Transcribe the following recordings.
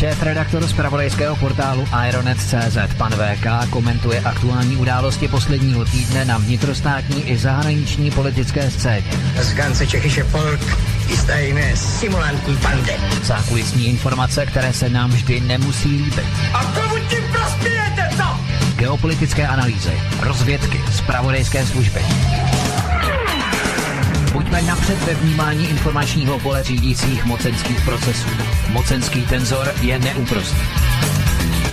Šéf-redaktor z pravodejského portálu Ironet.cz pan VK komentuje aktuální události posledního týdne na vnitrostátní i zahraniční politické scéně. Z Gance Čechyše Polk jistajíme simulantní pande. Zákulisní informace, které se nám vždy nemusí líbit. A komu tím prospějete, co? Geopolitické analýzy, rozvědky, zpravodajské služby. Buďme napřed ve vnímání informačního pole řídících mocenských procesů. Mocenský tenzor je neúprostný.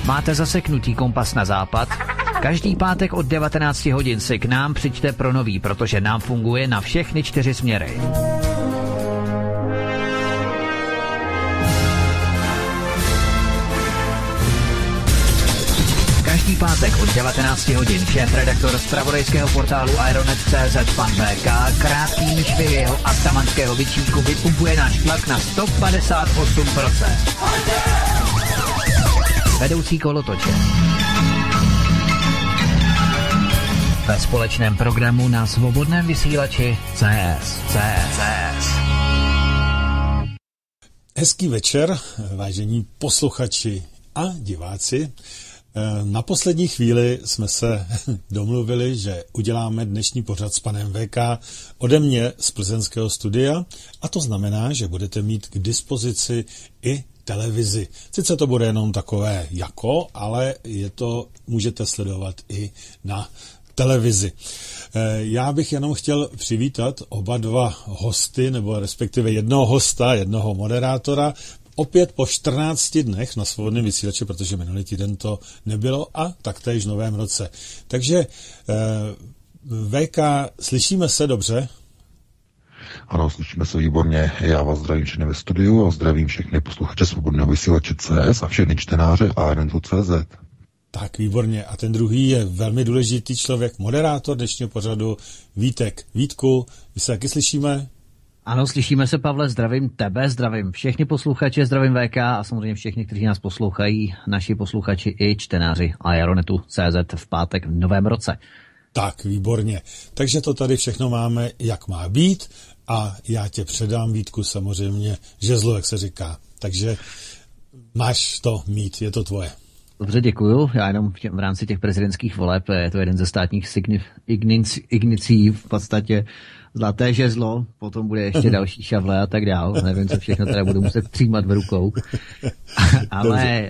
Máte zaseknutý kompas na západ? Každý pátek od 19 hodin si k nám přijďte pro nový, protože nám funguje na všechny čtyři směry. Každý pátek od 19 hodin šéf-redaktor z pravodejského portálu Ironet.cz pan VK krátkými švy jeho atamanského vyčínku vypumpuje náš tlak na 158%. Vedoucí kolotoče. Ve společném programu na svobodném vysílači CS. CS. CS. Hezký večer, vážení posluchači a diváci. Na poslední chvíli jsme se domluvili, že uděláme dnešní pořad s panem VK ode mě z plzeňského studia a to znamená, že budete mít k dispozici i televizi. Sice to bude jenom takové jako, ale je to, můžete sledovat i na televizi. Já bych jenom chtěl přivítat oba dva hosty, nebo respektive jednoho hosta, jednoho moderátora, opět po 14 dnech na svobodném vysílači, protože minulý týden to nebylo a taktéž v novém roce. Takže VK, slyšíme se dobře? Ano, slyšíme se výborně. Já vás zdravím všechny ve studiu a zdravím všechny posluchače svobodného vysílače CS a všechny čtenáře CZ. Tak, výborně. A ten druhý je velmi důležitý člověk, moderátor dnešního pořadu Vítek. Vítku, my se taky slyšíme? Ano, slyšíme se, Pavle, zdravím tebe, zdravím všechny posluchače, zdravím VK a samozřejmě všechny, kteří nás poslouchají, naši posluchači i čtenáři Aeronetu CZ v pátek v novém roce. Tak, výborně. Takže to tady všechno máme, jak má být a já tě předám, Vítku, samozřejmě žezlo, jak se říká. Takže máš to mít, je to tvoje. Dobře, děkuju. Já jenom v, tě, v rámci těch prezidentských voleb, je to jeden ze státních signif, ignic, ignicí v podstatě zlaté žezlo, potom bude ještě další šavle a tak dál. Nevím, co všechno teda budu muset třímat v rukou. Ale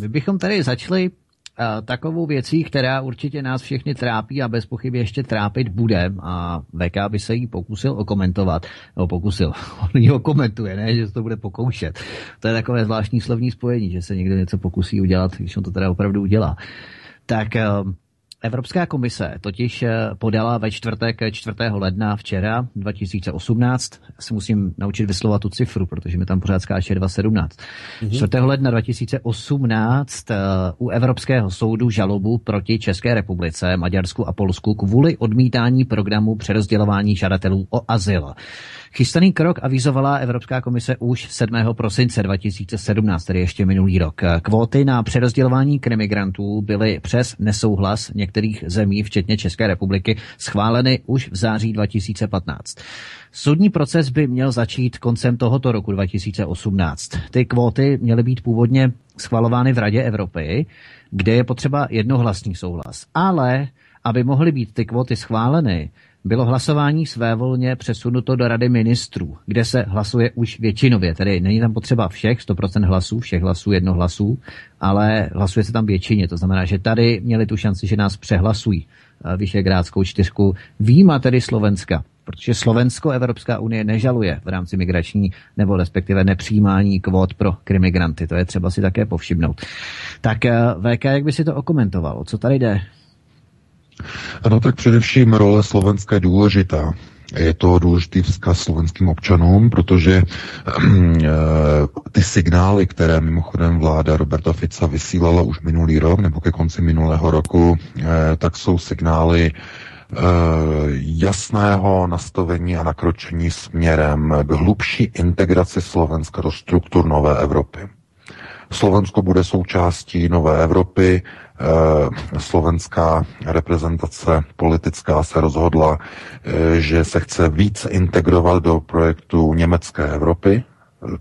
my bychom tady začali uh, takovou věcí, která určitě nás všechny trápí a bez pochyby ještě trápit bude a VK by se jí pokusil okomentovat. No pokusil, on ji okomentuje, ne, že se to bude pokoušet. To je takové zvláštní slovní spojení, že se někdo něco pokusí udělat, když on to teda opravdu udělá. Tak uh, Evropská komise totiž podala ve čtvrtek 4. ledna včera 2018, já si musím naučit vyslovat tu cifru, protože mi tam pořád skáče 217. Mm-hmm. 4. ledna 2018 u Evropského soudu žalobu proti České republice, Maďarsku a Polsku kvůli odmítání programu přerozdělování žadatelů o azyl. Chystaný krok avizovala Evropská komise už 7. prosince 2017, tedy ještě minulý rok. Kvóty na přerozdělování krimigrantů byly přes nesouhlas některých zemí, včetně České republiky, schváleny už v září 2015. Soudní proces by měl začít koncem tohoto roku 2018. Ty kvóty měly být původně schvalovány v Radě Evropy, kde je potřeba jednohlasný souhlas. Ale aby mohly být ty kvóty schváleny, bylo hlasování svévolně přesunuto do Rady ministrů, kde se hlasuje už většinově. Tedy není tam potřeba všech, 100% hlasů, všech hlasů, jednohlasů, ale hlasuje se tam většině. To znamená, že tady měli tu šanci, že nás přehlasují eh, Vyšegrádskou čtyřku, výjima tedy Slovenska, protože Slovensko Evropská unie nežaluje v rámci migrační nebo respektive nepřijímání kvót pro krimigranty. To je třeba si také povšimnout. Tak eh, VK, jak by si to okomentoval? Co tady jde? No tak především role Slovenska je důležitá. Je to důležitý vzkaz slovenským občanům, protože eh, ty signály, které mimochodem vláda Roberta Fica vysílala už minulý rok nebo ke konci minulého roku, eh, tak jsou signály eh, jasného nastavení a nakročení směrem k hlubší integraci Slovenska do struktur nové Evropy. Slovensko bude součástí nové Evropy, slovenská reprezentace politická se rozhodla, eh, že se chce více integrovat do projektu německé Evropy.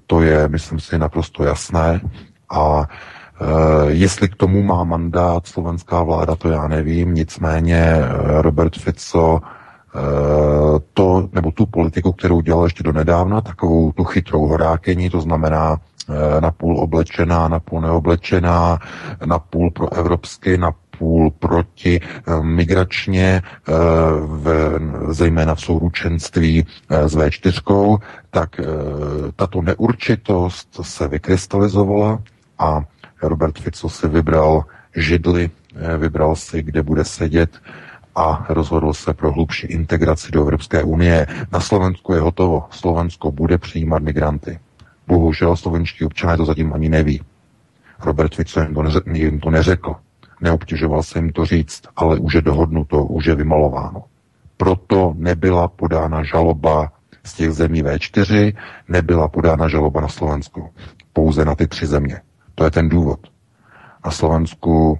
To je, myslím si, naprosto jasné. A eh, jestli k tomu má mandát slovenská vláda, to já nevím. Nicméně Robert Fico to, nebo tu politiku, kterou dělal ještě do nedávna, takovou tu chytrou horákení, to znamená Eh, napůl oblečená, napůl neoblečená, napůl pro evropsky, napůl proti eh, migračně, eh, v, zejména v souručenství s V4, tak tato neurčitost se vykrystalizovala a Robert Fico si vybral židli, vybral si, kde bude sedět a rozhodl se pro hlubší integraci do Evropské unie. Na Slovensku je hotovo. Slovensko bude přijímat migranty. Bohužel slovenští občané to zatím ani neví. Robert Fico jim to, neřekl, jim to neřekl. Neobtěžoval se jim to říct, ale už je dohodnuto, už je vymalováno. Proto nebyla podána žaloba z těch zemí V4, nebyla podána žaloba na Slovensku. Pouze na ty tři země. To je ten důvod. Na Slovensku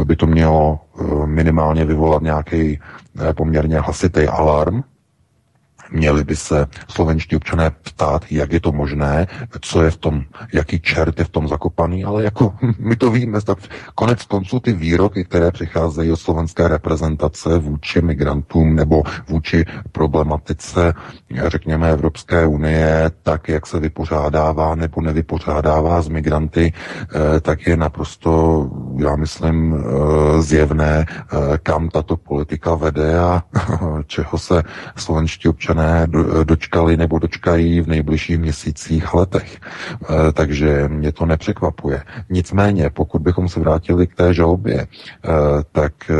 eh, by to mělo eh, minimálně vyvolat nějaký eh, poměrně hlasitý alarm, Měli by se slovenští občané ptát, jak je to možné, co je v tom, jaký čert je v tom zakopaný, ale jako my to víme, tak konec konců ty výroky, které přicházejí od slovenské reprezentace vůči migrantům nebo vůči problematice, řekněme, Evropské unie, tak jak se vypořádává nebo nevypořádává s migranty, eh, tak je naprosto, já myslím, eh, zjevné, eh, kam tato politika vede a čeho se slovenští občané občané dočkali nebo dočkají v nejbližších měsících letech. E, takže mě to nepřekvapuje. Nicméně, pokud bychom se vrátili k té žalobě, e, tak e,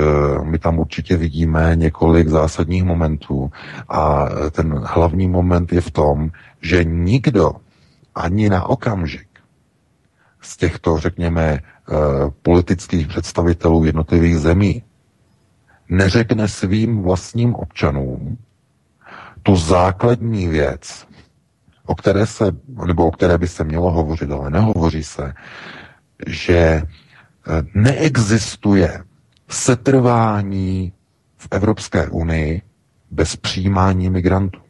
my tam určitě vidíme několik zásadních momentů a ten hlavní moment je v tom, že nikdo ani na okamžik z těchto, řekněme, politických představitelů jednotlivých zemí neřekne svým vlastním občanům, tu základní věc, o které se, nebo o které by se mělo hovořit, ale nehovoří se, že eh, neexistuje setrvání v Evropské unii bez přijímání migrantů.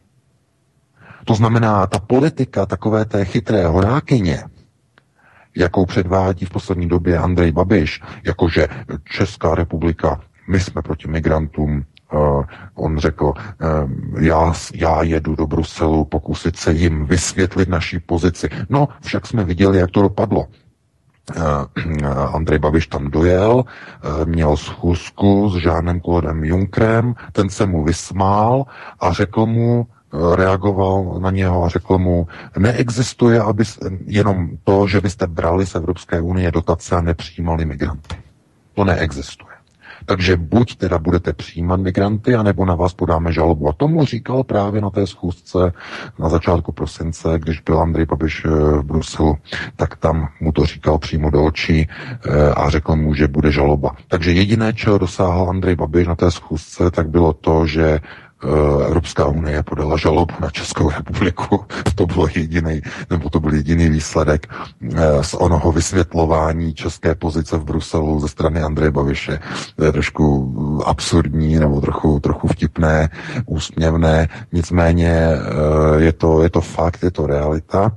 To znamená, ta politika takové té chytré horákyně, jakou předvádí v poslední době Andrej Babiš, jakože Česká republika, my jsme proti migrantům, Uh, on řekl, uh, já, já jedu do Bruselu pokusit se jim vysvětlit naší pozici. No, však jsme viděli, jak to dopadlo. Uh, Andrej Babiš tam dojel, měl schůzku s Žánem Klodem Junkrem, ten se mu vysmál a řekl mu, reagoval na něho a řekl mu, neexistuje aby, jenom to, že byste brali z Evropské unie dotace a nepřijímali migranty. To neexistuje. Takže buď teda budete přijímat migranty, anebo na vás podáme žalobu. A tomu říkal právě na té schůzce na začátku prosince, když byl Andrej Babiš eh, v Bruselu, tak tam mu to říkal přímo do očí eh, a řekl mu, že bude žaloba. Takže jediné, čeho dosáhl Andrej Babiš na té schůzce, tak bylo to, že Evropská unie podala žalobu na Českou republiku. To bylo jediný, nebo to byl jediný výsledek z onoho vysvětlování české pozice v Bruselu ze strany Andreje Babiše. To je trošku absurdní nebo trochu, trochu vtipné, úsměvné, nicméně je to, je to fakt, je to realita.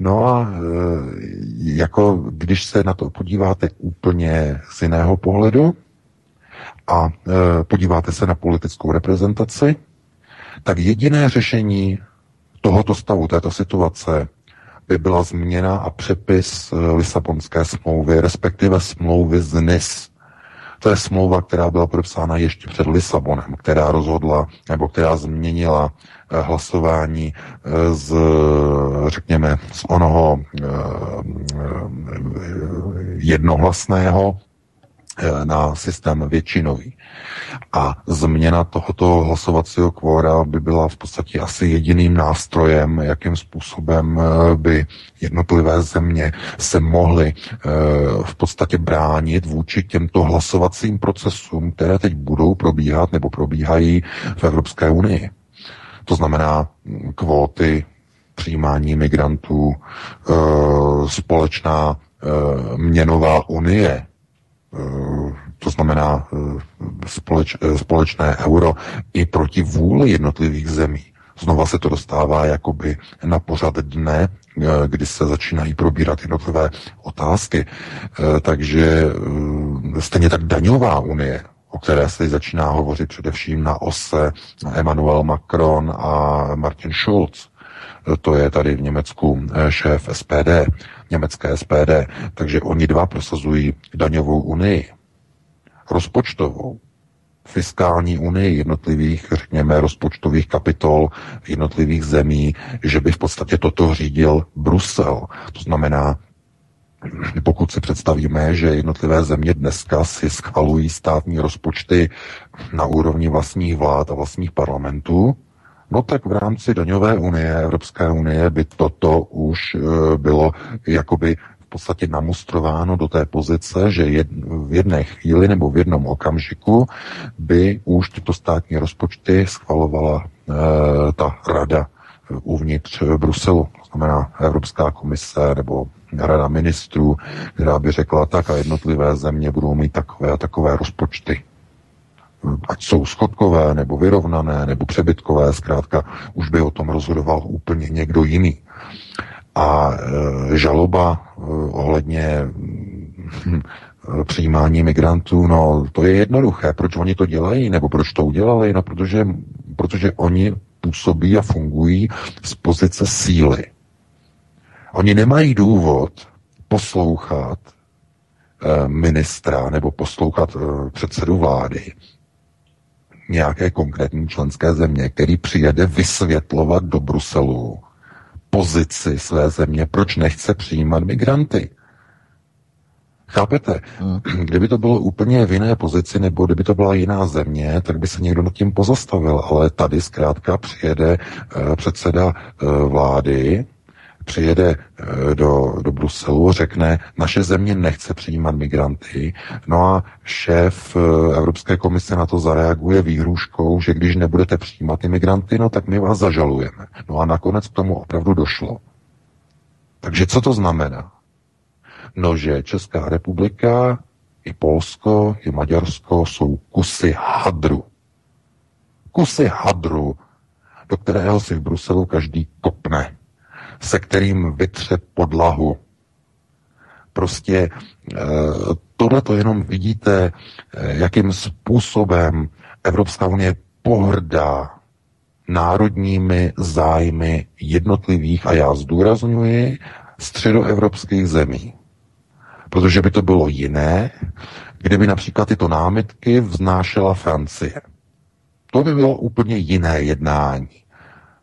No a jako když se na to podíváte úplně z jiného pohledu a e, podíváte se na politickou reprezentaci, tak jediné řešení tohoto stavu, této situace, by byla změna a přepis e, Lisabonské smlouvy, respektive smlouvy z NIS. To je smlouva, která byla podepsána ještě před Lisabonem, která rozhodla, nebo která změnila Eh, hlasování eh, z, řekněme, z onoho jednohlasného na systém většinový. A změna tohoto hlasovacího kvóra by byla v podstatě asi jediným nástrojem, jakým způsobem by jednotlivé země se mohly v podstatě bránit vůči těmto hlasovacím procesům, které teď budou probíhat nebo probíhají v Evropské unii. To znamená kvóty, přijímání migrantů, eh, společná eh, měnová unie, eh, to znamená společ, společné euro i proti vůli jednotlivých zemí. Znova se to dostává jakoby na pořad dne, kdy se začínají probírat jednotlivé otázky. Takže stejně tak daňová unie, o které se začíná hovořit především na ose Emmanuel Macron a Martin Schulz. To je tady v Německu eh, šéf SPD, německé SPD. Takže oni dva prosazují daňovou unii, rozpočtovou, fiskální unii jednotlivých, řekněme, rozpočtových kapitol jednotlivých zemí, že by v podstatě toto řídil Brusel. To znamená, pokud si představíme, že jednotlivé země dneska si schvalují státní rozpočty na úrovni vlastních vlád a vlastních parlamentů, no tak v rámci daňové unie, Evropské unie by toto už e, bylo jakoby v podstatě namustrováno do té pozice, že v jedné chvíli nebo v jednom okamžiku by už tyto státní rozpočty schvalovala e, ta rada uvnitř Bruselu, to znamená Evropská komise nebo rada ministrů, která by řekla tak a jednotlivé země budou mít takové a takové rozpočty. Ať jsou schodkové, nebo vyrovnané, nebo přebytkové, zkrátka už by o tom rozhodoval úplně někdo jiný. A e, žaloba e, ohledně hm, přijímání migrantů, no to je jednoduché. Proč oni to dělají, nebo proč to udělali? No protože, protože oni působí a fungují z pozice síly. Oni nemají důvod poslouchat eh, ministra nebo poslouchat eh, předsedu vlády nějaké konkrétní členské země, který přijede vysvětlovat do Bruselu pozici své země, proč nechce přijímat migranty. Chápete? Hmm. Kdyby to bylo úplně v jiné pozici, nebo kdyby to byla jiná země, tak by se někdo nad tím pozastavil. Ale tady zkrátka přijede uh, předseda uh, vlády, přijede eh, do, do Bruselu, řekne, naše země nechce přijímat migranty, no a šéf eh, Evropské komise na to zareaguje výhruškou, že když nebudete přijímat imigranty, no tak my vás zažalujeme. No a nakonec k tomu opravdu došlo. Takže co to znamená? No, že Česká republika, i Polsko, i Maďarsko jsou kusy hadru. Kusy hadru, do kterého si v Bruselu každý kopne se kterým vytře podlahu. Prostě eh, tohle to jenom vidíte, eh, jakým způsobem Evropská unie pohrdá národními zájmy jednotlivých, a já zdůrazňuji, středoevropských zemí. Protože by to bylo jiné, kdyby například tyto námitky vznášela Francie. To by bylo úplně jiné jednání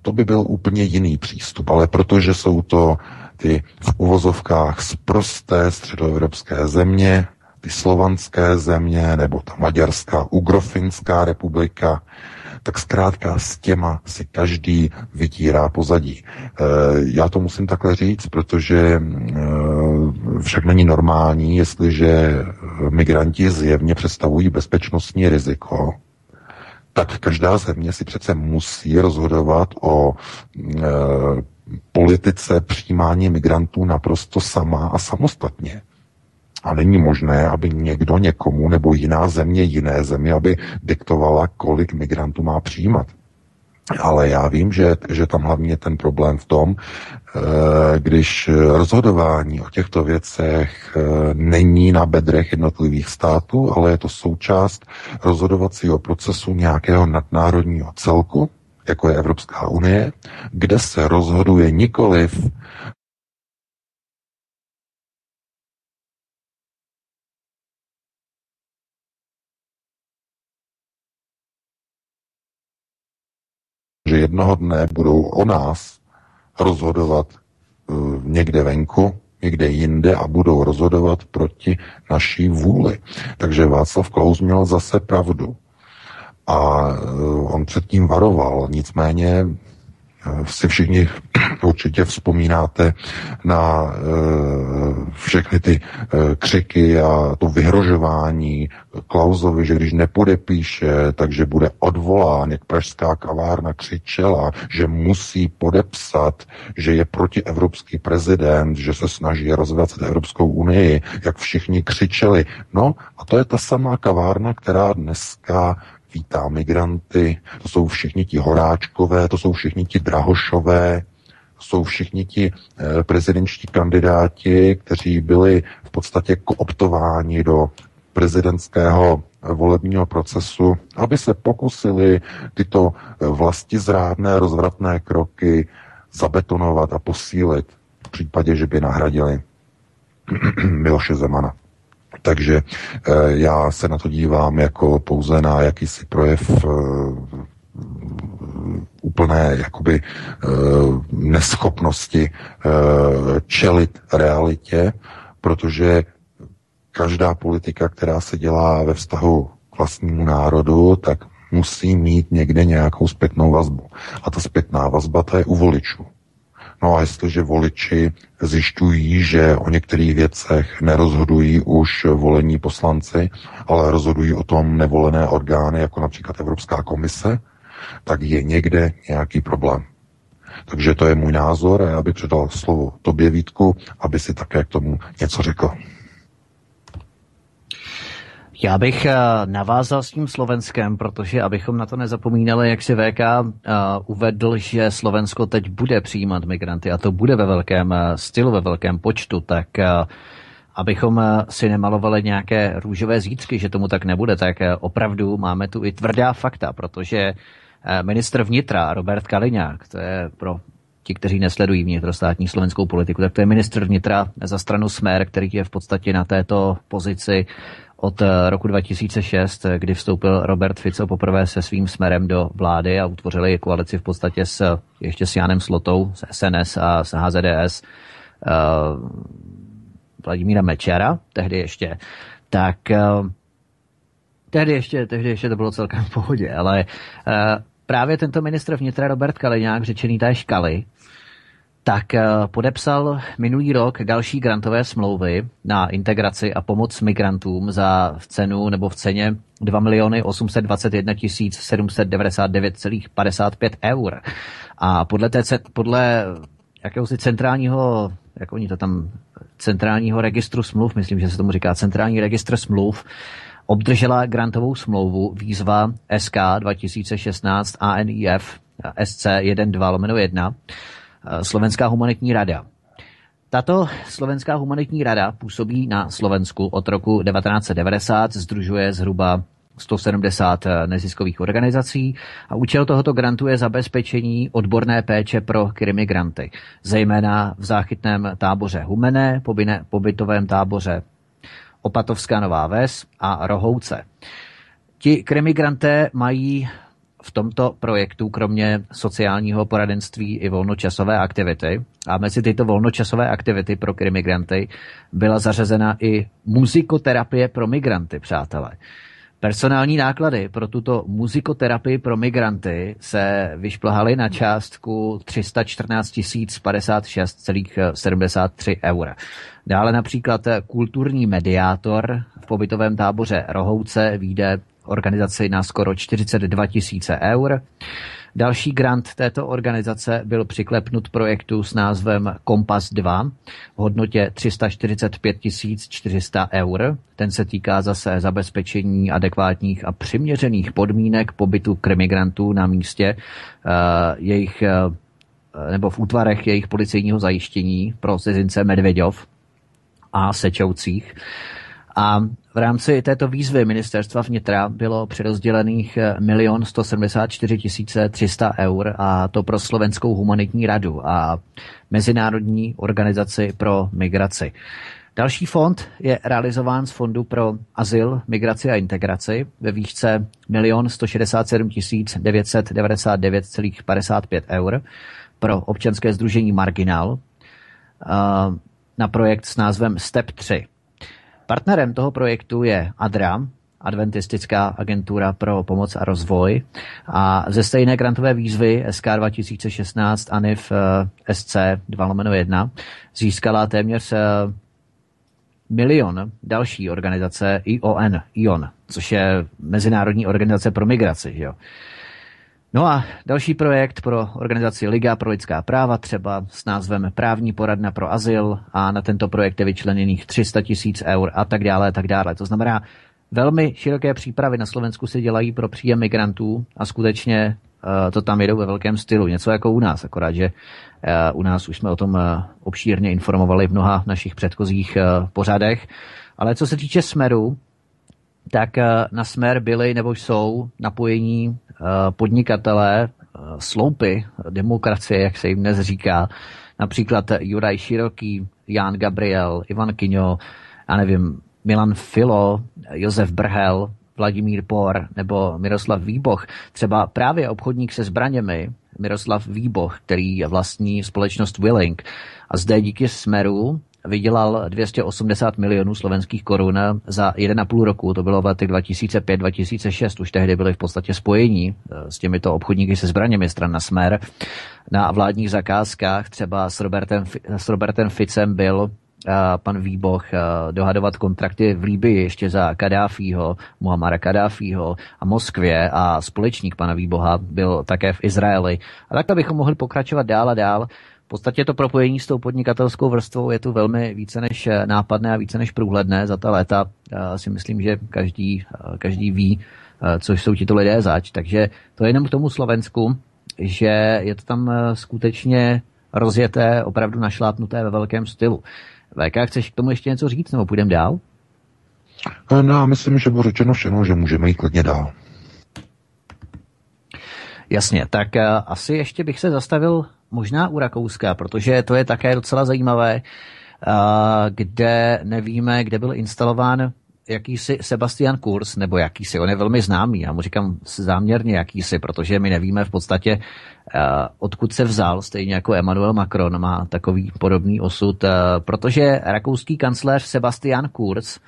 to by byl úplně jiný přístup, ale protože jsou to ty v uvozovkách zprosté středoevropské země, ty slovanské země, nebo ta maďarská, ugrofinská republika, tak zkrátka s těma si každý vytírá pozadí. E, já to musím takhle říct, protože e, však není normální, jestliže migranti zjevně představují bezpečnostní riziko, tak každá země si přece musí rozhodovat o e, politice přijímání migrantů naprosto sama a samostatně. A není možné, aby někdo někomu nebo jiná země jiné země, aby diktovala, kolik migrantů má přijímat. Ale já vím, že, že tam hlavně ten problém v tom, eh, když rozhodování o těchto věcech eh, není na bedrech jednotlivých států, ale je to součást rozhodovacího procesu nějakého nadnárodního celku, jako je Evropská unie, kde se rozhoduje nikoliv jednoho dne budou o nás rozhodovat uh, někde venku, někde jinde a budou rozhodovat proti naší vůli. Takže Václav Klaus měl zase pravdu. A uh, on předtím varoval, nicméně si všichni určitě vzpomínáte na eh, všechny ty eh, křiky a to vyhrožování Klausovi, že když nepodepíše, takže bude odvolán, jak pražská kavárna křičela, že musí podepsat, že je protievropský prezident, že se snaží rozvracet Evropskou unii, jak všichni křičeli. No a to je ta samá kavárna, která dneska vítá migranty, to jsou všichni ti horáčkové, to jsou všichni ti drahošové, to jsou všichni ti eh, prezidentští kandidáti, kteří byli v podstatě kooptováni do prezidentského volebního procesu, aby se pokusili tyto eh, vlasti zrádné rozvratné kroky zabetonovat a posílit v případě, že by nahradili Miloše Zemana. Takže eh, já se na to dívám jako pouze na jakýsi projev eh, úplné jakoby eh, neschopnosti čelit realitě, protože každá politika, která se dělá ve vztahu k vlastnímu národu, tak musí mít někde nějakou zpětnou vazbu. A ta zpětná vazba, to je u voličů. No a jestliže voliči zjišťují, že o některých věcech nerozhodují už volení poslanci, ale rozhodují o tom nevolené orgány, jako například Evropská komise, tak je někde nějaký problém. Takže to je můj názor a já bych předal slovo tobě, Vítku, aby si také k tomu něco řekl. Já bych eh, navázal s tím Slovenskem, protože abychom na to nezapomínali, jak si VK eh, uvedl, že Slovensko teď bude přijímat migranty a to bude ve velkém eh, stylu, ve velkém počtu, tak abychom si nemalovali nějaké růžové zítřky, že tomu tak nebude, tak opravdu máme tu i tvrdá fakta, protože ministr vnitra Robert Kaliňák, to je pro ti, kteří nesledují vnitrostátní slovenskou politiku, tak to je ministr vnitra za stranu Smer, který je v podstatě na této pozici od eh, roku 2006, eh, kdy vstoupil Robert Fico poprvé se svým smerem do vlády a utvořili koalici v podstatě s, ještě s Janem Slotou, s SNS a s HZDS, uh, eh, Vladimíra Mečera, tehdy ještě, tak uh, tehdy ještě, tehdy ještě to bylo celkem v pohodě, ale uh, právě tento ministr vnitra Robert Kaliňák, řečený té škaly, tak eh, podepsal minulý rok další grantové smlouvy na integraci a pomoc migrantům za v cenu nebo v ceně 2 miliony 821 799,55 eur. A podle, té, podle jakéhosi centrálního, jak oni to tam, centrálního registru smluv, myslím, že se tomu říká centrální registr smluv, obdržela grantovou smlouvu výzva SK 2016 ANIF SC 12 1 Eh, Slovenská humanitní rada. Tato Slovenská humanitní rada působí na Slovensku od roku 1990, združuje zhruba 170 eh, neziskových organizací a účel tohoto grantu je zabezpečení odborné péče pro krimigranty, zejména v záchytném táboře Humené, pobytovém táboře Opatovská Nová Ves a Rohouce. Ti krimigranté mají v tomto projektu kromě sociálního poradenství i volnočasové aktivity. A mezi tyto volnočasové aktivity pro migranty byla zařazena i muzikoterapie pro migranty, přátelé. Personální náklady pro tuto muzikoterapii pro migranty se vyšplhaly na částku 314 056,73 eur. Dále například kulturní mediátor v pobytovém táboře Rohouce výjde organizaci na skoro 42 tisíce eur. Další grant této organizace byl přiklepnut projektu s názvem Kompas 2 v hodnotě 345 400 eur. Ten se týká zase zabezpečení adekvátních a přiměřených podmínek pobytu krimigrantů na místě uh, jejich uh, nebo v útvarech jejich policejního zajištění pro cizince Medvěďov a Sečoucích. A v rámci této výzvy ministerstva vnitra bylo přerozdělených 1 174 300 eur a to pro Slovenskou humanitní radu a Mezinárodní organizaci pro migraci. Další fond je realizován z Fondu pro azyl, migraci a integraci ve výšce 1 167 999,55 eur pro občanské združení Marginal na projekt s názvem STEP 3. Partnerem toho projektu je ADRA, Adventistická agentura pro pomoc a rozvoj. A ze stejné grantové výzvy SK 2016 ANIF SC 2 1 získala téměř eh, milion další organizace ION, ION, což je Mezinárodní organizace pro migraci. Jo. No a další projekt pro organizaci Liga pro lidská práva, třeba s názvem Právní poradna pro azyl a na tento projekt je vyčleněných 300 tisíc eur a tak dále, a tak dále. To znamená, velmi široké přípravy na Slovensku se dělají pro příjem migrantů a skutečně uh, to tam jedou ve velkém stylu. Něco jako u nás, akorát, že uh, u nás už jsme o tom uh, obšírně informovali v mnoha našich předchozích pořadech. Ale co se týče Smeru, tak na Smer byli nebo jsou napojení Eh, podnikatelé, eh, sloupy demokracie, jak se jim dnes říká, například Juraj Široký, Jan Gabriel, Ivan Kyňo, já nevím, Milan Filo, Josef Brhel, Vladimír Por nebo Miroslav Výboch, třeba právě obchodník se zbraněmi, Miroslav Výboch, který vlastní společnost Willing. A zde díky Smeru vydělal 280 milionů slovenských korun za 1,5 roku. To bylo v letech 2005-2006. Už tehdy byli v podstatě spojení eh, s těmito obchodníky se zbraněmi stran na Smer. Na vládních zakázkách třeba s Robertem, s Robertem Ficem byl eh, pan Výboch eh, dohadovat kontrakty v Líbii ještě za Kadáfího, Muhammara Kadáfího a Moskvě a společník pana Výboha byl také v Izraeli. A takhle bychom mohli pokračovat dál a dál podstatě to propojení s tou podnikatelskou vrstvou je tu velmi více než eh, nápadné a více než průhledné za ta léta. Já si myslím, že každý, eh, každý ví, eh, co jsou tito lidé zač. Takže to je jenom k tomu Slovensku, že je to tam skutečně rozjeté, opravdu našlápnuté ve velkém stylu. VK, chceš k tomu ještě něco říct, nebo půjdeme dál? No, myslím, že bylo řečeno všechno, že můžeme jít klidně dál. Jasně, tak asi ještě bych se zastavil možná u Rakouska, protože to je také docela zajímavé, kde nevíme, kde byl instalován jakýsi Sebastian Kurz, nebo jakýsi, on je velmi známý, já mu říkám záměrně jakýsi, protože my nevíme v podstatě, odkud se vzal, stejně jako Emmanuel Macron má takový podobný osud, protože rakouský kancléř Sebastian Kurz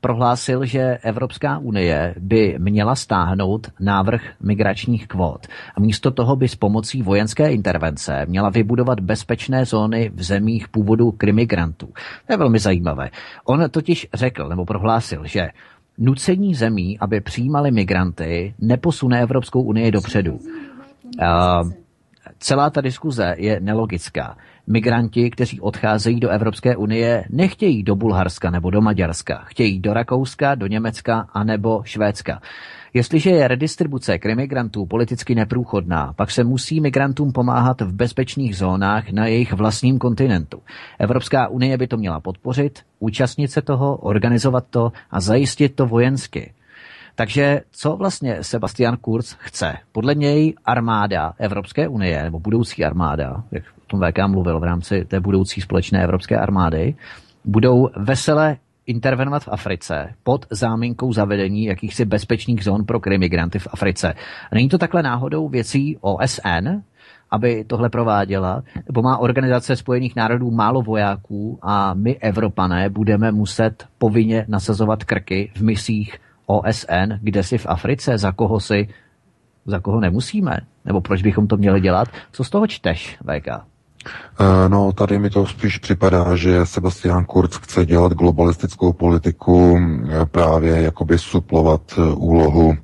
prohlásil, že Evropská unie by měla stáhnout návrh migračních kvót a místo toho by s pomocí vojenské intervence měla vybudovat bezpečné zóny v zemích původu krimigrantů. To je velmi zajímavé. On totiž řekl nebo prohlásil, že nucení zemí, aby přijímali migranty, neposune Evropskou unii dopředu. Uh, celá ta diskuze je nelogická. Migranti, kteří odcházejí do Evropské unie, nechtějí do Bulharska nebo do Maďarska. Chtějí do Rakouska, do Německa a nebo Švédska. Jestliže je redistribuce k imigrantů politicky neprůchodná, pak se musí migrantům pomáhat v bezpečných zónách na jejich vlastním kontinentu. Evropská unie by to měla podpořit, účastnit se toho, organizovat to a zajistit to vojensky. Takže co vlastně Sebastian Kurz chce? Podle něj armáda Evropské unie, nebo budoucí armáda, jak o tom VK mluvil v rámci té budoucí společné evropské armády, budou vesele intervenovat v Africe pod záminkou zavedení jakýchsi bezpečných zón pro krimigranty v Africe. Není to takhle náhodou věcí OSN, aby tohle prováděla, nebo má Organizace spojených národů málo vojáků a my, Evropané, budeme muset povinně nasazovat krky v misích OSN, kde si v Africe, za koho si, za koho nemusíme? Nebo proč bychom to měli dělat? Co z toho čteš, VK? Eh, no, tady mi to spíš připadá, že Sebastian Kurz chce dělat globalistickou politiku, eh, právě jakoby suplovat eh, úlohu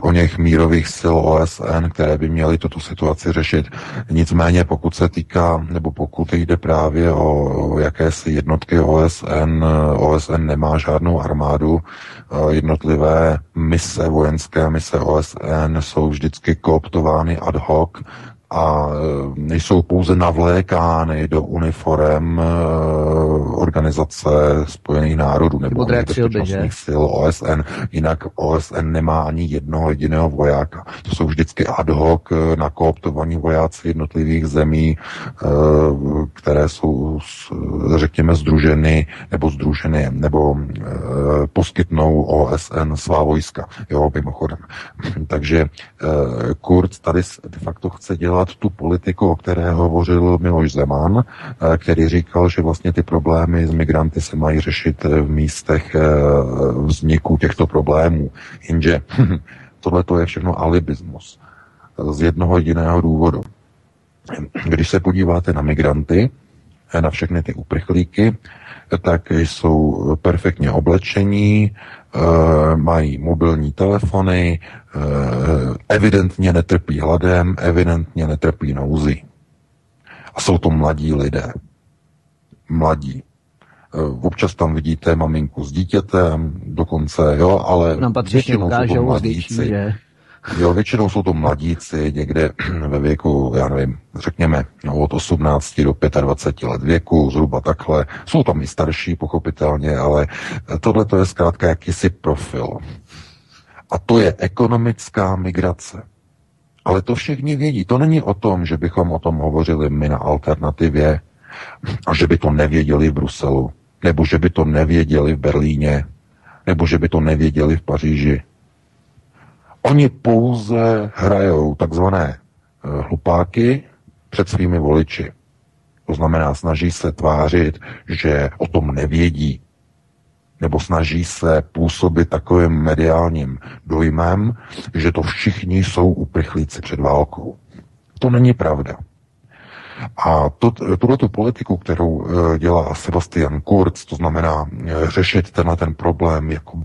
o něch mírových sil OSN, které by měly tuto situaci řešit. Nicméně, pokud se týká, nebo pokud jde právě o jakési jednotky OSN, OSN nemá žádnou armádu, jednotlivé mise, vojenské mise OSN jsou vždycky kooptovány ad hoc, a e, nejsou pouze navlékány do uniform e, organizace Spojených národů nebo bezpečnostních sil OSN. Jinak OSN nemá ani jednoho jediného vojáka. To jsou vždycky ad hoc e, nakooptovaní vojáci jednotlivých zemí, které jsou, řekněme, združeny nebo združeny nebo poskytnou OSN svá vojska. Jo, mimochodem. Takže Kurt tady de facto chce dělat dělat tu politiku, o které hovořil Miloš Zeman, eh, který říkal, že vlastně ty problémy s migranty se mají řešit v místech eh, vzniku těchto problémů. Jenže tohle to je všechno alibismus. Z jednoho jediného důvodu. Když se podíváte na migranty, eh, na všechny ty uprchlíky, tak jsou perfektně oblečení, Eh, mají mobilní telefony, eh, evidentně netrpí hladem, evidentně netrpí nouzí. A jsou to mladí lidé. Mladí. Eh, občas tam vidíte maminku s dítětem, dokonce, jo, ale Nám většinou jsou to mladíci. Že? Jo, většinou jsou to mladíci někde ve věku, já nevím, řekněme no, od 18 do 25 let věku, zhruba takhle. Jsou tam i starší, pochopitelně, ale tohle to je zkrátka jakýsi profil. A to je ekonomická migrace. Ale to všichni vědí. To není o tom, že bychom o tom hovořili my na alternativě a že by to nevěděli v Bruselu, nebo že by to nevěděli v Berlíně, nebo že by to nevěděli v Paříži. Oni pouze hrajou takzvané eh, hlupáky před svými voliči. To znamená, snaží se tvářit, že o tom nevědí, nebo snaží se působit takovým mediálním dojmem, že to všichni jsou uprchlíci před válkou. To není pravda. A to, tuto politiku, kterou eh, dělá Sebastian Kurz, to znamená eh, řešit tenhle ten problém jako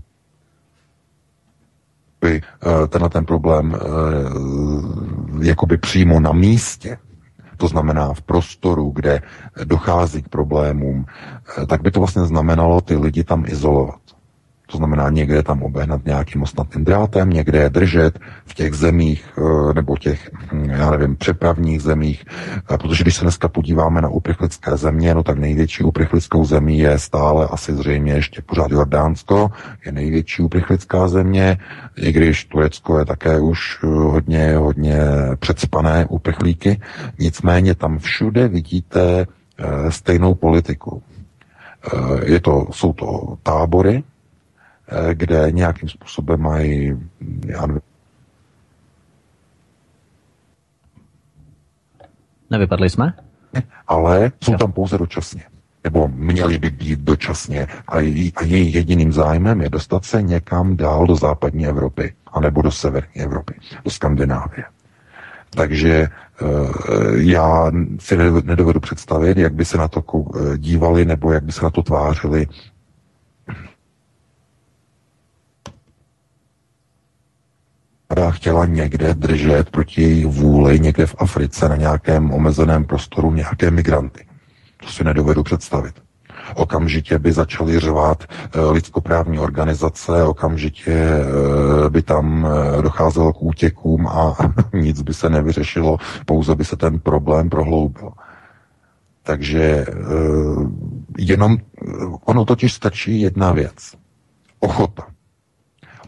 jakoby, eh, tenhle ten problém eh, jakoby přímo na místě, to znamená v prostoru, kde dochází k problémům, eh, tak by to vlastně znamenalo ty lidi tam izolovat. To znamená někde tam obehnat nějakým ostatným drátem, někde je držet v těch zemích eh, nebo těch, hm, já nevím, přepravních zemích. Eh, protože když se dneska podíváme na uprchlické země, no tak největší uprchlickou zemí je stále asi zřejmě ještě pořád Jordánsko, je největší uprchlická země, i když Turecko je také už eh, hodně, hodně předspané uprchlíky. Nicméně tam všude vidíte stejnou politiku. Je to, jsou to tábory, kde nějakým způsobem mají, já nevím, Nevypadli jsme? Ale jsou tam pouze dočasně. Nebo měli by být dočasně. A, její, a její jediným zájmem je dostat se někam dál do západní Evropy, anebo do severní Evropy, do Skandinávie. Takže e, já si nedovedu představit, jak by se na to eh, dívali, nebo jak by se na to tvářili vláda chtěla někde držet proti jejich vůli někde v Africe na nějakém omezeném prostoru nějaké migranty. To si nedovedu představit. Okamžitě by začaly řvát e, lidskoprávní organizace, okamžitě e, by tam e, docházelo k útěkům a nic by se nevyřešilo, pouze by se ten problém prohloubil. Takže jenom ono totiž stačí jedna věc. Ochota.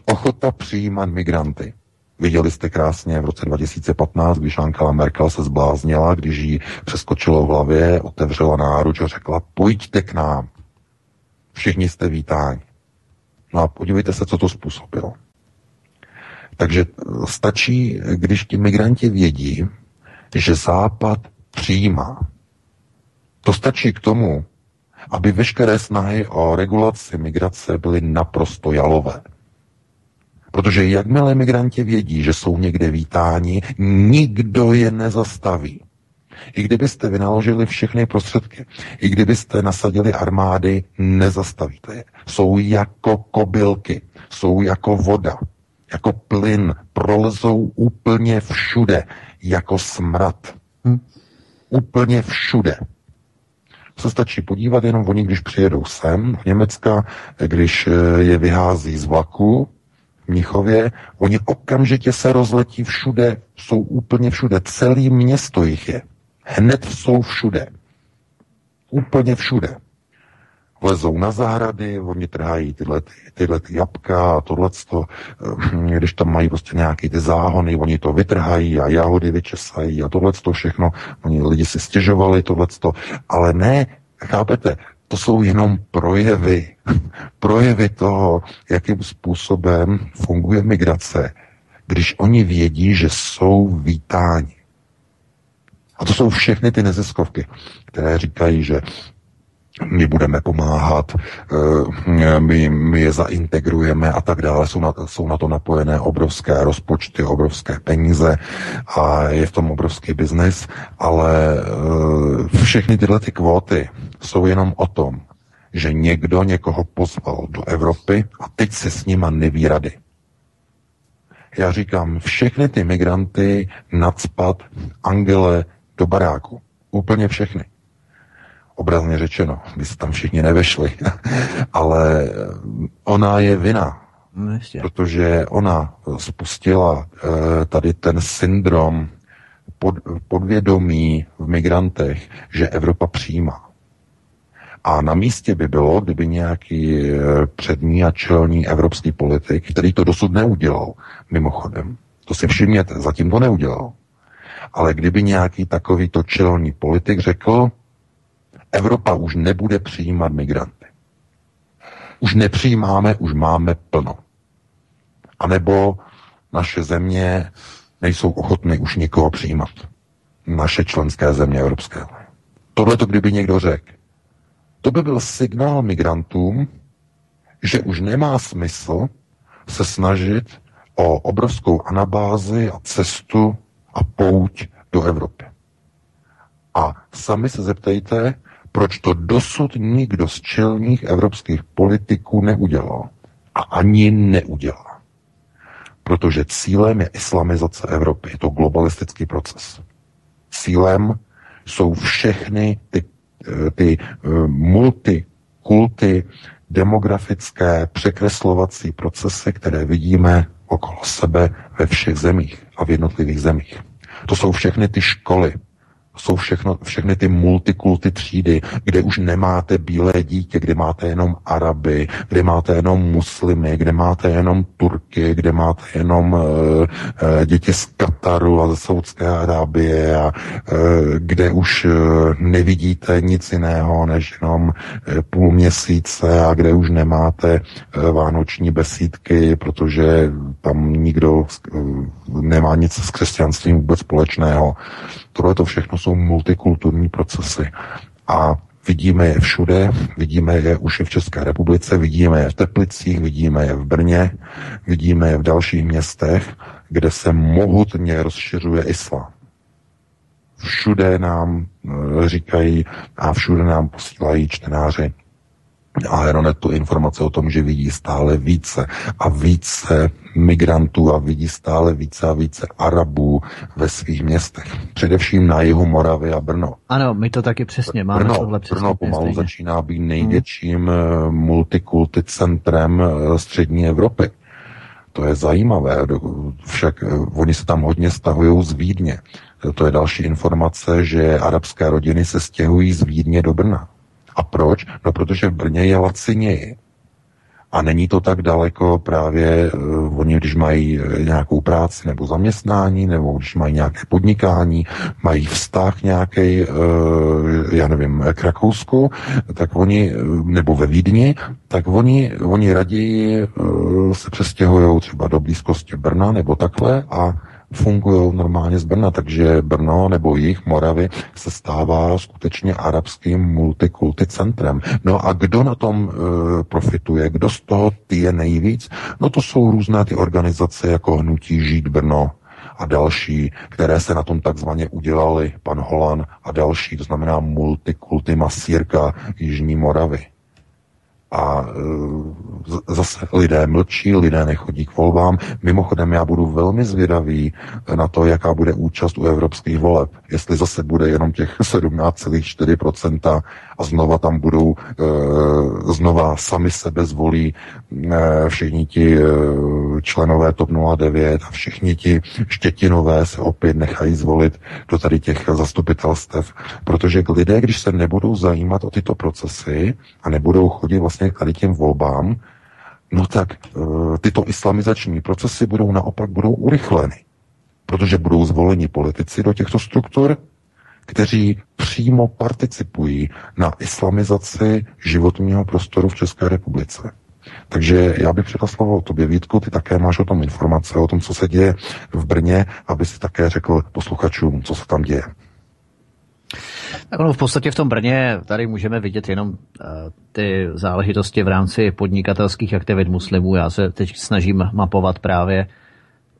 Ochota přijímat migranty. Viděli jste krásně v roce 2015, když Angela Merkel se zbláznila, když jí přeskočilo v hlavě, otevřela náruč a řekla, pojďte k nám. Všichni jste vítáni. No a podívejte se, co to způsobilo. Takže stačí, když ti migranti vědí, že Západ přijímá. To stačí k tomu, aby veškeré snahy o regulaci migrace byly naprosto jalové. Protože jakmile migranti vědí, že jsou někde vítáni, nikdo je nezastaví. I kdybyste vynaložili všechny prostředky, i kdybyste nasadili armády, nezastavíte je. Jsou jako kobylky, jsou jako voda, jako plyn, prolezou úplně všude, jako smrad. Hm? Úplně všude se stačí podívat jenom oni, když přijedou sem v Německa, když eh, je vyhází z vlaku Mnichově, oni okamžitě se rozletí všude, jsou úplně všude, celý město jich je. Hned jsou všude. Úplně všude. Vlezou na zahrady, oni trhají tyhle, tyhle ty jabka a tohleto, eh, když tam mají prostě nějaký ty záhony, oni to vytrhají a jahody vyčesají a tohleto všechno. Oni lidi si stěžovali tohleto, ale ne, chápete, to jsou jenom projevy. projevy toho, jakým způsobem funguje migrace, když oni vědí, že jsou vítáni. A to jsou všechny ty neziskovky, které říkají, že my budeme pomáhat, eh, my, my je zaintegrujeme a tak dále. Jsou na, jsou na to napojené obrovské rozpočty, obrovské peníze a je v tom obrovský biznis, ale eh, všechny tyhle ty kvóty jsou jenom o tom, že někdo někoho pozval do Evropy a teď se s nima neví rady. Já říkám, všechny ty migranty nadspat Angele do baráku. Úplně všechny obrazně řečeno, by se tam všichni nevešli, ale ona je vina, no, protože ona spustila eh, tady ten syndrom pod, podvědomí v migrantech, že Evropa přijímá. A na místě by bylo, kdyby nějaký eh, přední a čelní evropský politik, který to dosud neudělal, mimochodem, to si všimněte, zatím to neudělal. Ale kdyby nějaký takovýto čelní politik řekl, Evropa už nebude přijímat migranty. Už nepřijímáme, už máme plno. A nebo naše země nejsou ochotny už nikoho přijímat. Naše členské země Evropské unie. Tohle to kdyby někdo řekl. To by byl signál migrantům, že už nemá smysl se snažit o obrovskou anabázi a cestu a pouť do Evropy. A sami se zeptejte, proč to dosud nikdo z čelních evropských politiků neudělal. A ani neudělá. Protože cílem je islamizace Evropy. Je to globalistický proces. Cílem jsou všechny ty, eh, ty eh, multikulty, demografické překreslovací procesy, které vidíme okolo sebe ve všech zemích a v jednotlivých zemích. To jsou všechny ty školy, jsou všechno, všechny ty multikulty třídy, kde už nemáte bílé dítě, kde máte jenom Araby, kde máte jenom muslimy, kde máte jenom Turky, kde máte jenom uh, uh, děti z Kataru a ze Saudské Arábie a uh, kde už uh, nevidíte nic jiného než jenom uh, půl měsíce a kde už nemáte uh, vánoční besídky, protože tam nikdo uh, nemá nic s křesťanstvím vůbec společného. Tohle to všechno jsou multikulturní procesy. A vidíme je všude, vidíme je už i v České republice, vidíme je v Teplicích, vidíme je v Brně, vidíme je v dalších městech, kde se mohutně rozšiřuje islám. Všude nám eh, říkají a všude nám posílají čtenáři a Aeronetu informace o tom, že vidí stále více a více migrantů a vidí stále více a více Arabů ve svých městech. Především na jihu Moravy a Brno. Ano, my to taky přesně máme Brno, tohle přesně. Brno pomalu stejně. začíná být největším hmm. multikulty centrem eh, střední Evropy. To je zajímavé, však eh, oni se tam hodně stahují z Vídně. To je další informace, že arabské rodiny se stěhují z Vídně do Brna. A proč? No protože v Brně je laciněji. A není to tak daleko právě, uh, oni když mají eh, nějakou práci nebo zaměstnání, nebo když mají nějaké podnikání, mají vztah nějaký, uh, já nevím, k Rakousku, tak oni, nebo ve Vídni, tak oni, oni raději uh, se přestěhují třeba do blízkosti Brna nebo takhle a fungují normálně z Brna, takže Brno nebo jich Moravy se stává skutečně arabským multikulty centrem. No a kdo na tom e, profituje, kdo z toho ty je nejvíc? No to jsou různé ty organizace jako Hnutí Žít Brno, a další, které se na tom takzvaně udělali, pan Holan a další, to znamená multikulty masírka Jižní Moravy. A e, zase lidé mlčí, lidé nechodí k volbám. Mimochodem, já budu velmi zvědavý na to, jaká bude účast u evropských voleb. Jestli zase bude jenom těch 17,4% a znova tam budou, e, znova sami sebe zvolí e, všichni ti členové TOP 09 a všichni ti štětinové se opět nechají zvolit do tady těch zastupitelstev, protože lidé, když se nebudou zajímat o tyto procesy a nebudou chodit vlastně k tady těm volbám, no tak tyto islamizační procesy budou naopak budou urychleny, protože budou zvoleni politici do těchto struktur, kteří přímo participují na islamizaci životního prostoru v České republice. Takže já bych předal slovo tobě, Vítku, ty také máš o tom informace, o tom, co se děje v Brně, aby si také řekl posluchačům, co se tam děje. Tak ono v podstatě v tom Brně tady můžeme vidět jenom uh, ty záležitosti v rámci podnikatelských aktivit muslimů. Já se teď snažím mapovat právě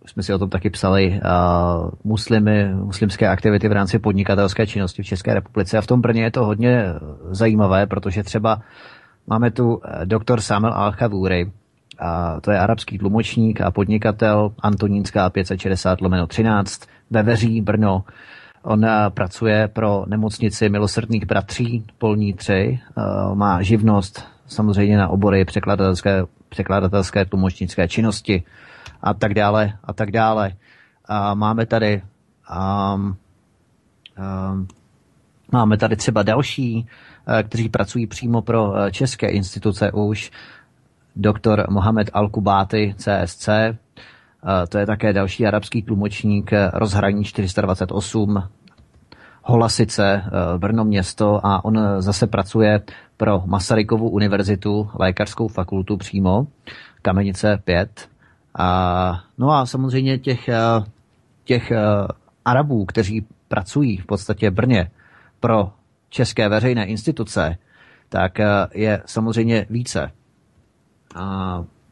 jsme si o tom taky psali, uh, muslimy, muslimské aktivity v rámci podnikatelské činnosti v České republice. A v tom Brně je to hodně zajímavé, protože třeba máme tu eh, doktor Samuel al khavuri a to je arabský tlumočník a podnikatel Antonínská 560 lomeno 13 ve Veří, Brno. On eh, pracuje pro nemocnici milosrdných bratří Polní 3, uh, má živnost samozřejmě na obory překladatelské, překladatelské tlumočnické činnosti a tak dále a tak dále. A máme tady um, um, máme tady třeba další, uh, kteří pracují přímo pro uh, české instituce už. Doktor Mohamed Al-Kubáty, CSC, uh, to je také další arabský tlumočník, rozhraní 428, Holasice, Brno město a on zase pracuje pro Masarykovu univerzitu, lékařskou fakultu přímo, Kamenice 5 a, no a samozřejmě těch, eh, těch eh, Arabů, kteří pracují v podstatě Brně pro české veřejné instituce, tak eh, je samozřejmě více.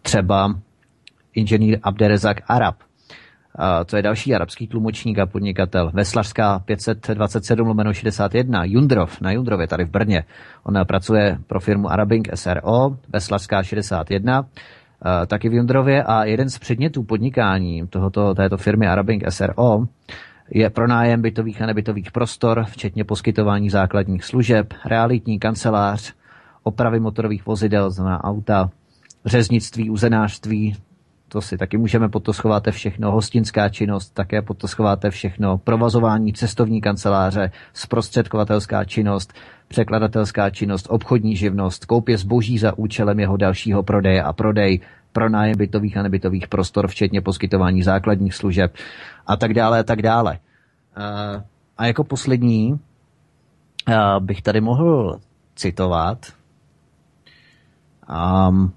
Třeba inženýr Abderezak Arab, to je další arabský tlumočník a podnikatel. Veslařská 527 lomeno 61, Jundrov na Jundrově tady v Brně. On pracuje pro firmu Arabink SRO, Veslařská 61 Eh, taky v Jundrově a jeden z předmětů podnikání tohoto, této firmy Arabink SRO je pronájem bytových a nebytových prostor, včetně poskytování základních služeb, realitní kancelář, opravy motorových vozidel, znamená auta, řeznictví, uzenářství, to si taky můžeme, pod to schováte všechno, hostinská činnost, také pod to schováte všechno, provazování cestovní kanceláře, zprostředkovatelská činnost, překladatelská činnost, obchodní živnost, koupě zboží za účelem jeho dalšího prodeje a prodej, pronájem bytových a nebytových prostor, včetně poskytování základních služeb a tak dále a tak dále. A jako poslední bych tady mohl citovat um,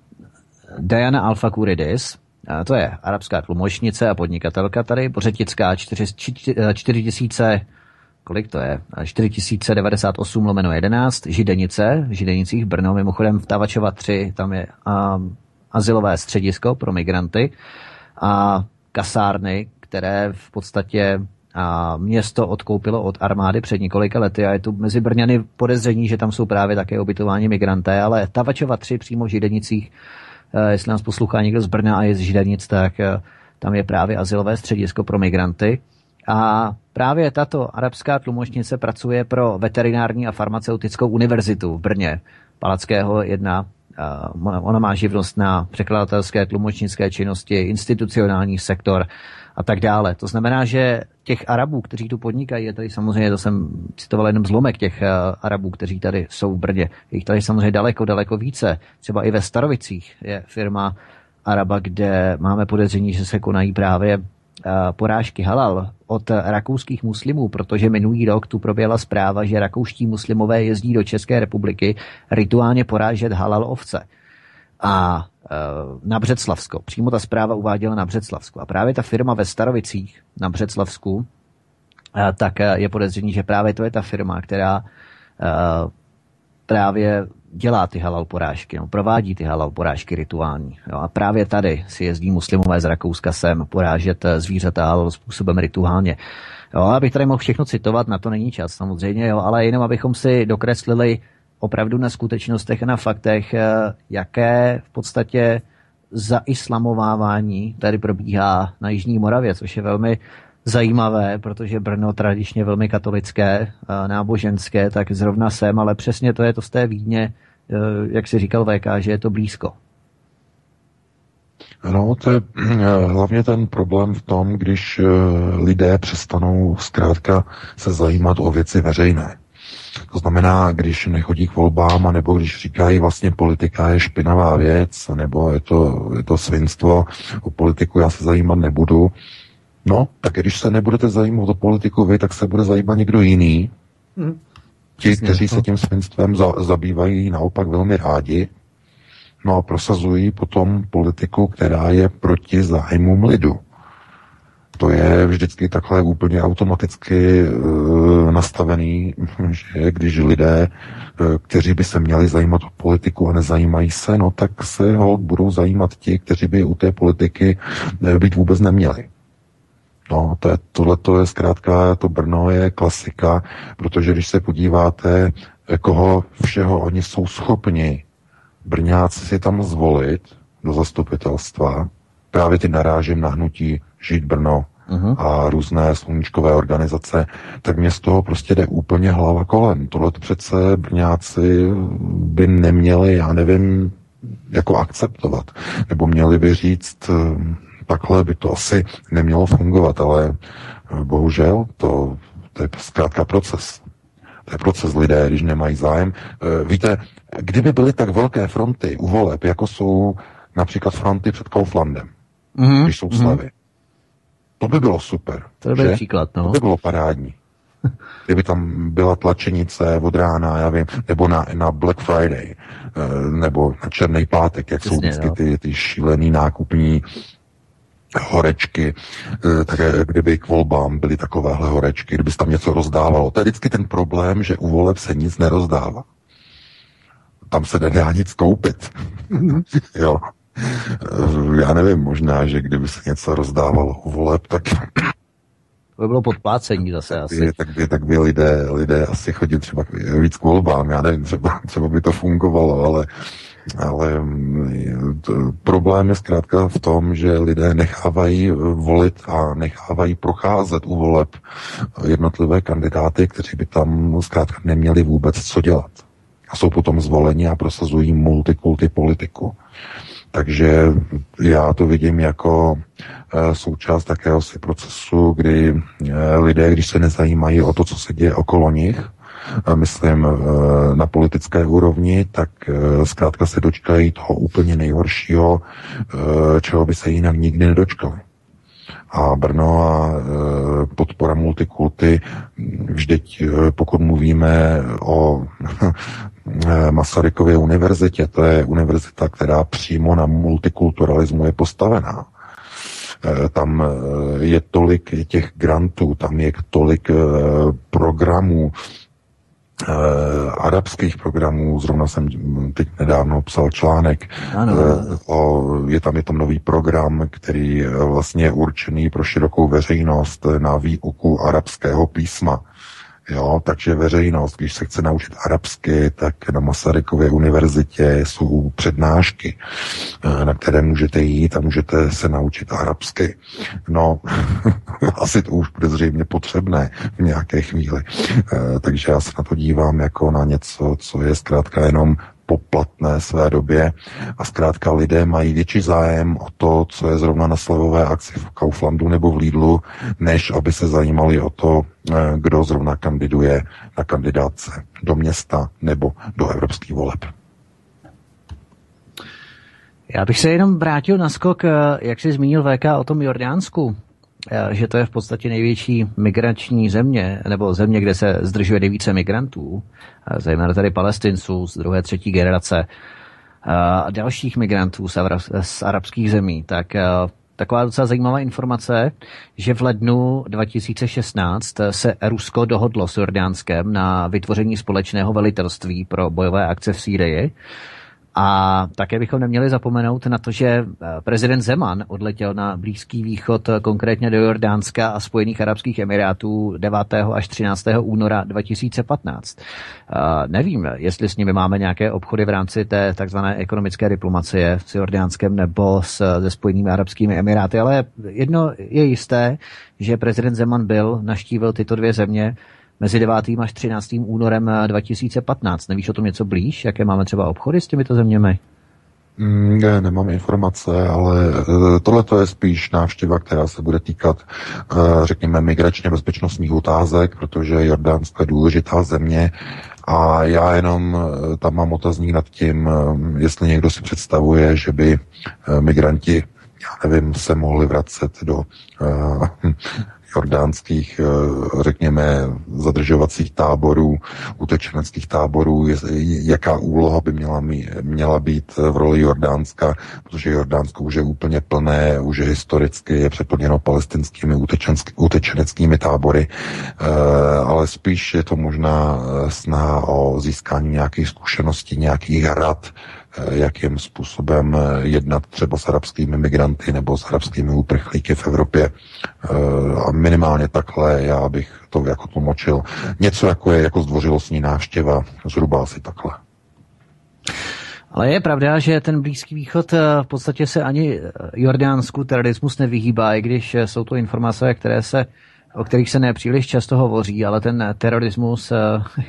Diana Alfa Kuridis, to je arabská tlumočnice a podnikatelka tady, pořetická 4000 kolik to je? 4098 lomeno 11, Židenice, v Židenicích Brno, mimochodem v Tavačova 3, tam je um, azylové středisko pro migranty a kasárny, které v podstatě a město odkoupilo od armády před několika lety a je tu mezi Brňany podezření, že tam jsou právě také ubytování migranté, ale Tavačova 3 přímo v Židenicích, eh, jestli nás poslouchá někdo z Brna a je z Židenic, tak eh, tam je právě azylové středisko pro migranty. A právě tato arabská tlumočnice pracuje pro veterinární a farmaceutickou univerzitu v Brně, Palackého 1. Ona má živnost na překladatelské tlumočnické činnosti, institucionální sektor a tak dále. To znamená, že těch Arabů, kteří tu podnikají, je tady samozřejmě, to jsem citoval jenom zlomek těch Arabů, kteří tady jsou v Brně. Jich tady samozřejmě daleko, daleko více. Třeba i ve Starovicích je firma Araba, kde máme podezření, že se konají právě porážky halal od rakouských muslimů, protože minulý rok tu proběhla zpráva, že rakouští muslimové jezdí do České republiky rituálně porážet halal ovce. A e, na Břeclavsko. Přímo ta zpráva uváděla na Břeclavsko. A právě ta firma ve Starovicích na Břeclavsku, e, tak je podezření, že právě to je ta firma, která e, právě dělá ty halal porážky, no, provádí ty halal porážky rituální. Jo, a právě tady si jezdí muslimové z Rakouska sem porážet zvířata halal způsobem rituálně. Jo, abych tady mohl všechno citovat, na to není čas samozřejmě, jo, ale jenom abychom si dokreslili opravdu na skutečnostech a na faktech, eh, jaké v podstatě zaislamovávání tady probíhá na Jižní Moravě, což je velmi zajímavé, protože Brno tradičně velmi katolické, náboženské, tak zrovna sem, ale přesně to je to z té Vídně, e, jak si říkal VK, že je to blízko. No, to je hlavně ten problém v tom, když lidé přestanou zkrátka se zajímat o věci veřejné. To znamená, když nechodí k volbám, nebo když říkají vlastně politika je špinavá věc, nebo je to, je to svinstvo, o politiku já se zajímat nebudu, No, tak když se nebudete zajímat o politiku vy, tak se bude zajímat někdo jiný. Hmm. Ti, kteří se tím svinstvem za, zabývají naopak velmi rádi, no a prosazují potom politiku, která je proti zájmům lidu. To je vždycky takhle úplně automaticky e, nastavený, že když lidé, e, kteří by se měli zajímat o politiku a nezajímají se, no tak se ho budou zajímat ti, kteří by u té politiky e, být vůbec neměli. No, to je, tohleto je zkrátka, to Brno je klasika, protože když se podíváte, koho všeho oni jsou schopni Brňáci si tam zvolit do zastupitelstva, právě ty narážím na hnutí Žít Brno uh-huh. a různé sluníčkové organizace, tak mě z toho prostě jde úplně hlava kolem. Tohle přece Brňáci by neměli, já nevím, jako akceptovat. Nebo měli by říct, takhle by to asi nemělo fungovat, ale eh, bohužel to, to je zkrátka proces. To je proces lidé, když nemají zájem. Eh, víte, kdyby byly tak velké fronty u voleb, jako jsou například fronty před Kauflandem, mm-hmm. když jsou slevy, mm-hmm. To by bylo super. To by byl příklad, no. To by bylo parádní. Kdyby tam byla tlačenice od rána, já vím, nebo na, na Black Friday, eh, nebo na Černý pátek, jak Přesně, jsou vždycky no. ty, ty šílený nákupní horečky, eh, tak kdyby k volbám byly takovéhle horečky, kdyby se tam něco rozdávalo. To je vždycky ten problém, že u voleb se nic nerozdává. Tam se nedá nic koupit. Mhm. jo. Já nevím, možná, že kdyby se něco rozdávalo u voleb, tak to by bylo podplácení zase asi. Tak by, tak by lidé, lidé asi chodit třeba víc k volbám, já nevím, třeba, třeba by to fungovalo, ale ale mm, to, problém je zkrátka v tom, že lidé nechávají volit a nechávají procházet u voleb jednotlivé kandidáty, kteří by tam zkrátka neměli vůbec co dělat. A jsou potom zvoleni a prosazují multikulty politiku. Takže já to vidím jako eh, součást takéhosi procesu, kdy eh, lidé, když se nezajímají o to, co se děje okolo nich, myslím, eh, na politické úrovni, tak zkrátka se dočkají toho úplně nejhoršího, eh, čeho by se jinak nikdy nedočkali. A Brno a podpora multikulty, vždyť pokud mluvíme o Masarykově univerzitě, to je univerzita, která přímo na multikulturalismu je postavená tam je tolik těch grantů, tam je tolik programů, Uh, arabských programů, zrovna jsem teď nedávno psal článek, ano. Uh, o, je tam je tam nový program, který vlastně je určený pro širokou veřejnost na výuku arabského písma. Jo, takže veřejnost, když se chce naučit arabsky, tak na Masarykově univerzitě jsou přednášky, eh, na které můžete jít a můžete se naučit arabsky. No, asi to už bude zřejmě potřebné v nějaké chvíli. Eh, takže já se na to dívám jako na něco, co je zkrátka jenom poplatné své době a zkrátka lidé mají větší zájem o to, co je zrovna na slevové akci v Kauflandu nebo v Lidlu, než aby se zajímali o to, eh, kdo zrovna kandiduje na kandidáce do města nebo do evropských voleb. Já bych se jenom vrátil na skok, eh, jak jsi zmínil VK o tom Jordánsku, že to je v podstatě největší migrační země, nebo země, kde se zdržuje nejvíce migrantů zejména tady palestinců z druhé, třetí generace a dalších migrantů z, arabských zemí, tak taková docela zajímavá informace, že v lednu 2016 se Rusko dohodlo s Jordánskem na vytvoření společného velitelství pro bojové akce v Sýrii. A také bychom neměli zapomenout na to, že eh, prezident Zeman odletěl na Blízký východ, eh, konkrétně do Jordánska a Spojených Arabských Emirátů 9. až 13. února 2015. Nevím, jestli s nimi máme nějaké obchody v rámci té takzvané ekonomické diplomacie s Jordánskem nebo s, se Spojenými Arabskými Emiráty, ale jedno je jisté, že prezident Zeman byl, naštívil tyto dvě země mezi 9. až 13. únorem 2015. Nevíš o tom něco blíž? Jaké máme třeba obchody s těmito zeměmi? Mm, ne, nemám informace, ale eh, tohle je spíš návštěva, která se bude týkat, eh, řekněme, migračně bezpečnostních otázek, protože Jordánsko je důležitá země a já jenom eh, tam mám otazník nad tím, jestli někdo si představuje, že by migranti já nevím, se mohli vracet do jordánských, eh, řekněme, zadržovacích táborů, utečeneckých táborů, jaká úloha by měla, měla být v roli Jordánska, protože Jordánsko už je úplně plné, už je historicky je přeplněno palestinskými utečeneckými tábory, eh, ale spíš je to možná eh, snaha o získání nějakých zkušeností, nějakých rad, Eh, jakým způsobem eh, jednat třeba s arabskými migranty nebo s arabskými uprchlíky v Evropě. Eh, a minimálně takhle já bych to jako tlumočil. Něco jako je jako zdvořilostní návštěva, zhruba asi takhle. Ale je pravda, že ten Blízký východ v podstatě se ani Jordánsku terorismus nevyhýbá, i když jsou to informace, které se o kterých se nepříliš často hovoří, ale ten terorismus eh,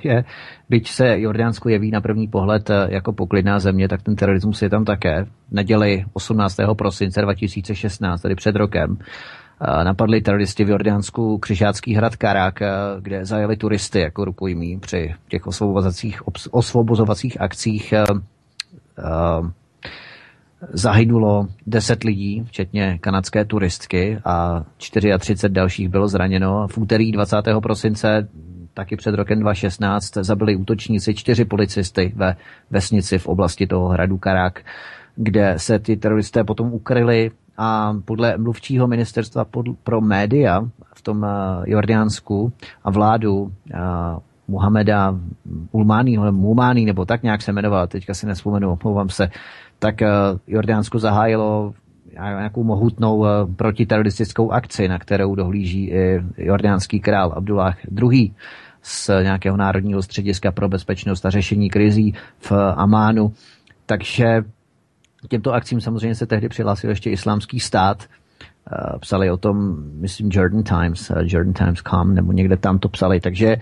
je, byť se Jordánsko jeví na první pohled eh, jako poklidná země, tak ten terorismus je tam také. Neděli 18. prosince 2016, tedy před rokem, eh, napadli teroristi v Jordánsku křižácký hrad Karak, kde zajeli turisty jako rukojmí při těch osvobozovacích, osvobozovacích akcích zahynulo 10 lidí, včetně kanadské turistky a 34 dalších bylo zraněno. V úterý 20. prosince taky před rokem 2016 zabili útočníci čtyři policisty ve vesnici v oblasti toho hradu Karak, kde se ty teroristé potom ukryli a podle mluvčího ministerstva pro média v tom eh, Jordánsku a vládu eh, Muhameda Ulmányho, Mumání, nebo tak nějak se jmenoval, teďka si nespomenu, omlouvám se, tak eh, Jordánsko zahájilo nějakou mohutnou eh, protiteroristickou akci, na kterou dohlíží i jordánský král Abdullah II. z nějakého národního střediska pro bezpečnost a řešení krizí v Amánu. Takže těmto akcím samozřejmě se tehdy přihlásil ještě islámský stát. Eh, psali o tom, myslím, Jordan Times, Jordan Times.com, nebo někde tam to psali. Takže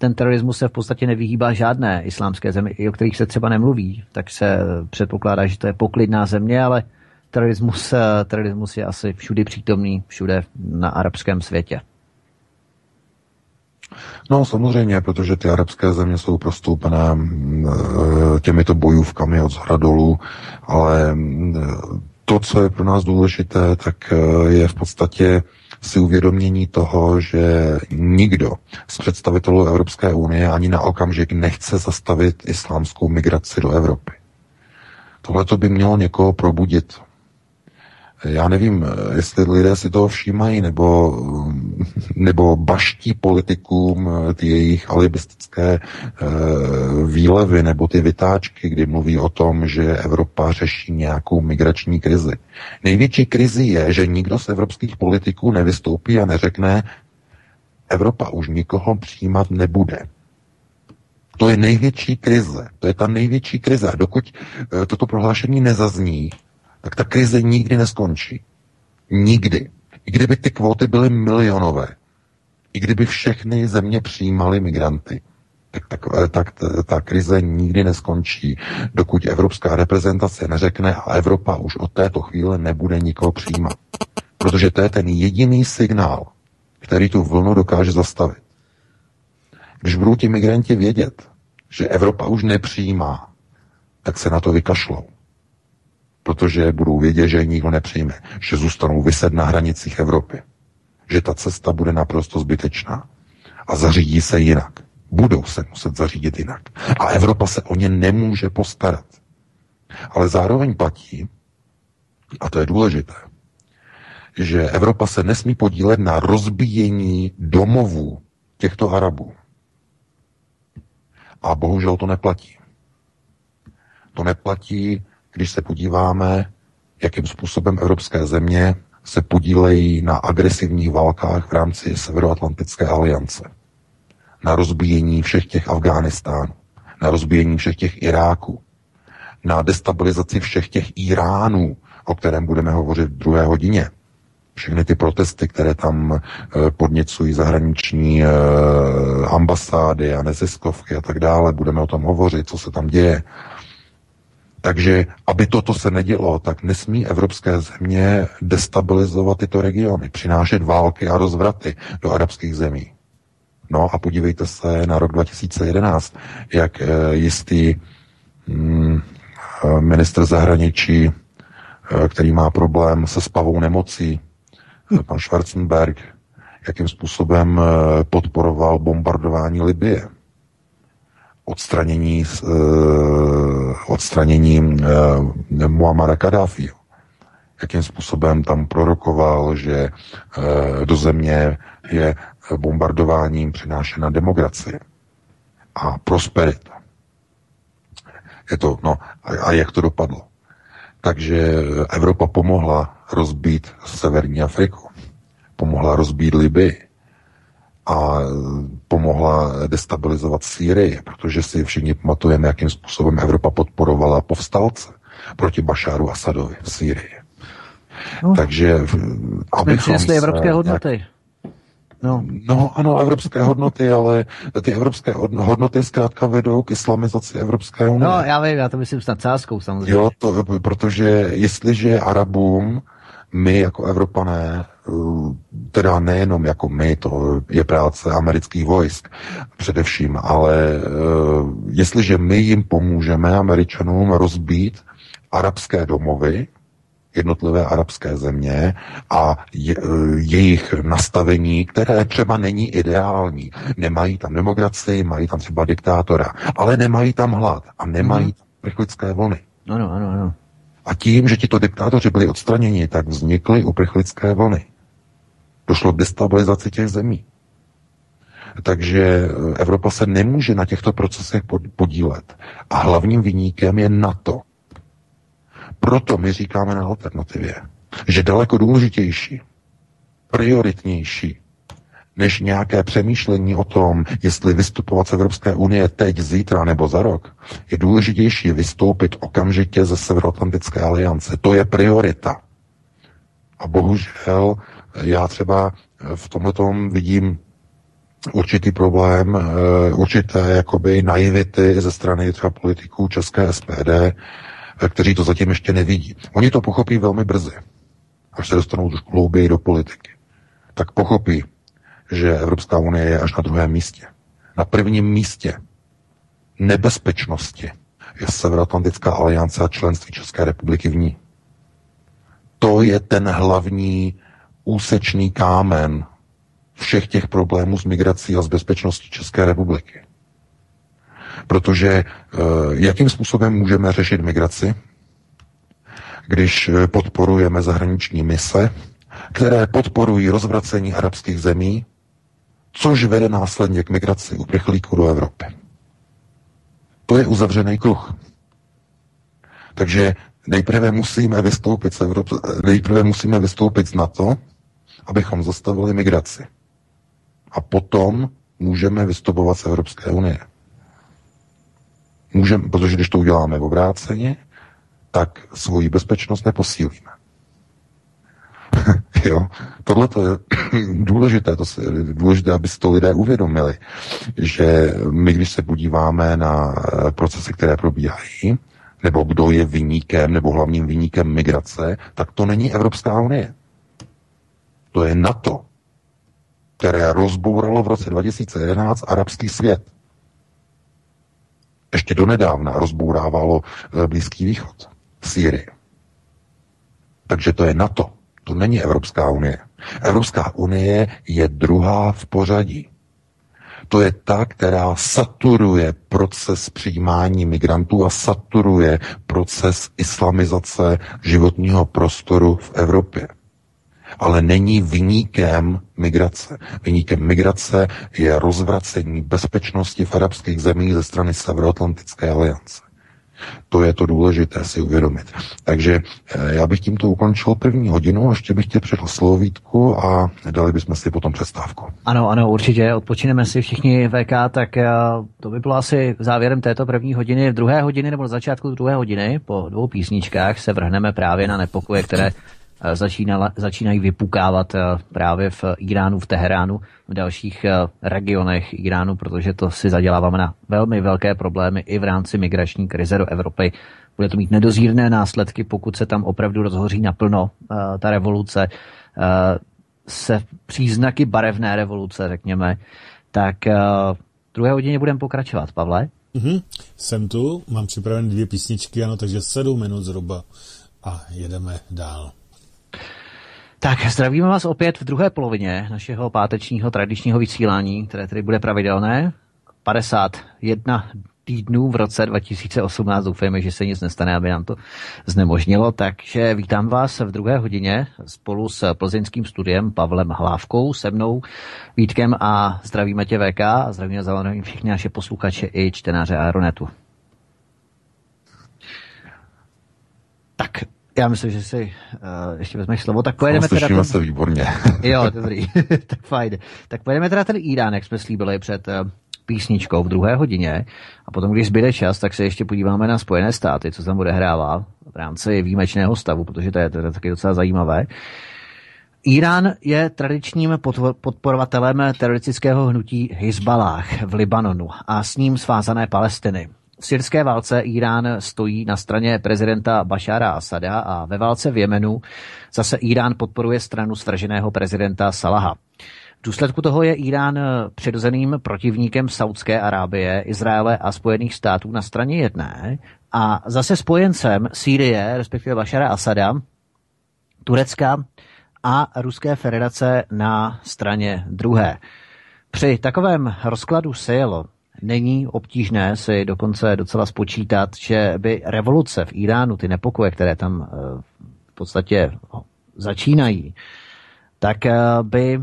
ten terorismus se v podstatě nevyhýbá žádné islámské zemi, o kterých se třeba nemluví, tak se předpokládá, že to je poklidná země, ale terorismus, eh, terorismus je asi všudy přítomný, všude na arabském světě. No samozřejmě, protože ty arabské země jsou prostoupené mm, eh, těmito bojůvkami od zhora dolů, ale mm, to, co je pro nás důležité, tak eh, je v podstatě si uvědomění toho, že nikdo z představitelů Evropské unie ani na okamžik nechce zastavit islámskou migraci do Evropy. Tohle to by mělo někoho probudit. Já nevím, jestli lidé si toho všímají, nebo, nebo baští politikům ty jejich alibistické e, výlevy, nebo ty vytáčky, kdy mluví o tom, že Evropa řeší nějakou migrační krizi. Největší krizi je, že nikdo z evropských politiků nevystoupí a neřekne, Evropa už nikoho přijímat nebude. To je největší krize. To je ta největší krize. Dokud e, toto prohlášení nezazní, tak ta krize nikdy neskončí. Nikdy. I kdyby ty kvóty byly milionové, i kdyby všechny země přijímaly migranty, tak, tak, tak ta, krize nikdy neskončí, dokud evropská reprezentace neřekne a Evropa už od této chvíle nebude nikoho přijímat. Protože to je ten jediný signál, který tu vlnu dokáže zastavit. Když budou ti migranti vědět, že Evropa už nepřijímá, tak se na to vykašlou protože budou vědět, že nikdo nepřijme, že zůstanou vyset na hranicích Evropy, že ta cesta bude naprosto zbytečná a zařídí se jinak. Budou se muset zařídit jinak. A Evropa se o ně nemůže postarat. Ale zároveň platí, a to je důležité, že Evropa se nesmí podílet na rozbíjení domovů těchto Arabů. A bohužel to neplatí. To neplatí, když se podíváme, jakým způsobem evropské země se podílejí na agresivních válkách v rámci Severoatlantické aliance. Na rozbíjení všech těch Afghánistánů, na rozbíjení všech těch Iráků, na destabilizaci všech těch Iránů, o kterém budeme hovořit v druhé hodině. Všechny ty protesty, které tam eh, podněcují zahraniční eh, ambasády a neziskovky a tak dále, budeme o tom hovořit, co se tam děje. Takže aby toto se nedělo, tak nesmí evropské země destabilizovat tyto regiony, přinášet války a rozvraty do arabských zemí. No a podívejte se na rok 2011, jak eh, jistý mm, eh, minister zahraničí, eh, který má problém se spavou nemocí, pan Schwarzenberg, jakým způsobem podporoval bombardování Libie odstranění, uh, odstranění uh, Muammara Kadáfího. Jakým způsobem tam prorokoval, že uh, do země je bombardováním přinášena demokracie a prosperita. Je to, no, a, a jak to dopadlo? Takže Evropa pomohla rozbít Severní Afriku, pomohla rozbít Libii, a pomohla destabilizovat Sýrii, protože si všichni pamatujeme, jakým způsobem Evropa podporovala povstalce proti Bašáru Asadovi v Sýrii. No, Takže abychom přinesli evropské hodnoty. No. no ano, evropské hodnoty, ale ty evropské hodnoty zkrátka vedou k islamizaci Evropské unie. No já vím, já to myslím s nadsázkou samozřejmě. Jo, to, protože jestliže Arabům my jako Evropané, eh, teda nejenom jako my, to je práce amerických vojsk především, ale eh, jestliže my jim pomůžeme, Američanům, rozbít arabské domovy, jednotlivé arabské země a je, eh, jejich nastavení, které třeba není ideální. Nemají tam demokracii, mají tam třeba diktátora, ale nemají tam hlad a nemají mm. tam prchlické vlny. Ano, ano, ano. A tím, že tito diktátoři byli odstraněni, tak vznikly uprchlické vlny. Došlo k destabilizaci těch zemí. Takže Evropa se nemůže na těchto procesech podílet. A hlavním vyníkem je NATO. Proto my říkáme na alternativě, že daleko důležitější, prioritnější než nějaké přemýšlení o tom, jestli vystupovat z Evropské unie teď, zítra nebo za rok, je důležitější vystoupit okamžitě ze Severoatlantické aliance. To je priorita. A bohužel já třeba v tomhle vidím určitý problém, eh, určité jakoby naivity ze strany třeba politiků České SPD, eh, kteří to zatím ještě nevidí. Oni to pochopí velmi brzy, až se dostanou trošku hlouběji do politiky. Tak pochopí, že Evropská unie je až na druhém místě. Na prvním místě nebezpečnosti je Severoatlantická aliance a členství České republiky v ní. To je ten hlavní úsečný kámen všech těch problémů s migrací a s bezpečností České republiky. Protože eh, jakým způsobem můžeme řešit migraci, když eh, podporujeme zahraniční mise, které podporují rozvracení arabských zemí, což vede následně k migraci uprchlíků do Evropy. To je uzavřený kruh. Takže nejprve musíme vystoupit z Evropy, nejprve musíme vystoupit z NATO, abychom zastavili migraci. A potom můžeme vystupovat z Evropské unie. Můžeme, protože když to uděláme v obráceně, tak svoji bezpečnost neposílíme. jo, tohle to je důležité, to je důležité, aby si to lidé uvědomili, že my, když se podíváme na eh, procesy, které probíhají, nebo kdo je vyníkem, nebo hlavním vyníkem migrace, tak to není Evropská unie. To je NATO, které rozbouralo v roce 2011 arabský svět. Ještě donedávna rozbourávalo eh, Blízký východ, Sýrii. Takže to je NATO. To není Evropská unie. Evropská unie je druhá v pořadí. To je ta, která saturuje proces přijímání migrantů a saturuje proces islamizace životního prostoru v Evropě ale není vyníkem migrace. Vyníkem migrace je rozvracení bezpečnosti v arabských zemích ze strany Severoatlantické aliance. To je to důležité si uvědomit. Takže eh, já bych tímto ukončil první hodinu, ještě bych tě předal slovo Vítku a dali bychom si potom přestávku. Ano, ano, určitě, odpočineme si všichni VK, tak eh, to by bylo asi závěrem této první hodiny. V druhé hodiny nebo na začátku druhé hodiny, po dvou písničkách, se vrhneme právě na nepokoje, které začínala, začínají vypukávat eh, právě v Iránu, v Teheránu, v dalších eh, regionech Iránu, protože to si zaděláváme na velmi velké problémy i v rámci migrační krize do Evropy. Bude to mít nedozírné následky, pokud se tam opravdu rozhoří naplno ta revoluce, se příznaky barevné revoluce, řekněme. Tak druhé hodině budeme pokračovat. Pavle? Mm-hmm. Jsem tu, mám připravené dvě písničky, ano, takže sedm minut zhruba a jedeme dál. Tak, zdravíme vás opět v druhé polovině našeho pátečního tradičního vysílání, které tedy bude pravidelné. 51 týdnů v roce 2018. Doufejme, že se nic nestane, aby nám to znemožnilo. Takže vítám vás v druhé hodině spolu s plzeňským studiem Pavlem Hlávkou, se mnou Vítkem a zdravíme tě VK a zdravíme zároveň všichni naše posluchače i čtenáře Aeronetu. Tak, já myslím, že si uh, ještě vezmeš slovo, tak pojedeme teda... Ten... se výborně. jo, dobrý, tak fajn. Tak pojedeme teda ten Irán, jak jsme slíbili před uh, písničkou v druhé hodině a potom, když zbyde čas, tak se ještě podíváme na Spojené státy, co tam bude hrává v rámci výjimečného stavu, protože to je teda taky docela zajímavé. Irán je tradičním podporovatelem teroristického hnutí Hezbalách v Libanonu a s ním svázané Palestiny. V syrské válce Irán stojí na straně prezidenta Bašára Asada a ve válce v Jemenu zase Irán podporuje stranu svrženého prezidenta Salaha. V důsledku toho je Irán přirozeným protivníkem Saudské Arábie, Izraele a Spojených států na straně jedné a zase spojencem Sýrie, respektive Bašara Asada, Turecka a Ruské federace na straně druhé. Při takovém rozkladu sil není obtížné si dokonce docela spočítat, že by revoluce v Iránu, ty nepokoje, které tam eh, v podstatě začínají, tak eh, by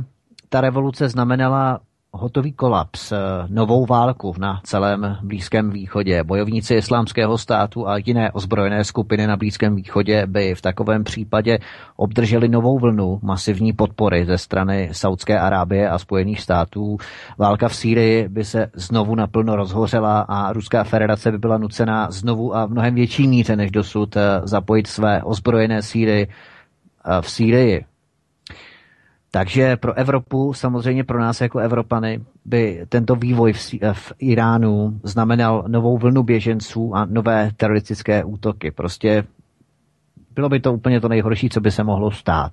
ta revoluce znamenala hotový kolaps, eh, novou válku na celém Blízkém východě. Bojovníci islámského státu a jiné ozbrojené skupiny na Blízkém východě by v takovém případě obdrželi novou vlnu masivní podpory ze strany Saudské Arábie a Spojených států. Válka v Sýrii by se znovu naplno rozhořela a Ruská federace by byla nucena znovu a v mnohem větší míře než dosud eh, zapojit své ozbrojené síly eh, v Sýrii takže pro Evropu, samozřejmě pro nás jako Evropany, by tento vývoj v, v Iránu znamenal novou vlnu běženců a nové teroristické útoky. Prostě bylo by to úplně to nejhorší, co by se mohlo stát.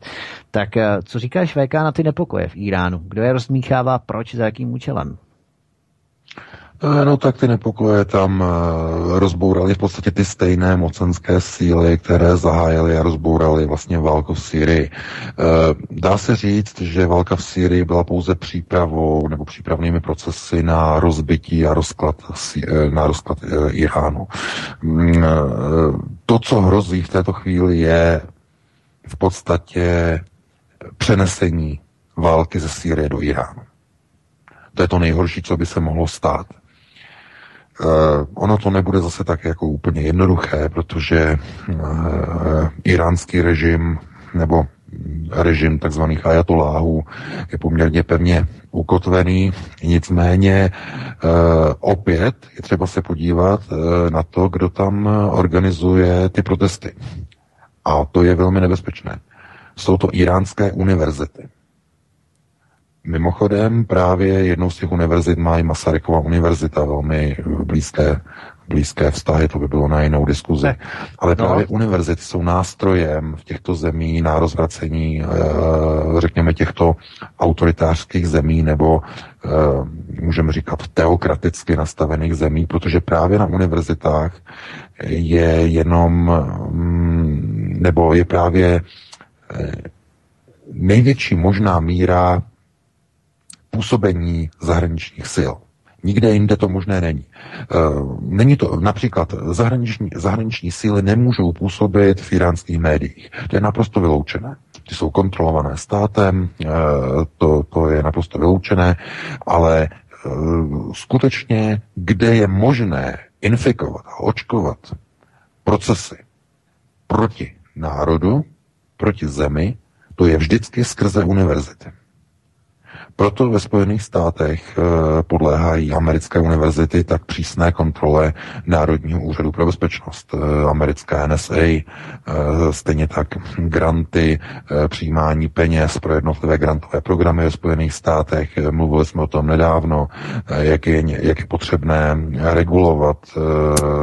Tak eh, co říkáš VK na ty nepokoje v Iránu? Kdo je rozmíchává, proč, za jakým účelem? Eh, no tak ty nepokoje tam eh, rozbourali v podstatě ty stejné mocenské síly, které zahájily a rozbourali vlastně válku v Syrii. Eh, dá se říct, že válka v Syrii byla pouze přípravou nebo přípravnými procesy na rozbití a rozklad, na rozklad Iránu. Mm, to, co hrozí v této chvíli, je v podstatě přenesení války ze Sýrie do Iránu. To je to nejhorší, co by se mohlo stát. Uh, ono to nebude zase tak jako úplně jednoduché, protože uh, iránský režim nebo režim takzvaných ajatoláhů je poměrně pevně ukotvený. Nicméně uh, opět je třeba se podívat na to, kdo tam organizuje ty protesty. A to je velmi nebezpečné. Jsou to iránské univerzity. Mimochodem právě jednou z těch univerzit má i Masarykova univerzita, velmi blízké, blízké vztahy, to by bylo na jinou diskuzi. Ale no. právě univerzity jsou nástrojem v těchto zemí na rozvracení, eh, řekněme, těchto autoritářských zemí nebo eh, můžeme říkat teokraticky nastavených zemí, protože právě na univerzitách je jenom, mm, nebo je právě eh, největší možná míra působení zahraničních sil. Nikde jinde to možné není. Není to, například zahraniční, zahraniční síly nemůžou působit v iránských médiích. To je naprosto vyloučené. Ty jsou kontrolované státem, to, to je naprosto vyloučené, ale skutečně, kde je možné infikovat a očkovat procesy proti národu, proti zemi, to je vždycky skrze univerzity. Proto ve Spojených státech eh, podléhají americké univerzity tak přísné kontrole Národního úřadu pro bezpečnost, eh, americké NSA, eh, stejně tak granty, přijímání peněz pro jednotlivé grantové programy ve Spojených státech. Mluvili jsme o tom nedávno, jak je, jak je potřebné regulovat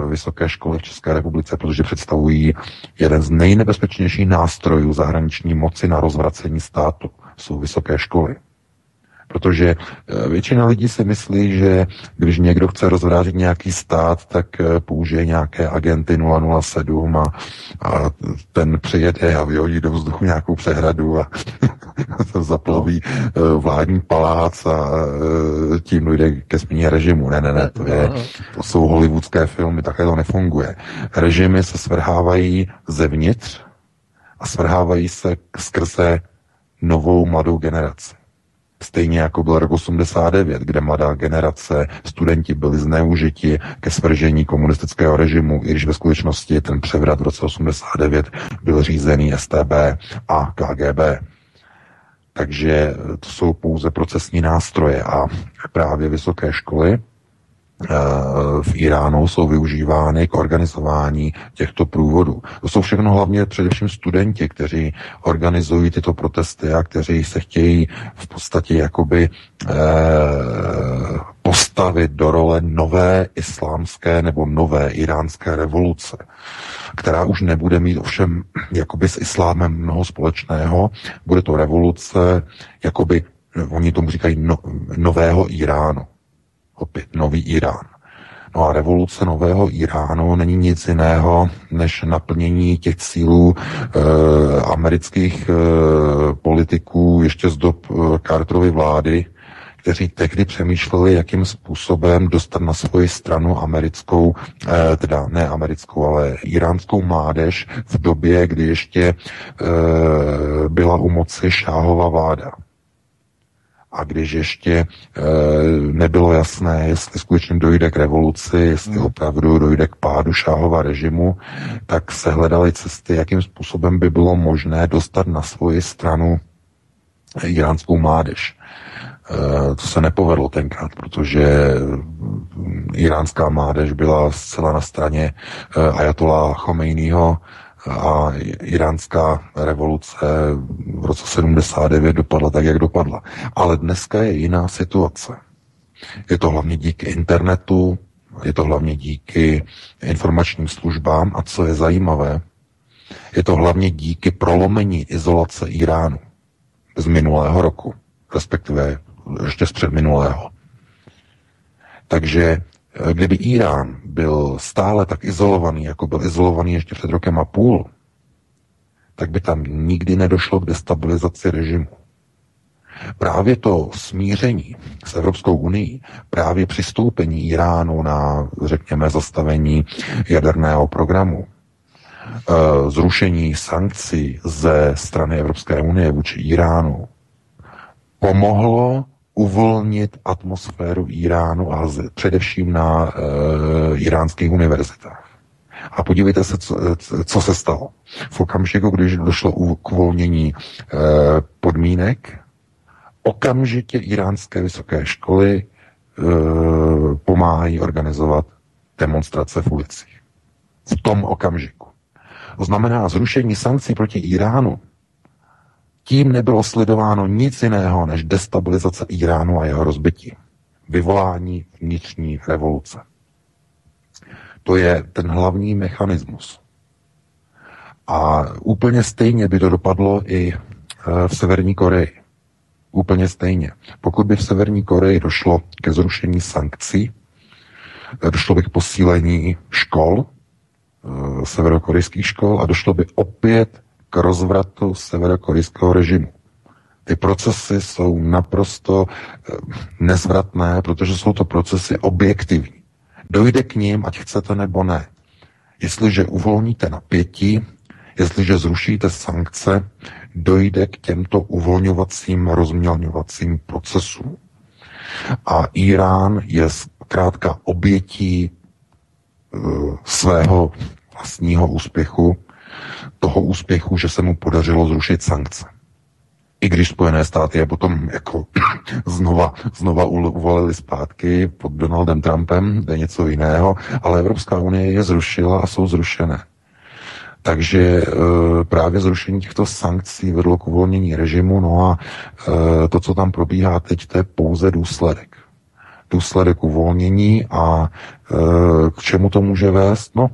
vysoké školy v České republice, protože představují jeden z nejnebezpečnějších nástrojů zahraniční moci na rozvracení státu. Jsou vysoké školy. Protože eh, většina lidí si myslí, že když někdo chce rozvrátit nějaký stát, tak eh, použije nějaké agenty 007 a, a ten přijede a vyhodí do vzduchu nějakou přehradu a zaplaví eh, vládní palác a tím dojde ke změně režimu. Ne, ne, ne, to, je, to jsou hollywoodské filmy, takhle to nefunguje. Režimy se svrhávají zevnitř a svrhávají se skrze novou mladou generaci. Stejně jako byl rok 89, kde mladá generace, studenti byli zneužiti ke svržení komunistického režimu, i když ve skutečnosti ten převrat v roce 89 byl řízený STB a KGB. Takže to jsou pouze procesní nástroje a právě vysoké školy v Iránu jsou využívány k organizování těchto průvodů. To jsou všechno hlavně především studenti, kteří organizují tyto protesty a kteří se chtějí v podstatě jakoby eh, postavit do role nové islámské nebo nové iránské revoluce, která už nebude mít ovšem jakoby s islámem mnoho společného. Bude to revoluce, jakoby, oni tomu říkají no, nového Iránu opět nový Irán. No a revoluce nového Iránu není nic jiného než naplnění těch cílů e, amerických e, politiků ještě z dob e, Carterovy vlády, kteří tehdy přemýšleli, jakým způsobem dostat na svoji stranu americkou, e, teda ne americkou, ale iránskou mládež v době, kdy ještě e, byla u moci šáhová vláda a když ještě e, nebylo jasné, jestli skutečně dojde k revoluci, jestli hmm. opravdu dojde k pádu šáhova režimu, tak se hledaly cesty, jakým způsobem by bylo možné dostat na svoji stranu iránskou mládež. E, to se nepovedlo tenkrát, protože iránská mládež byla zcela na straně e, Ayatollah Chomejního, a iránská revoluce v roce 79 dopadla tak, jak dopadla. Ale dneska je jiná situace. Je to hlavně díky internetu, je to hlavně díky informačním službám a co je zajímavé, je to hlavně díky prolomení izolace Iránu z minulého roku, respektive ještě z předminulého. Takže Kdyby Irán byl stále tak izolovaný, jako byl izolovaný ještě před rokem a půl, tak by tam nikdy nedošlo k destabilizaci režimu. Právě to smíření s Evropskou unii, právě přistoupení Iránu na, řekněme, zastavení jaderného programu, eh, zrušení sankcí ze strany Evropské unie vůči Iránu, pomohlo uvolnit atmosféru Iránu a z, především na e, iránských univerzitách. A podívejte se, co, co se stalo. V okamžiku, když došlo k uvolnění e, podmínek, okamžitě iránské vysoké školy e, pomáhají organizovat demonstrace v ulicích. V tom okamžiku. To znamená zrušení sankcí proti Iránu tím nebylo sledováno nic jiného než destabilizace Iránu a jeho rozbití. Vyvolání vnitřní revoluce. To je ten hlavní mechanismus. A úplně stejně by to dopadlo i e, v Severní Koreji. Úplně stejně. Pokud by v Severní Koreji došlo ke zrušení sankcí, e, došlo by k posílení škol, e, severokorejských škol a došlo by opět k rozvratu severokorejského režimu. Ty procesy jsou naprosto eh, nezvratné, protože jsou to procesy objektivní. Dojde k ním, ať chcete nebo ne. Jestliže uvolníte napětí, jestliže zrušíte sankce, dojde k těmto uvolňovacím, rozmělňovacím procesům. A Irán je zkrátka obětí uh, svého vlastního úspěchu, toho úspěchu, že se mu podařilo zrušit sankce. I když Spojené státy je potom jako znova, znova uvolili zpátky pod Donaldem Trumpem, je něco jiného, ale Evropská unie je zrušila a jsou zrušené. Takže e, právě zrušení těchto sankcí vedlo k uvolnění režimu, no a e, to, co tam probíhá teď, to je pouze důsledek. Důsledek uvolnění a e, k čemu to může vést? No,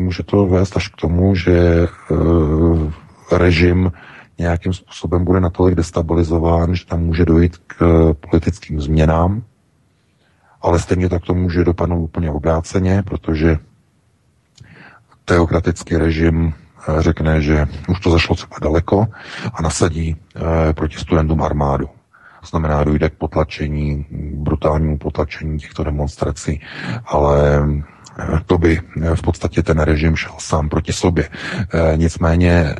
může to vést až k tomu, že e, režim nějakým způsobem bude natolik destabilizován, že tam může dojít k politickým změnám, ale stejně tak to může dopadnout úplně obráceně, protože teokratický režim eh, řekne, že už to zašlo třeba daleko a nasadí proti studentům armádu. To znamená, dojde k potlačení, brutálnímu potlačení těchto demonstrací, ale to by v podstatě ten režim šel sám proti sobě. Nicméně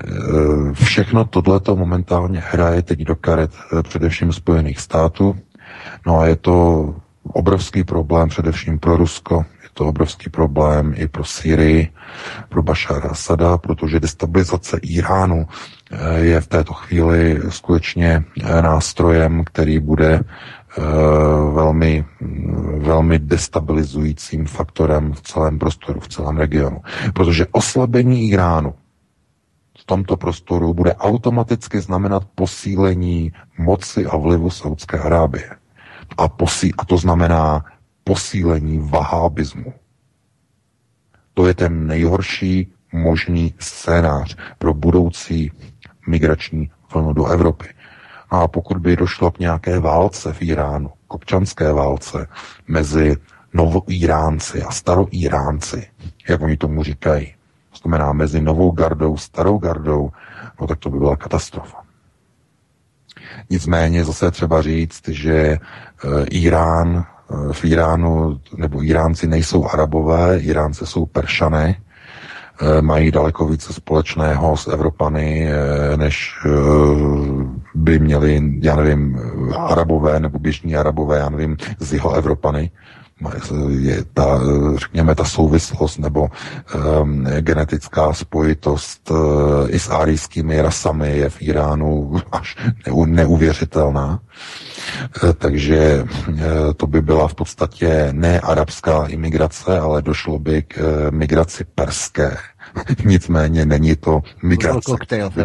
všechno tohleto momentálně hraje teď do karet především Spojených států. No a je to obrovský problém především pro Rusko, to obrovský problém i pro Syrii, pro Bašara Asada, protože destabilizace Iránu eh, je v této chvíli skutečně eh, nástrojem, který bude eh, velmi, velmi destabilizujícím faktorem v celém prostoru, v celém regionu. Protože oslabení Iránu v tomto prostoru bude automaticky znamenat posílení moci a vlivu Saudské Arábie. A, posí, a to znamená posílení vahábismu. To je ten nejhorší možný scénář pro budoucí migrační vlnu do Evropy. A pokud by došlo k nějaké válce v Iránu, k občanské válce mezi novoíránci a staroíránci, jak oni tomu říkají, to znamená mezi novou gardou, starou gardou, no tak to by byla katastrofa. Nicméně zase třeba říct, že e, Irán v Iránu, nebo Iránci nejsou arabové, Iránci jsou peršané, eh, mají daleko více společného s Evropany, než by měli, já nevím, arabové nebo běžní arabové, já nevím, z jeho Evropany je ta, řekněme, ta souvislost nebo um, genetická spojitost uh, i s árijskými rasami je v Iránu až neuvěřitelná. Uh, takže uh, to by byla v podstatě ne arabská imigrace, ale došlo by k uh, migraci perské Nicméně není to migrace,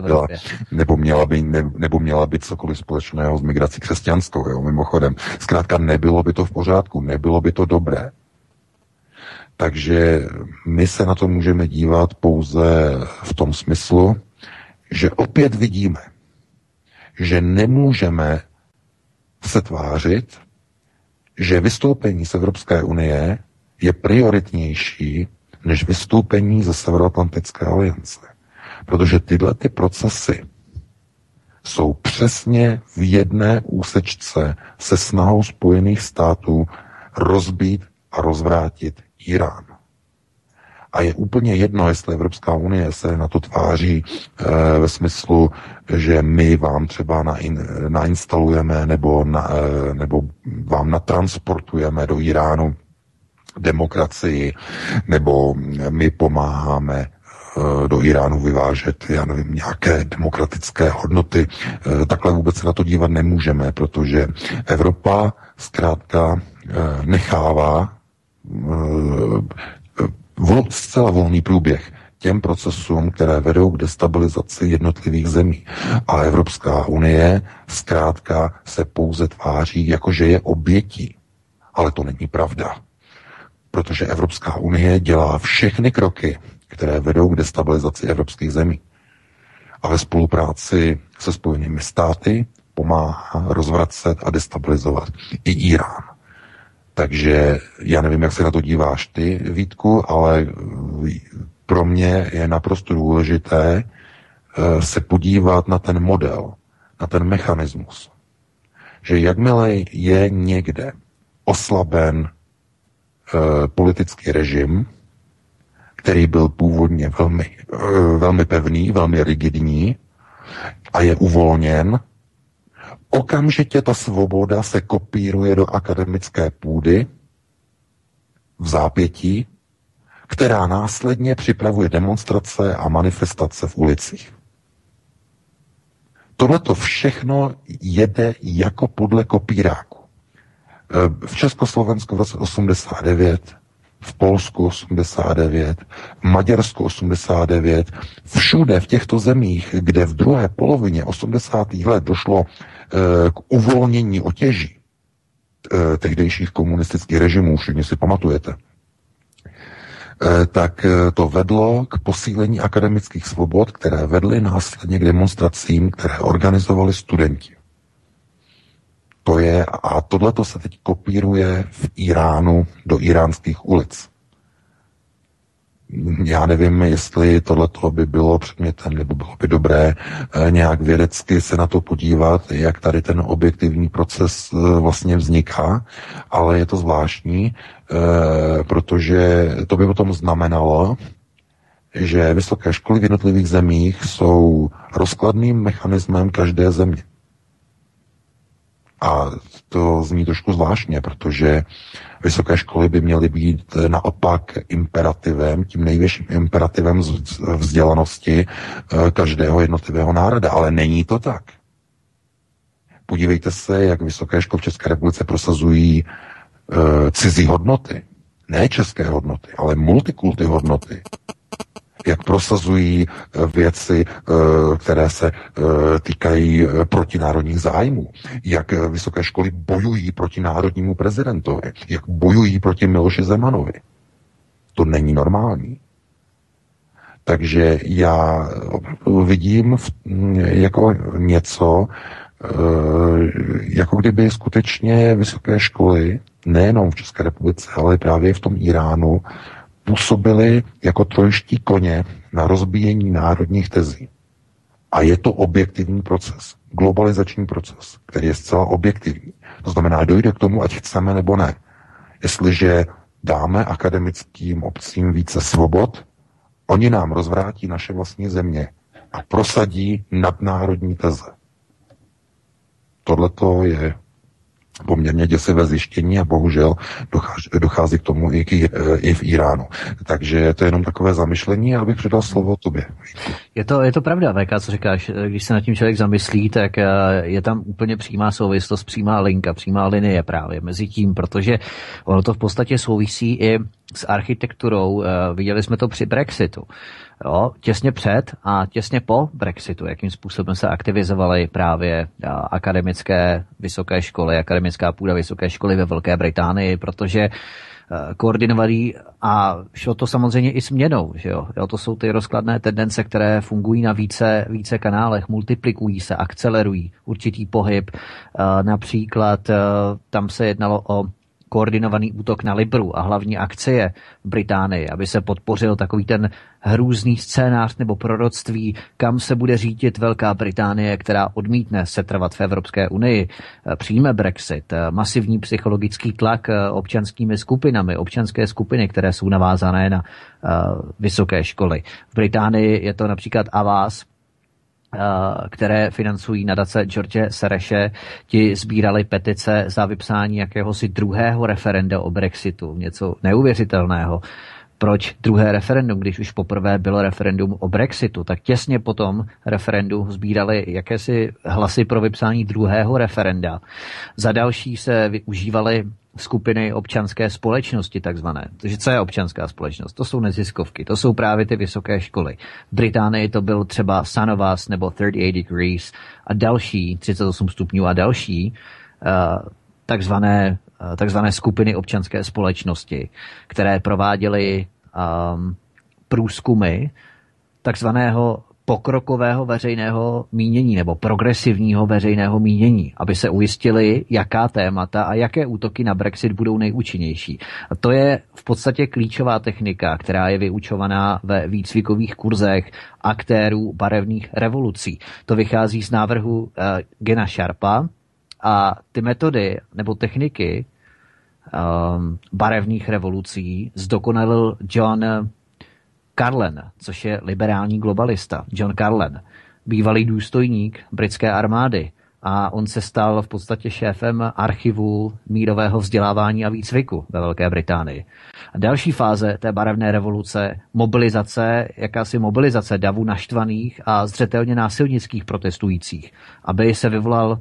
byla, nebo, měla by, ne, nebo měla by cokoliv společného s migrací křesťanskou, jo, mimochodem. Zkrátka nebylo by to v pořádku, nebylo by to dobré. Takže my se na to můžeme dívat pouze v tom smyslu, že opět vidíme, že nemůžeme se tvářit, že vystoupení z Evropské unie je prioritnější než vystoupení ze Severoatlantické aliance. Protože tyhle ty procesy jsou přesně v jedné úsečce se snahou Spojených států rozbít a rozvrátit Irán. A je úplně jedno, jestli Evropská unie se na to tváří e, ve smyslu, že my vám třeba nain, nainstalujeme nebo, na, e, nebo vám natransportujeme do Iránu demokracii, nebo my pomáháme eh, do Iránu vyvážet, já nevím, nějaké demokratické hodnoty. Eh, takhle vůbec se na to dívat nemůžeme, protože Evropa zkrátka eh, nechává zcela volný průběh těm procesům, které vedou k destabilizaci jednotlivých zemí. A Evropská unie zkrátka se pouze tváří, jakože je obětí. Ale to není pravda protože Evropská unie dělá všechny kroky, které vedou k destabilizaci evropských zemí. A ve spolupráci se Spojenými státy pomáhá rozvracet a destabilizovat i Irán. Takže já nevím, jak se na to díváš ty, Vítku, ale pro mě je naprosto důležité eh, se podívat na ten model, na ten mechanismus, že jakmile je někde oslaben politický režim, který byl původně velmi, e, velmi pevný, velmi rigidní a je uvolněn, okamžitě ta svoboda se kopíruje do akademické půdy v zápětí, která následně připravuje demonstrace a manifestace v ulicích. Tohle to všechno jede jako podle kopíráku. E, v Československu v roce 89, v Polsku 89, v Maďarsku 89, všude v těchto zemích, kde v druhé polovině 80. let došlo e, k uvolnění otěží e, tehdejších komunistických režimů, všichni si pamatujete, Eh, tak eh, to vedlo k posílení akademických svobod, které vedly následně k demonstracím, které organizovali studenti. To je, a tohle se teď kopíruje v Iránu do iránských ulic já nevím, jestli tohle by bylo předmětem, nebo bylo by dobré eh, nějak vědecky se na to podívat, jak tady ten objektivní proces eh, vlastně vzniká, ale je to zvláštní, eh, protože to by potom znamenalo, že vysoké školy v jednotlivých zemích jsou rozkladným mechanismem každé země. A to zní trošku zvláštně, protože vysoké školy by měly být naopak imperativem, tím největším imperativem vzdělanosti eh, každého jednotlivého národa. Ale není to tak. Podívejte se, jak vysoké školy v České republice prosazují uh, cizí hodnoty. Ne české hodnoty, ale multikulty hodnoty jak prosazují eh, věci, eh, které se eh, týkají protinárodních zájmů, jak vysoké školy bojují proti národnímu prezidentovi, jak bojují proti Miloši Zemanovi. To není normální. Takže já vidím jako něco, jako kdyby skutečně vysoké školy, nejenom v České republice, ale právě v tom Iránu, působili jako trojští koně na rozbíjení národních tezí. A je to objektivní proces, globalizační proces, který je zcela objektivní. To znamená, dojde k tomu, ať chceme nebo ne. Jestliže dáme akademickým obcím více svobod, oni nám rozvrátí naše vlastní země a prosadí nadnárodní teze. Tohle je poměrně děsivé zjištění a bohužel dochází, dochází k tomu i, k, i v Iránu. Takže to je jenom takové zamyšlení a abych předal slovo tobě. Je to, je to pravda, VK, co říkáš. Když se nad tím člověk zamyslí, tak eh, je tam úplně přímá souvislost, přímá linka, přímá linie právě mezi tím, protože ono to v podstatě souvisí i s architekturou. Eh, viděli jsme to při Brexitu. Jo, těsně před a těsně po Brexitu, jakým způsobem se aktivizovaly právě akademické vysoké školy, akademická půda vysoké školy ve Velké Británii, protože koordinovaný a šlo to samozřejmě i směnou. Že jo? Jo, to jsou ty rozkladné tendence, které fungují na více, více kanálech, multiplikují se, akcelerují určitý pohyb. Například tam se jednalo o koordinovaný útok na Libru a hlavní akcie v Británii, aby se podpořil takový ten hrůzný scénář nebo proroctví, kam se bude řídit Velká Británie, která odmítne setrvat v Evropské unii, přijme Brexit, masivní psychologický tlak občanskými skupinami, občanské skupiny, které jsou navázané na uh, vysoké školy. V Británii je to například Avas, Eh, které financují nadace George Sereše, ti sbírali petice za vypsání jakéhosi druhého referenda o Brexitu. Něco neuvěřitelného. Proč druhé referendum, když už poprvé bylo referendum o Brexitu, tak těsně potom referendu sbírali jakési hlasy pro vypsání druhého referenda. Za další se využívaly skupiny občanské společnosti takzvané. Takže co je občanská společnost? To jsou neziskovky, to jsou právě ty vysoké školy. V Británii to byl třeba Sanovas nebo 38 Degrees a další, 38 stupňů a další, uh, takzvané, uh, takzvané skupiny občanské společnosti, které prováděly um, průzkumy takzvaného pokrokového veřejného mínění nebo progresivního veřejného mínění, aby se ujistili, jaká témata a jaké útoky na Brexit budou nejúčinnější. A to je v podstatě klíčová technika, která je vyučovaná ve výcvikových kurzech aktérů barevných revolucí. To vychází z návrhu uh, Gena Sharpa a ty metody nebo techniky um, barevných revolucí zdokonalil John Carlen, což je liberální globalista, John Carlen, bývalý důstojník britské armády a on se stal v podstatě šéfem archivu mírového vzdělávání a výcviku ve Velké Británii. A další fáze té barevné revoluce, mobilizace, jakási mobilizace davu naštvaných a zřetelně násilnických protestujících, aby se vyvolal uh,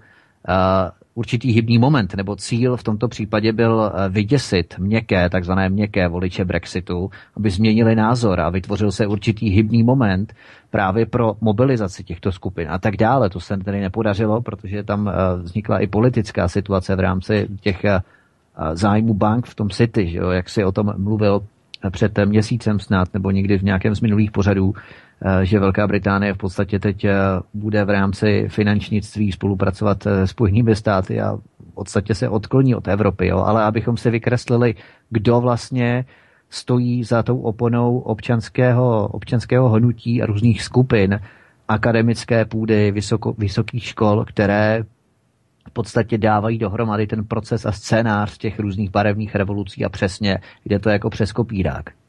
určitý hybný moment, nebo cíl v tomto případě byl eh, vyděsit měkké, takzvané měkké voliče Brexitu, aby změnili názor a vytvořil se určitý hybný moment právě pro mobilizaci těchto skupin a tak dále. To se tedy nepodařilo, protože tam eh, vznikla i politická situace v rámci těch eh, zájmu bank v tom City, že jo, jak si o tom mluvil před měsícem snad, nebo někdy v nějakém z minulých pořadů, že Velká Británie v podstatě teď eh, bude v rámci finančnictví spolupracovat eh, s Spojenými státy a v podstatě se odkloní od Evropy. Jo? Ale abychom si vykreslili, kdo vlastně stojí za tou oponou občanského, občanského hnutí a různých skupin, akademické půdy, vysoko, vysokých škol, které v podstatě dávají dohromady ten proces a scénář těch různých barevných revolucí a přesně jde to jako přes kopírák.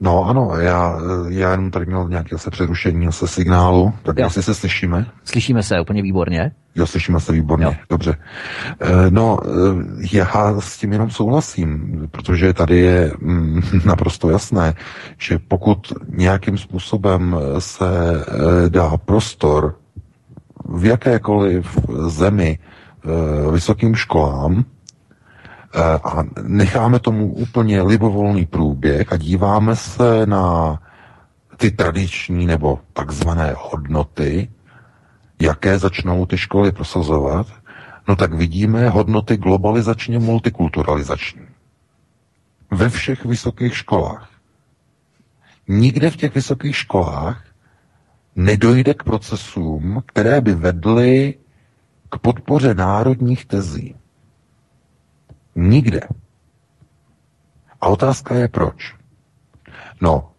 No ano, já, já jenom tady měl nějaké zase přerušení se signálu, tak jo. jestli se slyšíme. Slyšíme se úplně výborně. Jo, slyšíme se výborně, jo. dobře. Eh, no, eh, já s tím jenom souhlasím, protože tady je mm, naprosto jasné, že pokud nějakým způsobem se eh, dá prostor v jakékoliv zemi vysokým školám, a necháme tomu úplně libovolný průběh a díváme se na ty tradiční nebo takzvané hodnoty, jaké začnou ty školy prosazovat, no tak vidíme hodnoty globalizačně multikulturalizační. Ve všech vysokých školách. Nikde v těch vysokých školách nedojde k procesům, které by vedly k podpoře národních tezí. Nikde. A otázka je proč. No,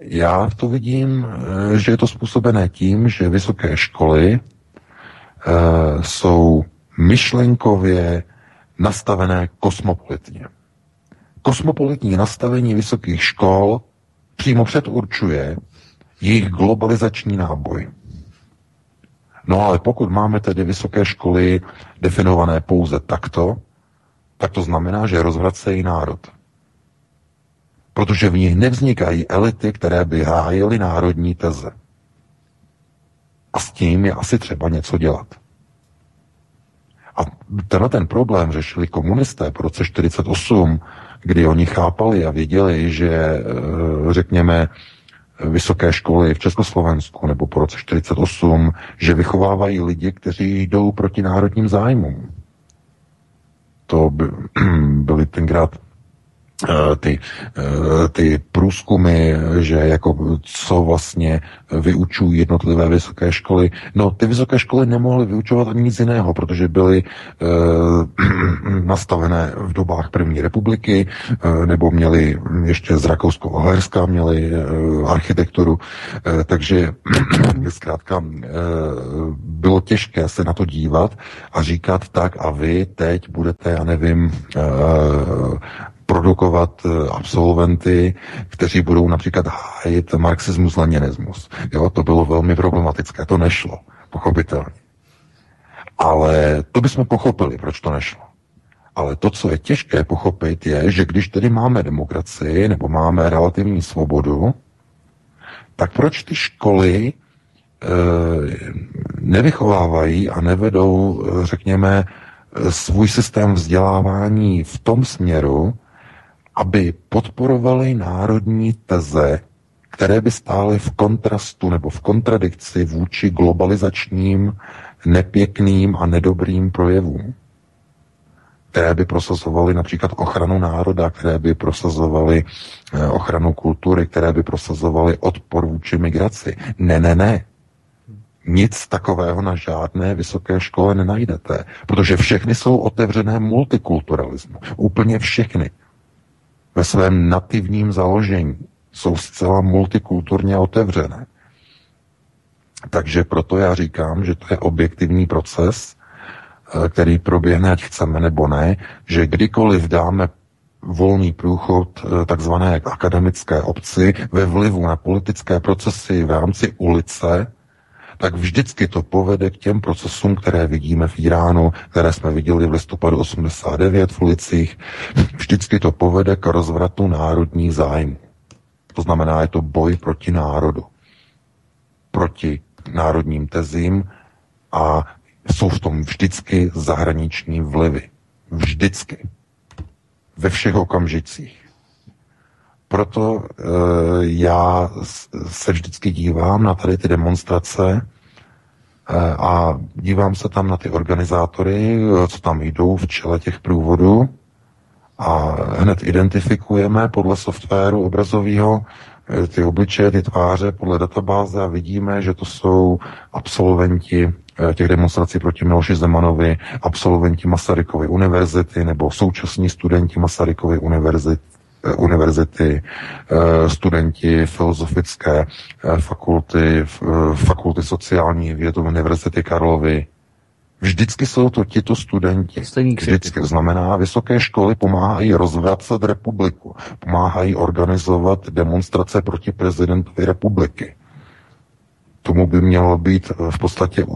já to vidím, eh, že je to způsobené tím, že vysoké školy e, jsou myšlenkově nastavené kosmopolitně. Kosmopolitní nastavení vysokých škol přímo předurčuje jejich globalizační náboj. No ale pokud máme tedy vysoké školy definované pouze takto, tak to znamená, že rozvracejí národ. Protože v nich nevznikají elity, které by hájily národní teze. A s tím je asi třeba něco dělat. A tenhle ten problém řešili komunisté po roce 48, kdy oni chápali a věděli, že eh, řekněme vysoké školy v Československu nebo po roce 48, že vychovávají lidi, kteří jdou proti národním zájmům to by, byly tenkrát ty, eh, ty průzkumy, že jako co vlastně vyučují jednotlivé vysoké školy. No, ty vysoké školy nemohly vyučovat ani nic jiného, protože byly e, nastavené v dobách první republiky, e, nebo měli ještě z Rakousko-Oherska, měli e, architekturu, e, takže zkrátka e, bylo těžké se na to dívat a říkat tak a vy teď budete, já nevím, e, produkovat eh, absolventy, kteří budou například hájit marxismus, leninismus. Jo, to bylo velmi problematické, to nešlo, pochopitelně. Ale to bychom pochopili, proč to nešlo. Ale to, co je těžké pochopit, je, že když tedy máme demokracii nebo máme relativní svobodu, tak proč ty školy e, nevychovávají a nevedou, eh, řekněme, svůj systém vzdělávání v tom směru, aby podporovali národní teze, které by stály v kontrastu nebo v kontradikci vůči globalizačním, nepěkným a nedobrým projevům. které by prosazovaly například ochranu národa, které by prosazovaly eh, ochranu kultury, které by prosazovaly odpor vůči migraci. Ne, ne, ne. Nic takového na žádné vysoké škole nenajdete, protože všechny jsou otevřené multikulturalismu. Úplně všechny. Ve svém nativním založení jsou zcela multikulturně otevřené. Takže proto já říkám, že to je objektivní proces, eh, který proběhne, ať chceme nebo ne, že kdykoliv dáme volný průchod eh, takzvané akademické obci ve vlivu na politické procesy v rámci ulice, tak vždycky to povede k těm procesům, které vidíme v Iránu, které jsme viděli v listopadu 89 v ulicích. Vždycky to povede k rozvratu národní zájmu. To znamená, je to boj proti národu. Proti národním tezím a jsou v tom vždycky zahraniční vlivy. Vždycky. Ve všech okamžicích. Proto e, já se vždycky dívám na tady ty demonstrace e, a dívám se tam na ty organizátory, co tam jdou v čele těch průvodů a hned identifikujeme podle softwaru obrazového eh, ty obličeje, ty tváře podle databáze a vidíme, že to jsou absolventi těch demonstrací proti Miloši Zemanovi, absolventi Masarykovy univerzity nebo současní studenti Masarykovy univerzity, Eh, univerzity, eh, studenti filozofické eh, fakulty, fakulty sociální věd Univerzity Karlovy. Vždycky jsou to tito studenti. Vždycky. Znamená, vysoké školy pomáhají rozvracet republiku, pomáhají organizovat demonstrace proti prezidentovi republiky. Tomu by mělo být v podstatě,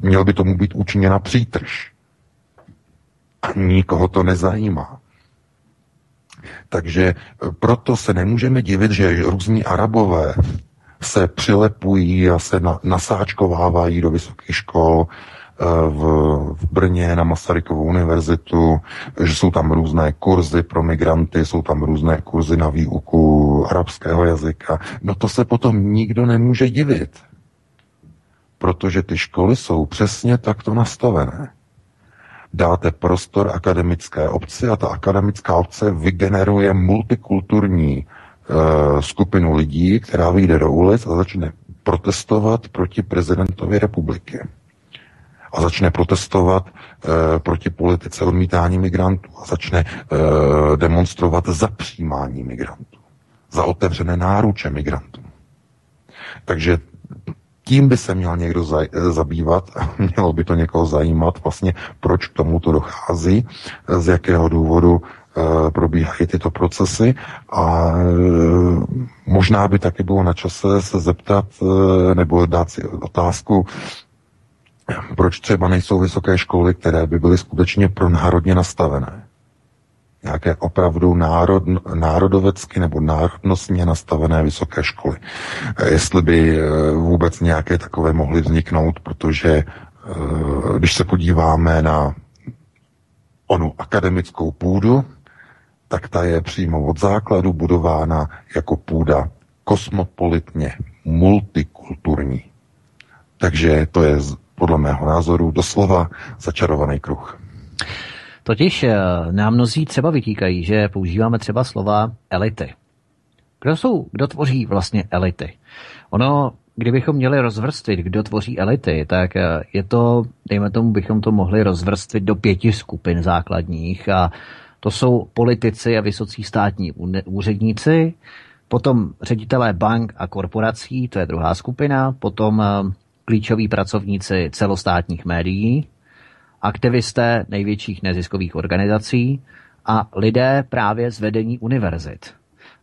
měl by tomu být učiněna přítrž. A nikoho to nezajímá. Takže e, proto se nemůžeme divit, že různí arabové se přilepují a se na, nasáčkovávají do vysokých škol e, v, v Brně na Masarykovu univerzitu, že jsou tam různé kurzy pro migranty, jsou tam různé kurzy na výuku arabského jazyka. No to se potom nikdo nemůže divit, protože ty školy jsou přesně takto nastavené dáte prostor akademické obci a ta akademická obce vygeneruje multikulturní uh, skupinu lidí, která vyjde do ulic a začne protestovat proti prezidentovi republiky. A začne protestovat uh, proti politice odmítání migrantů a začne uh, demonstrovat za přijímání migrantů, za otevřené náruče migrantů. Takže tím by se měl někdo zabývat, mělo by to někoho zajímat, vlastně proč k tomuto dochází, z jakého důvodu e, probíhají tyto procesy a e, možná by taky bylo na čase se zeptat e, nebo dát si otázku, proč třeba nejsou vysoké školy, které by byly skutečně pro národně nastavené nějaké opravdu národ, národovecky nebo národnostně nastavené vysoké školy. Eh, jestli by eh, vůbec nějaké takové mohly vzniknout, protože eh, když se podíváme na onu akademickou půdu, tak ta je přímo od základu budována jako půda kosmopolitně, multikulturní. Takže to je podle mého názoru doslova začarovaný kruh. Totiž eh, nám mnozí třeba vytýkají, že používáme třeba slova elity. Kdo jsou, kdo tvoří vlastně elity? Ono, kdybychom měli rozvrstvit, kdo tvoří elity, tak eh, je to, dejme tomu, bychom to mohli rozvrstvit do pěti skupin základních a to jsou politici a vysocí státní úředníci, potom ředitelé bank a korporací, to je druhá skupina, potom eh, klíčoví pracovníci celostátních médií, aktivisté největších neziskových organizací a lidé právě z vedení univerzit.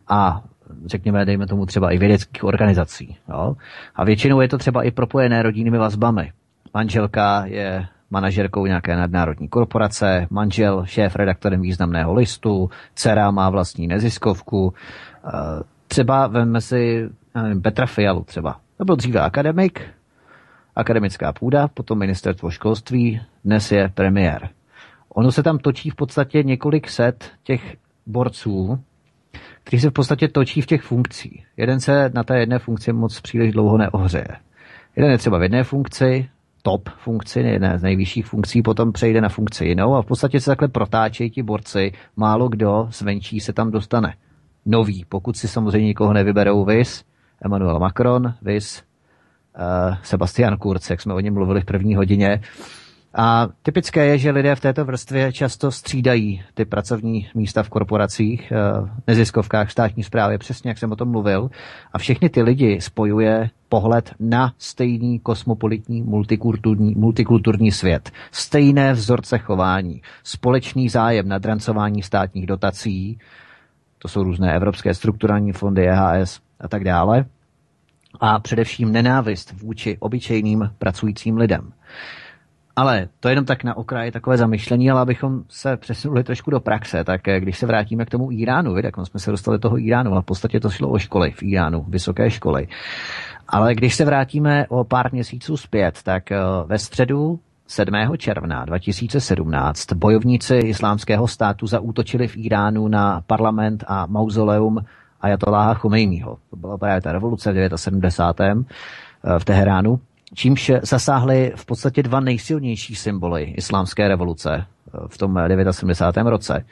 A řekněme, dejme tomu třeba i vědeckých organizací. Jo? A většinou je to třeba i propojené rodinnými vazbami. Manželka je manažerkou nějaké nadnárodní korporace, manžel šéf redaktorem významného listu, dcera má vlastní neziskovku. Eh, třeba veme si nevím, Petra Fialu třeba. To byl dříve akademik, akademická půda, potom ministerstvo školství, dnes je premiér. Ono se tam točí v podstatě několik set těch borců, kteří se v podstatě točí v těch funkcích. Jeden se na té jedné funkci moc příliš dlouho neohřeje. Jeden je třeba v jedné funkci, top funkci, jedné z nejvyšších funkcí, potom přejde na funkci jinou a v podstatě se takhle protáčejí ti borci, málo kdo zvenčí se tam dostane. Nový, pokud si samozřejmě nikoho nevyberou, vys Emmanuel Macron, vys Sebastian Kurz, jak jsme o něm mluvili v první hodině, a typické je, že lidé v této vrstvě často střídají ty pracovní místa v korporacích, eh, neziskovkách, státní správě, přesně jak jsem o tom mluvil. A všechny ty lidi spojuje pohled na stejný kosmopolitní multikulturní, multikulturní svět. Stejné vzorce chování, společný zájem na drancování státních dotací, to jsou různé evropské strukturální fondy, EHS a tak dále. A především nenávist vůči obyčejným pracujícím lidem. Ale to je jenom tak na okraji takové zamyšlení, ale abychom se přesunuli trošku do praxe, tak eh, když se vrátíme k tomu Iránu, tak jsme se dostali do toho Iránu, ale v podstatě to šlo o školy v Iránu, vysoké školy. Ale když se vrátíme o pár měsíců zpět, tak eh, ve středu 7. června 2017 bojovníci islámského státu zaútočili v Iránu na parlament a mauzoleum Ayatollaha Chomejního. To byla právě ta revoluce v 79. Eh, v Teheránu čímž zasáhly v podstatě dva nejsilnější symboly islámské revoluce eh, v tom 79. roce.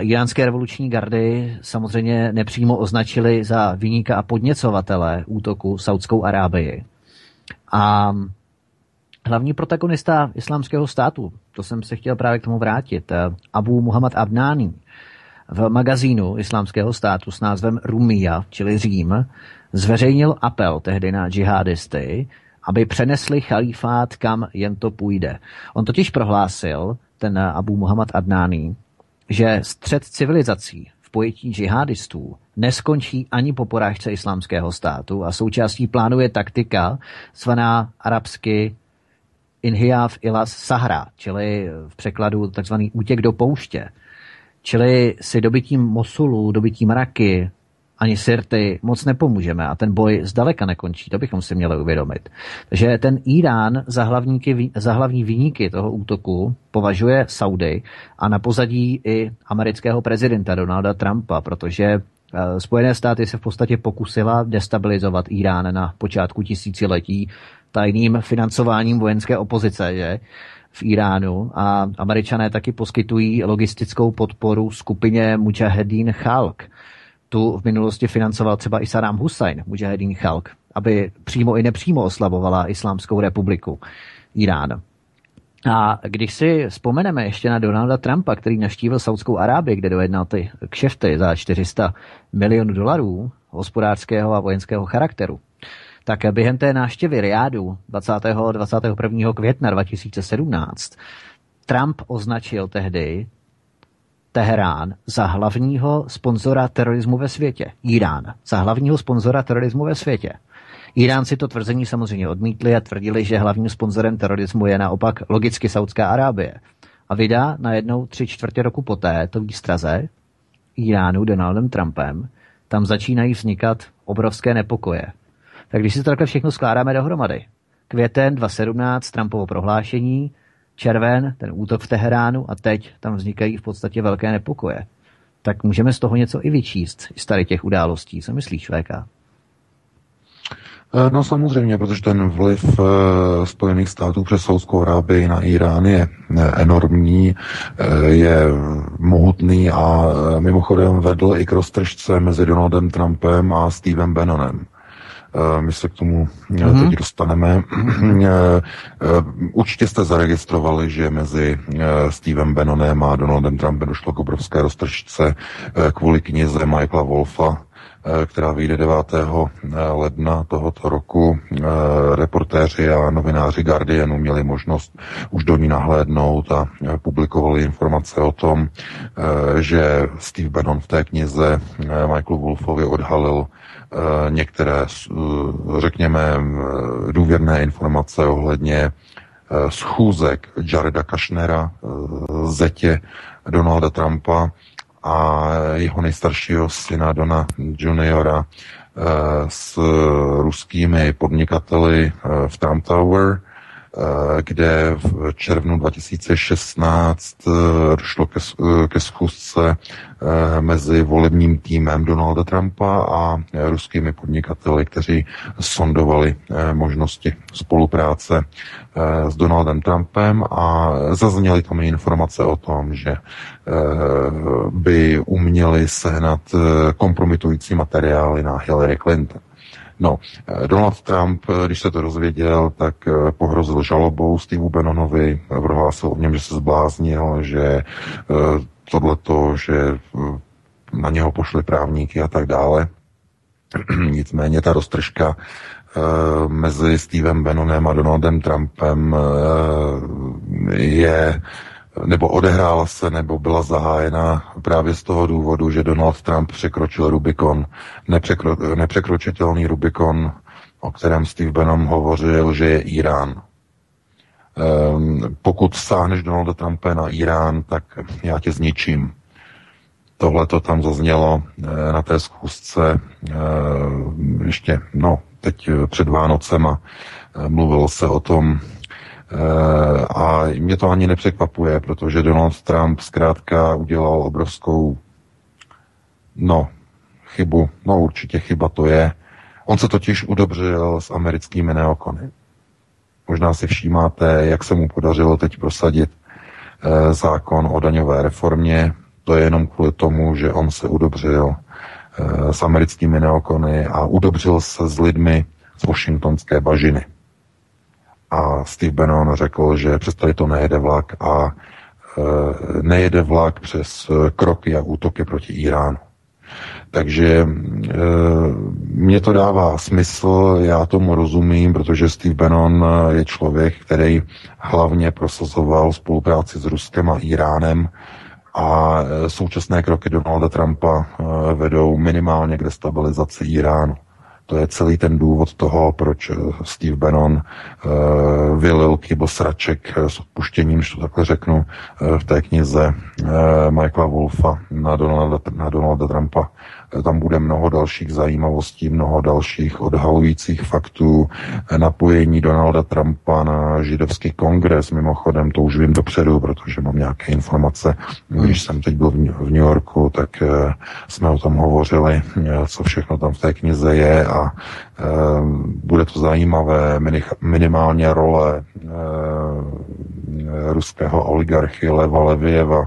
Iránské revoluční gardy samozřejmě nepřímo označili za vyníka a podněcovatele útoku Saudskou Arábii. A hlavní protagonista islámského státu, to jsem se chtěl právě k tomu vrátit, eh, Abu Muhammad Abnani, v magazínu islámského státu s názvem Rumia, čili Řím, zveřejnil apel tehdy na džihadisty, aby přenesli chalífát kam jen to půjde. On totiž prohlásil, ten Abu Muhammad Adnani, že střed civilizací v pojetí džihadistů neskončí ani po porážce islámského státu a součástí plánu je taktika zvaná arabsky Inhiaf ilas Sahra, čili v překladu takzvaný útěk do pouště. Čili si dobytím Mosulu, dobytím Raky, ani Sirty moc nepomůžeme a ten boj zdaleka nekončí, to bychom si měli uvědomit. Takže ten Irán za, hlavníky, za hlavní výniky toho útoku považuje Saudy a na pozadí i amerického prezidenta Donalda Trumpa, protože eh, Spojené státy se v podstatě pokusila destabilizovat Irán na počátku tisíciletí tajným financováním vojenské opozice, že? V Iránu a američané taky poskytují logistickou podporu skupině Mujahedin Chalk, tu v minulosti financoval třeba i Saddam Hussein, Mujahedin Chalk, aby přímo i nepřímo oslavovala Islámskou republiku Irán. A když si vzpomeneme ještě na Donalda Trumpa, který naštívil Saudskou Arábii, kde dojednal ty kšefty za 400 milionů dolarů hospodářského a vojenského charakteru, tak během té návštěvy Riádu 20. 21. května 2017 Trump označil tehdy Teherán za hlavního sponzora terorismu ve světě. Irán za hlavního sponzora terorismu ve světě. Iránci to tvrzení samozřejmě odmítli a tvrdili, že hlavním sponzorem terorismu je naopak logicky Saudská Arábie. A vydá najednou tři čtvrtě roku poté to výstraze Iránu Donaldem Trumpem, tam začínají vznikat obrovské nepokoje. Tak když si to takhle všechno skládáme dohromady, květen 2017 Trumpovo prohlášení, červen, ten útok v Teheránu a teď tam vznikají v podstatě velké nepokoje. Tak můžeme z toho něco i vyčíst, z tady těch událostí. Co myslíš, VK? Eh, no samozřejmě, protože ten vliv uh, Spojených států přes Saudskou Arábii na Irán je uh, enormní, je mohutný a mimochodem vedl i k roztržce mezi Donaldem Trumpem a Stevem Bannonem. Eh, my se k tomu mm-hmm. teď dostaneme. Eh, určitě jste zaregistrovali, že mezi Stevem Bannonem a Donaldem Trumpem došlo k obrovské roztržce kvůli knize Michaela Wolfa, která vyjde 9. ledna tohoto roku. Reportéři a novináři Guardianu měli možnost už do ní nahlédnout a publikovali informace o tom, že Steve Bannon v té knize Michaelu Wolfovi odhalil některé, eh, řekněme, eh, důvěrné informace ohledně schůzek Jareda Kašnera, zetě Donalda Trumpa a jeho nejstaršího syna Dona Juniora s ruskými podnikateli v Trump Tower, kde v červnu 2016 došlo ke, ke schůzce mezi volebním týmem Donalda Trumpa a ruskými podnikateli, kteří sondovali možnosti spolupráce s Donaldem Trumpem a zazněly tam informace o tom, že by uměli sehnat kompromitující materiály na Hillary Clinton. No, eh, Donald Trump, eh, když se to dozvěděl, tak eh, pohrozil žalobou Steve Bannonovi, prohlásil o něm, že se zbláznil, že tohleto, že na něho pošli právníky a tak dále. Nicméně ta roztržka mezi Stevem Bannonem a Donaldem Trumpem je nebo odehrála se, nebo byla zahájena právě z toho důvodu, že Donald Trump překročil Rubikon, nepřekro, nepřekročitelný Rubikon, o kterém Steve Bannon hovořil, že je Irán. Um, pokud sáhneš Donalda Trumpa na Irán, tak já tě zničím. Tohle to tam zaznělo e, na té schůzce e, ještě, no, teď před Vánocema. Mluvilo se o tom, Eh, a mě to ani nepřekvapuje, protože Donald Trump zkrátka udělal obrovskou, no, chybu, no určitě chyba to je. On se totiž udobřil s americkými neokony. Možná si všímáte, jak se mu podařilo teď prosadit eh, zákon o daňové reformě. To je jenom kvůli tomu, že on se udobřil eh, s americkými neokony a udobřil se s lidmi z Washingtonské bažiny a Steve Bannon řekl, že přes tady to nejede vlak a e, nejede vlak přes e, kroky a útoky proti Iránu. Takže e, mě to dává smysl, já tomu rozumím, protože Steve Bannon je člověk, který hlavně prosazoval spolupráci s Ruskem a Iránem a současné kroky Donalda Trumpa vedou minimálně k destabilizaci Iránu. To je celý ten důvod toho, proč eh, Steve Bannon uh, vylil kybosraček eh, s odpuštěním, že to takhle řeknu, uh, v té knize uh, Michaela Wolfa na Donalda, na Donalda Trumpa. Tam bude mnoho dalších zajímavostí, mnoho dalších odhalujících faktů, napojení Donalda Trumpa na židovský kongres, mimochodem, to už vím dopředu, protože mám nějaké informace. Když jsem teď byl v New Yorku, tak jsme o tom hovořili, co všechno tam v té knize je a bude to zajímavé, minimálně role ruského oligarchy Leva Levieva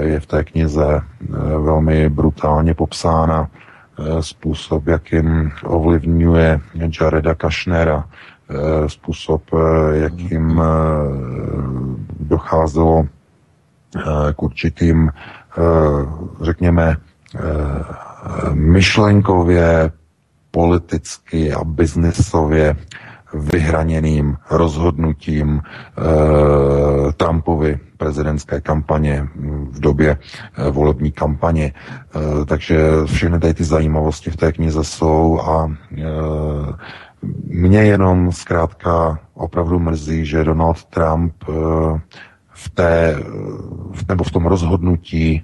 je v té knize eh, velmi brutálně popsána eh, způsob, jakým ovlivňuje Jareda Kašnera, eh, způsob, jakým docházelo k určitým, řekněme, myšlenkově, politicky a biznesově vyhraněným rozhodnutím e, Trumpovy prezidentské kampaně v době e, volební kampaně. E, takže všechny tady ty zajímavosti v té knize jsou a e, mě jenom zkrátka opravdu mrzí, že Donald Trump e, v té, nebo v tom rozhodnutí e,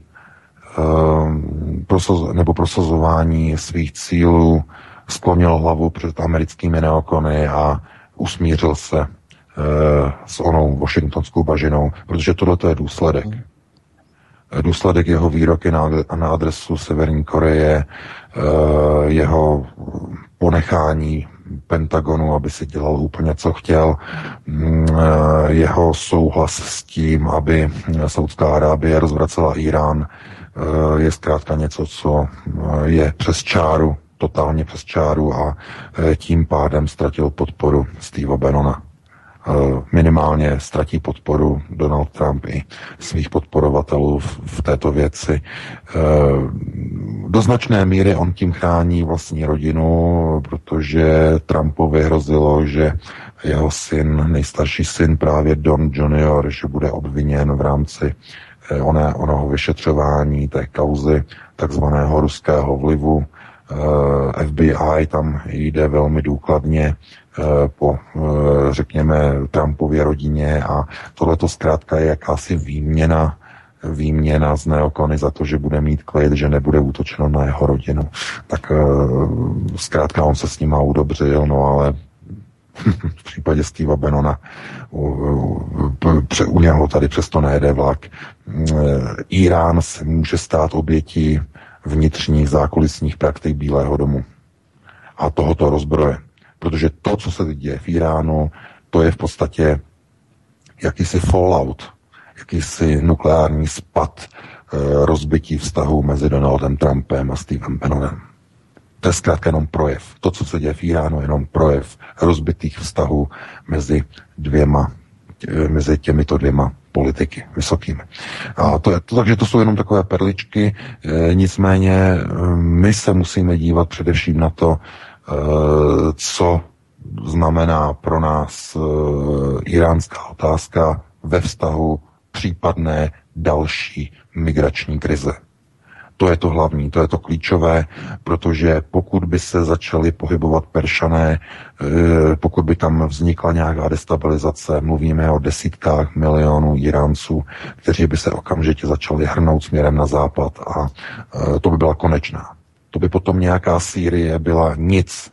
prosaz, nebo prosazování svých cílů sklonil hlavu před americkými neokony a usmířil se e, s onou washingtonskou bažinou, protože tohle je důsledek. Důsledek jeho výroky na, na adresu Severní Koreje, e, jeho ponechání Pentagonu, aby si dělal úplně, co chtěl, mm, e, jeho souhlas s tím, aby Saudská Arábie rozvracela Irán, je zkrátka něco, co je přes čáru totálně přes čáru a e, tím pádem ztratil podporu Steve Bannona. E, minimálně ztratí podporu Donald Trump i svých podporovatelů v této věci. E, do značné míry on tím chrání vlastní rodinu, protože Trumpovi hrozilo, že jeho syn, nejstarší syn právě Don Junior, že bude obviněn v rámci oné, onoho vyšetřování té kauzy takzvaného ruského vlivu FBI tam jde velmi důkladně eh, po, eh, řekněme, Trumpově rodině a tohle to zkrátka je jakási výměna výměna z neokony za to, že bude mít klid, že nebude útočeno na jeho rodinu. Tak zkrátka on se s ním udobřil, no ale v případě Steva Benona, u, u, u něho tady přesto nejede vlak. Irán se může stát obětí vnitřních zákulisních praktik Bílého domu a tohoto rozbroje. Protože to, co se děje v Iránu, to je v podstatě jakýsi fallout, jakýsi nukleární spad e, rozbití vztahu mezi Donaldem Trumpem a Stevem Bannonem. To je zkrátka jenom projev. To, co se děje v Iránu, je jenom projev rozbitých vztahů mezi dvěma, e, mezi těmito dvěma politiky vysokými. A to je, to, takže to jsou jenom takové perličky, e, nicméně e, my se musíme dívat především na to, e, co znamená pro nás e, iránská otázka ve vztahu případné další migrační krize. To je to hlavní, to je to klíčové, protože pokud by se začaly pohybovat peršané, eh, pokud by tam vznikla nějaká destabilizace, mluvíme o desítkách milionů Iránců, kteří by se okamžitě začali hrnout směrem na západ a eh, to by byla konečná. To by potom nějaká Sýrie byla nic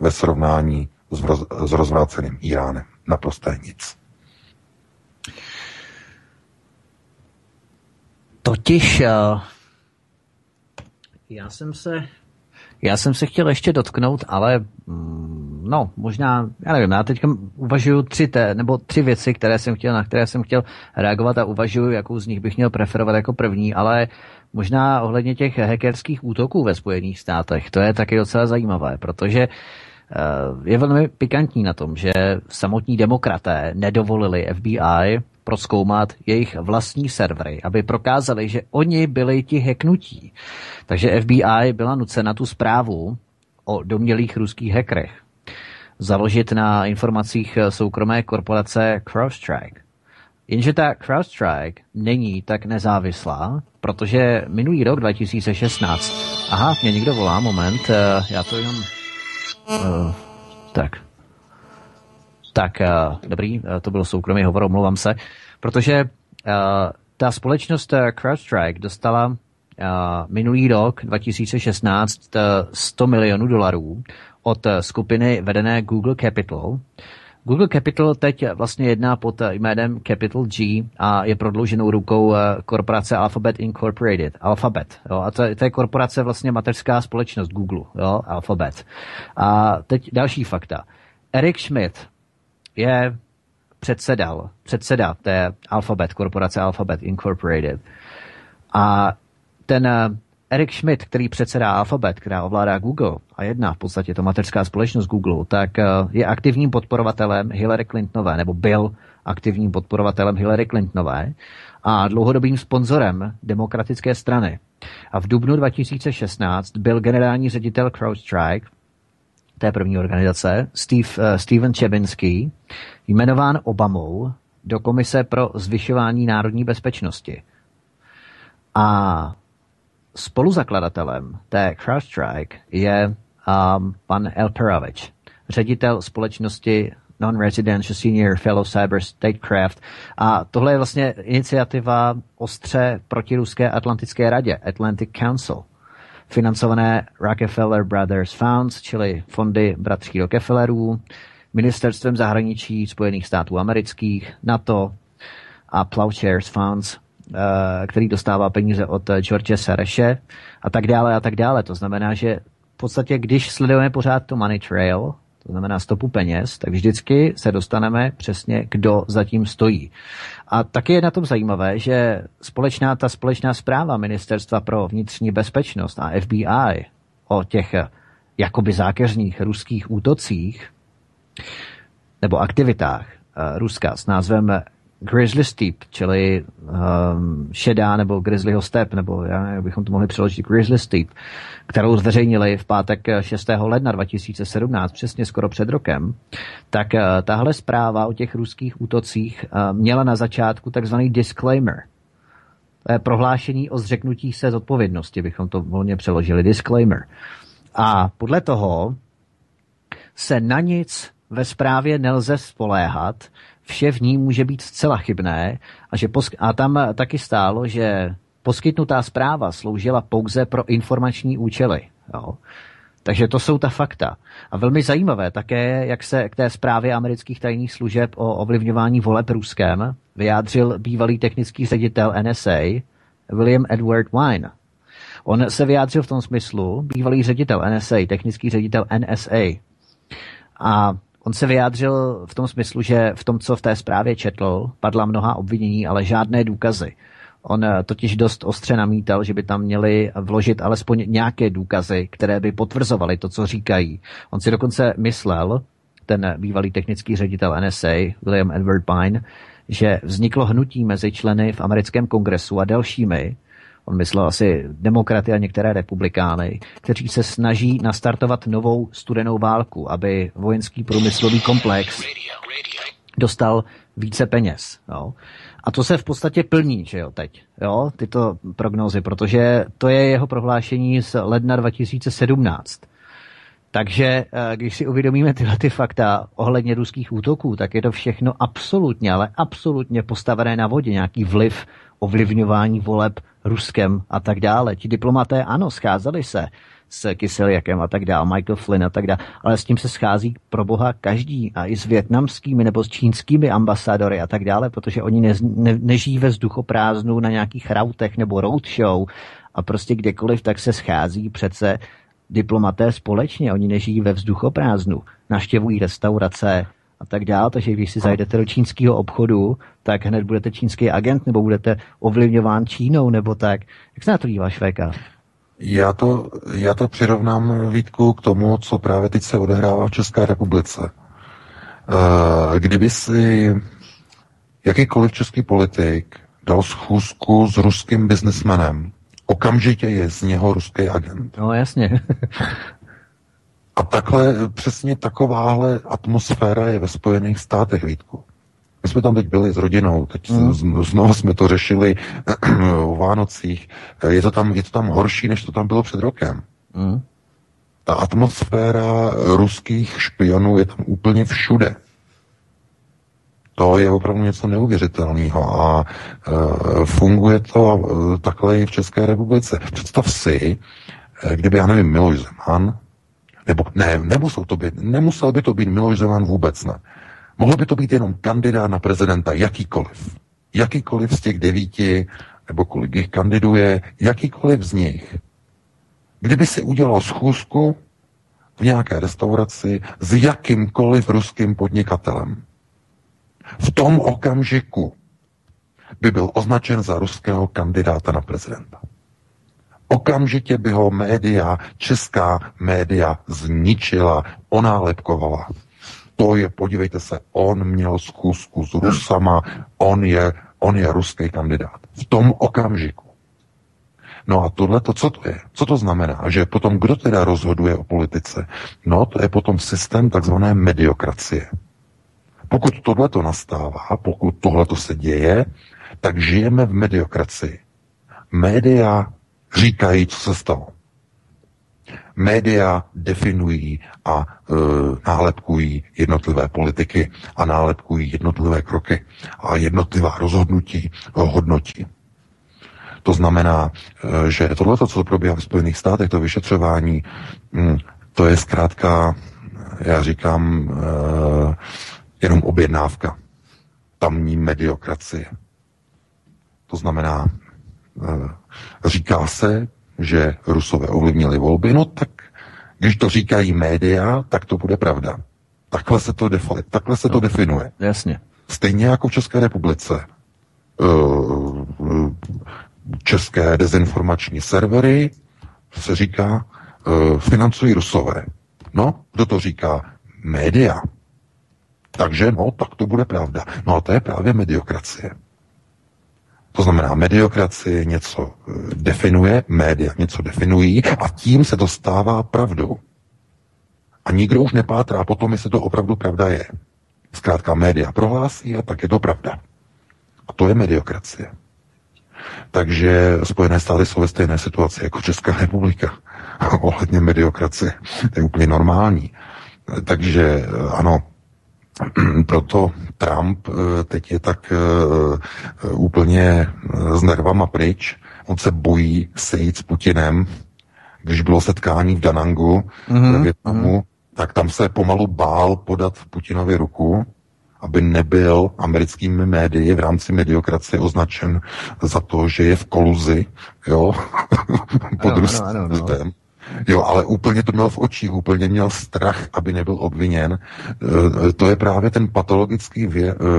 ve srovnání s, roz, s rozvráceným Iránem. Naprosté nic. Totiž uh já jsem se já jsem se chtěl ještě dotknout, ale mm, no, možná, já nevím, já teď uvažuju tři, té, nebo tři věci, které jsem chtěl, na které jsem chtěl reagovat a uvažuju, jakou z nich bych měl preferovat jako první, ale možná ohledně těch hackerských útoků ve Spojených státech, to je taky docela zajímavé, protože eh, je velmi pikantní na tom, že samotní demokraté nedovolili FBI proskoumat jejich vlastní servery, aby prokázali, že oni byli ti heknutí. Takže FBI byla nucena tu zprávu o domělých ruských hackerech založit na informacích soukromé korporace CrowdStrike. Jenže ta CrowdStrike není tak nezávislá, protože minulý rok 2016, aha, mě někdo volá, moment, eh, já to jenom, uh, tak, tak, uh, dobrý, uh, to byl soukromý hovor, omlouvám se, protože uh, ta společnost CrowdStrike dostala minulý rok 2016 100 milionů dolarů od skupiny vedené Google Capital. Google Capital teď vlastně jedná pod jménem Capital G a je prodlouženou rukou korporace Alphabet Incorporated. Alphabet. Jo? A to, to je korporace vlastně mateřská společnost Google. Jo? Alphabet. A teď další fakta. Eric Schmidt, je předsedal, předseda té Alphabet, korporace Alphabet Incorporated. A ten eh, Eric Schmidt, který předsedá Alphabet, která ovládá Google a jedná v podstatě to mateřská společnost Google, tak eh, je aktivním podporovatelem Hillary Clintonové, nebo byl aktivním podporovatelem Hillary Clintonové a dlouhodobým sponzorem demokratické strany. A v dubnu 2016 byl generální ředitel CrowdStrike té první organizace, Steve, uh, Steven Čebinský, jmenován Obamou do Komise pro zvyšování národní bezpečnosti. A spoluzakladatelem té CrowdStrike je um, pan El Peravič, ředitel společnosti Non-Residential Senior Fellow Cyber Statecraft. A tohle je vlastně iniciativa ostře protiruské Atlantické radě, Atlantic Council financované Rockefeller Brothers Funds, čili fondy bratří Rockefellerů, ministerstvem zahraničí Spojených států amerických, NATO a Plowshares Funds, eh, který dostává peníze od George Sereše a tak dále a tak dále. To znamená, že v podstatě, když sledujeme pořád to money trail, to znamená stopu peněz, tak vždycky se dostaneme přesně, kdo zatím stojí. A taky je na tom zajímavé, že společná, ta společná zpráva Ministerstva pro vnitřní bezpečnost a FBI o těch jakoby zákeřních ruských útocích nebo aktivitách uh, Ruska s názvem Grizzly Steep, čili um, šedá nebo Grizzlyho step, nebo jak bychom to mohli přeložit, Grizzly Steep, kterou zveřejnili v pátek 6. ledna 2017, přesně skoro před rokem, tak uh, tahle zpráva o těch ruských útocích uh, měla na začátku takzvaný disclaimer. To je prohlášení o zřeknutí se zodpovědnosti, bychom to volně přeložili, disclaimer. A podle toho se na nic ve zprávě nelze spoléhat, vše v ní může být zcela chybné a, že posk- a tam taky stálo, že poskytnutá zpráva sloužila pouze pro informační účely. Jo. Takže to jsou ta fakta. A velmi zajímavé také, jak se k té zprávě amerických tajných služeb o ovlivňování voleb Ruskem vyjádřil bývalý technický ředitel NSA William Edward Wine. On se vyjádřil v tom smyslu, bývalý ředitel NSA, technický ředitel NSA. A on se vyjádřil v tom smyslu, že v tom, co v té zprávě četl, padla mnoha obvinění, ale žádné důkazy. On eh, totiž dost ostře namítal, že by tam měli vložit alespoň nějaké důkazy, které by potvrzovaly to, co říkají. On si dokonce myslel, ten bývalý technický ředitel NSA, William Edward Pine, že vzniklo hnutí mezi členy v americkém kongresu a dalšími, on myslel asi demokraty a některé republikány, kteří se snaží nastartovat novou studenou válku, aby vojenský průmyslový komplex dostal více peněz. Jo. A to se v podstatě plní, že jo, teď, jo, tyto prognózy, protože to je jeho prohlášení z ledna 2017. Takže eh, když si uvědomíme tyhle ty fakta ohledně ruských útoků, tak je to všechno absolutně, ale absolutně postavené na vodě. Nějaký vliv, ovlivňování voleb Ruskem a tak dále. Ti diplomaté, ano, scházeli se s Kyseljakem a tak dále, Michael Flynn a tak dále, ale s tím se schází pro boha každý a i s větnamskými nebo s čínskými ambasadory a tak dále, protože oni ne, ne, nežijí ve vzduchoprázdnu na nějakých rautech nebo roadshow a prostě kdekoliv tak se schází přece diplomaté společně, oni nežijí ve vzduchoprázdnu, naštěvují restaurace a tak dále, takže když si zajdete do čínského obchodu, tak hned budete čínský agent nebo budete ovlivňován Čínou nebo tak. Jak se na to díváš, VK? Já to, já to přirovnám, Vítku, k tomu, co právě teď se odehrává v České republice. Eh, kdyby si jakýkoliv český politik dal schůzku s ruským biznesmenem, okamžitě je z něho ruský agent. No jasně. A takhle, přesně takováhle atmosféra je ve Spojených státech, Vítku. My jsme tam teď byli s rodinou, teď mm. znovu jsme to řešili o Vánocích. Je to, tam, je to tam horší, než to tam bylo před rokem. Mm. Ta atmosféra ruských špionů je tam úplně všude. To je opravdu něco neuvěřitelného a e, funguje to e, takhle i v České republice. Představ si, e, kdyby, já nevím, Miloš Zeman, nebo ne, nemusel, to být, nemusel by to být Miloš Zeman vůbec ne. Mohl by to být jenom kandidát na prezidenta, jakýkoliv. Jakýkoliv z těch devíti, nebo kolik jich kandiduje, jakýkoliv z nich. Kdyby si udělal schůzku v nějaké restauraci s jakýmkoliv ruským podnikatelem, v tom okamžiku by byl označen za ruského kandidáta na prezidenta. Okamžitě by ho média, česká média zničila, onálepkovala to je, podívejte se, on měl zkusku s Rusama, on je, on je ruský kandidát. V tom okamžiku. No a tohle, to, co to je? Co to znamená? Že potom kdo teda rozhoduje o politice? No, to je potom systém takzvané mediokracie. Pokud tohle to nastává, pokud tohle to se děje, tak žijeme v mediokracii. Média říkají, co se stalo média definují a e, nálepkují jednotlivé politiky a nálepkují jednotlivé kroky a jednotlivá rozhodnutí hodnotí. To znamená, e, že tohle, co probíhá v Spojených státech, to vyšetřování, hm, to je zkrátka, já říkám, e, jenom objednávka. Tamní mediokracie. To znamená, říká se, že Rusové ovlivnili volby, no tak když to říkají média, tak to bude pravda. Takhle se to, defi- takhle se no, to definuje. Jasně. Stejně jako v České republice. Uh, české dezinformační servery se říká, uh, financují Rusové. No, kdo to říká? Média. Takže no, tak to bude pravda. No a to je právě mediokracie. To znamená, mediokracie něco eh, definuje, média něco definují a tím se to stává pravdou. A nikdo už nepátrá potom, jestli to opravdu pravda je. Zkrátka média prohlásí a tak je to pravda. A to je mediokracie. Takže Spojené státy jsou ve stejné situaci jako Česká republika ohledně mediokracie. To je úplně normální. Takže eh, ano, proto Trump eh, teď je tak eh, úplně s nervama pryč. On se bojí sejít s Putinem, když bylo setkání v Danangu mm-hmm. ve Větnamu, mm-hmm. tak tam se pomalu bál podat Putinovi ruku, aby nebyl americkými médii v rámci mediokracie označen za to, že je v koluzi, jo, pod ano, Jo, ale úplně to měl v očích, úplně měl strach, aby nebyl obviněn. E, to je právě ten patologický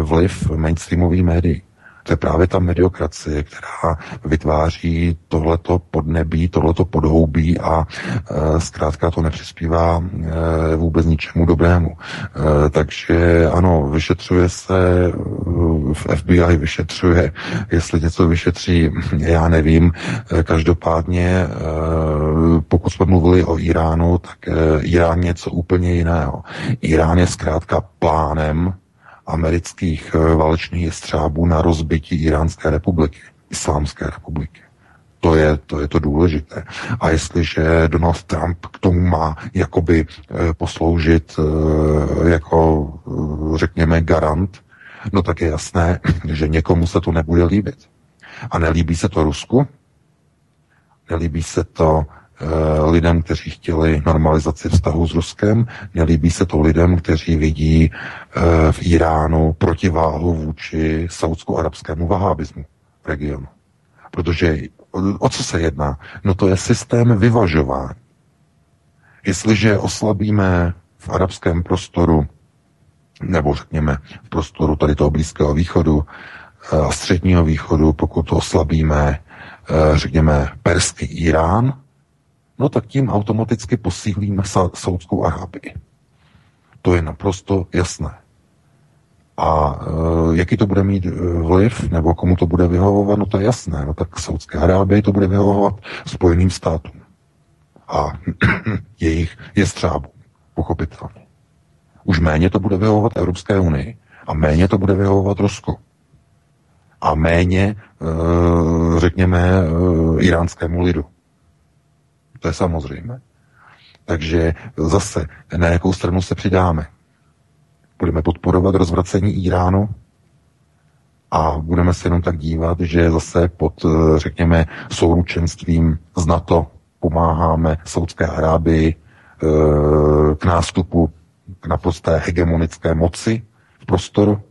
vliv mainstreamových médií. To je právě ta mediokracie, která vytváří tohleto podnebí, tohleto podhoubí a e, zkrátka to nepřispívá e, vůbec ničemu dobrému. E, takže ano, vyšetřuje se, v FBI vyšetřuje, jestli něco vyšetří, já nevím. Každopádně, pokud jsme mluvili o Iránu, tak Irán něco úplně jiného. Irán je zkrátka plánem amerických eh, válečných jestřábů na rozbití Iránské republiky, Islámské republiky. To je, to je to důležité. A jestliže Donald Trump k tomu má jakoby eh, posloužit eh, jako, řekněme, garant, no tak je jasné, že někomu se to nebude líbit. A nelíbí se to Rusku, nelíbí se to lidem, kteří chtěli normalizaci vztahu s Ruskem, nelíbí se to lidem, kteří vidí eh, v Iránu protiváhu vůči saudsko-arabskému vahábismu v regionu. Protože o co se jedná? No to je systém vyvažování. Jestliže oslabíme v arabském prostoru, nebo řekněme v prostoru tady toho Blízkého východu eh, a středního východu, pokud oslabíme, řekněme, perský Irán, no tak tím automaticky posílíme Saudskou Arábii. To je naprosto jasné. A e, jaký to bude mít e, vliv, nebo komu to bude vyhovovat, no to je jasné. No tak Saudské Arábii to bude vyhovovat Spojeným státům. A jejich je střábu, pochopitelně. Už méně to bude vyhovovat Evropské unii a méně to bude vyhovovat Rusku. A méně, e, řekněme, e, iránskému lidu. To je samozřejmé. Takže zase, na jakou stranu se přidáme? Budeme podporovat rozvracení Iránu a budeme se jenom tak dívat, že zase pod, řekněme, souručenstvím z NATO pomáháme Saudské Arábii eh, k nástupu k naprosté hegemonické moci v prostoru,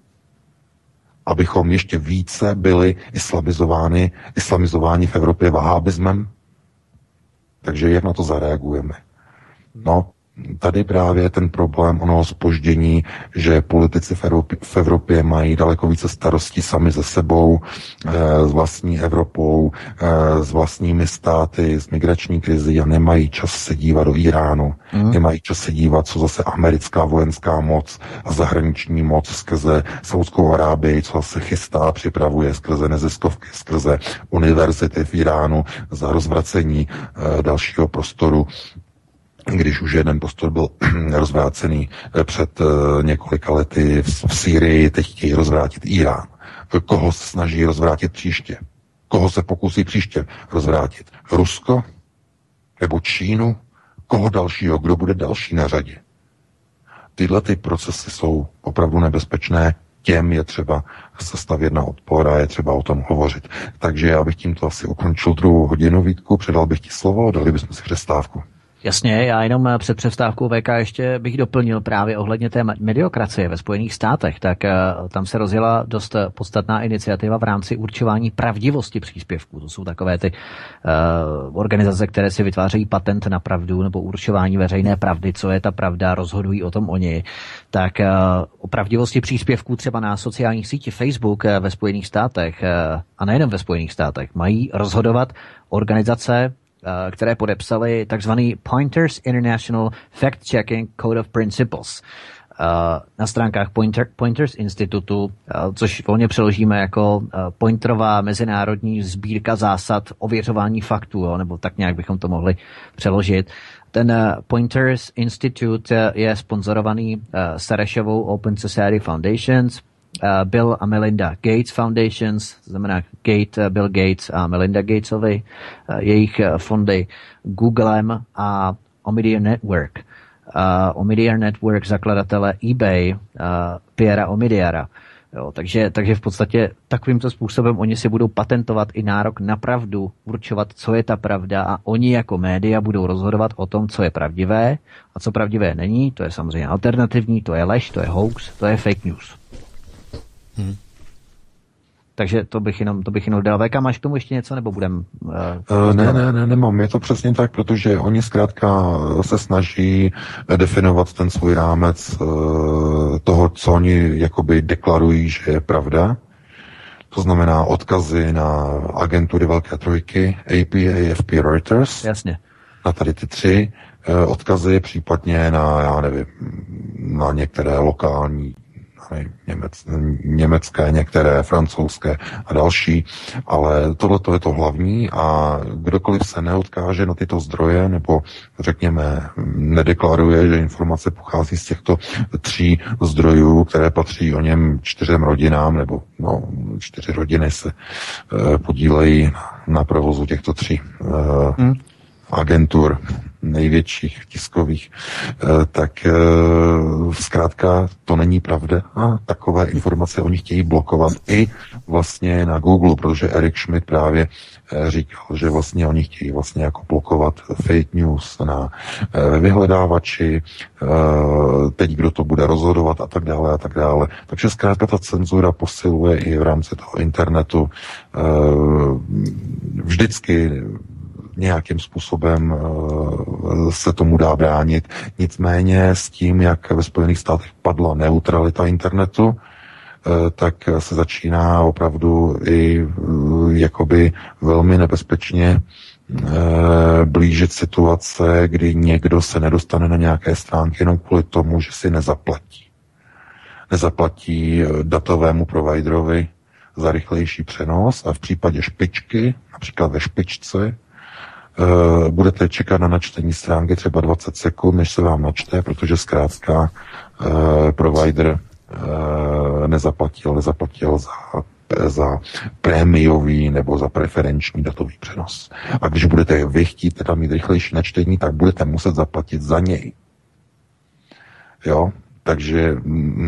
abychom ještě více byli islamizováni, islamizováni v Evropě vahábismem, takže jak na to zareagujeme? No, tady právě ten problém onoho spoždění, že politici v Evropě, v Evropě mají daleko více starostí sami ze sebou, e, s vlastní Evropou, e, s vlastními státy, s migrační krizi a nemají čas se dívat do Iránu, mm. nemají čas se dívat, co zase americká vojenská moc a zahraniční moc skrze Saudskou Arábii, co se chystá, připravuje skrze neziskovky, skrze univerzity v Iránu za rozvracení e, dalšího prostoru když už jeden prostor byl rozvrácený eh, před eh, několika lety v Sýrii, teď chtějí rozvrátit Irán. Koho se snaží rozvrátit příště? Koho se pokusí příště rozvrátit? Rusko? Nebo Čínu? Koho dalšího? Kdo bude další na řadě? Tyhle ty procesy jsou opravdu nebezpečné, těm je třeba se stavět na odpor a je třeba o tom hovořit. Takže já bych tímto asi ukončil druhou hodinu, Vítku, předal bych ti slovo dali bychom si přestávku. Jasně, já jenom eh, před přestávkou VK ještě bych doplnil právě ohledně té mediokracie ve Spojených státech, tak uh, tam se rozjela dost eh, podstatná iniciativa v rámci určování pravdivosti příspěvků. To jsou takové ty uh, organizace, které si vytvářejí patent na pravdu nebo určování veřejné pravdy, co je ta pravda, rozhodují o tom oni. Tak uh, o pravdivosti příspěvků třeba na sociálních sítích Facebook ve Spojených státech uh, a nejenom ve Spojených státech mají rozhodovat organizace Eh, které podepsali takzvaný Pointers International Fact-Checking Code of Principles eh, na stránkách Pointer, Pointers Institutu, eh, což volně přeložíme jako Pointerová mezinárodní sbírka zásad ověřování faktů, jo, nebo tak nějak bychom to mohli přeložit. Ten Pointers Institute je sponzorovaný Sarešovou Open Society Foundations, Bill a Melinda Gates Foundations, to znamená Gate, uh, Bill Gates a Melinda Gatesovi, uh, jejich fondy Googlem a Omidyar Network. Omidyar Network zakladatele eBay, Pierre Omidyara. Jo, takže, takže v podstatě takovýmto způsobem oni si budou patentovat i nárok na pravdu, určovat, co je ta pravda a oni jako média budou rozhodovat o tom, co je pravdivé a co pravdivé není. To je samozřejmě alternativní, to je lež, to je hoax, to je fake news. Hmm. Takže to bych jenom, to bych jenom dal. VK, máš k tomu ještě něco, nebo budem? Uh, uh, ne, ne, ne, nemám. Je to přesně tak, protože oni zkrátka se snaží definovat ten svůj rámec uh, toho, co oni jakoby deklarují, že je pravda. To znamená odkazy na agentury Velké trojky, AP, AFP, Reuters. Jasně. Na tady ty tři odkazy, případně na, já nevím, na některé lokální němec, německé, některé francouzské a další, ale tohle je to hlavní a kdokoliv se neodkáže na tyto zdroje nebo řekněme nedeklaruje, že informace pochází z těchto tří zdrojů, které patří o něm čtyřem rodinám, nebo no, čtyři rodiny se e, podílejí na, provozu těchto tří e, hmm. Agentur největších tiskových, eh, tak eh, zkrátka to není pravda a takové informace oni chtějí blokovat i vlastně na Google, protože Eric Schmidt právě eh, říkal, že vlastně oni chtějí vlastně jako blokovat fake news na vyhledávači, teď kdo to bude rozhodovat a tak dále a tak dále. Takže zkrátka ta cenzura posiluje i v rámci toho internetu. Vždycky nějakým způsobem eh, se tomu dá bránit. Nicméně s tím, jak ve Spojených státech padla neutralita internetu, eh, tak se začíná opravdu i eh, jakoby velmi nebezpečně blížit situace, kdy někdo se nedostane na nějaké stránky jenom kvůli tomu, že si nezaplatí. Nezaplatí datovému providerovi za rychlejší přenos a v případě špičky, například ve špičce, Uh, budete čekat na načtení stránky třeba 20 sekund, než se vám načte, protože zkrátka uh, provider uh, nezaplatil, nezaplatil za za prémiový nebo za preferenční datový přenos. A když budete vy chtít teda mít rychlejší načtení, tak budete muset zaplatit za něj. Jo, takže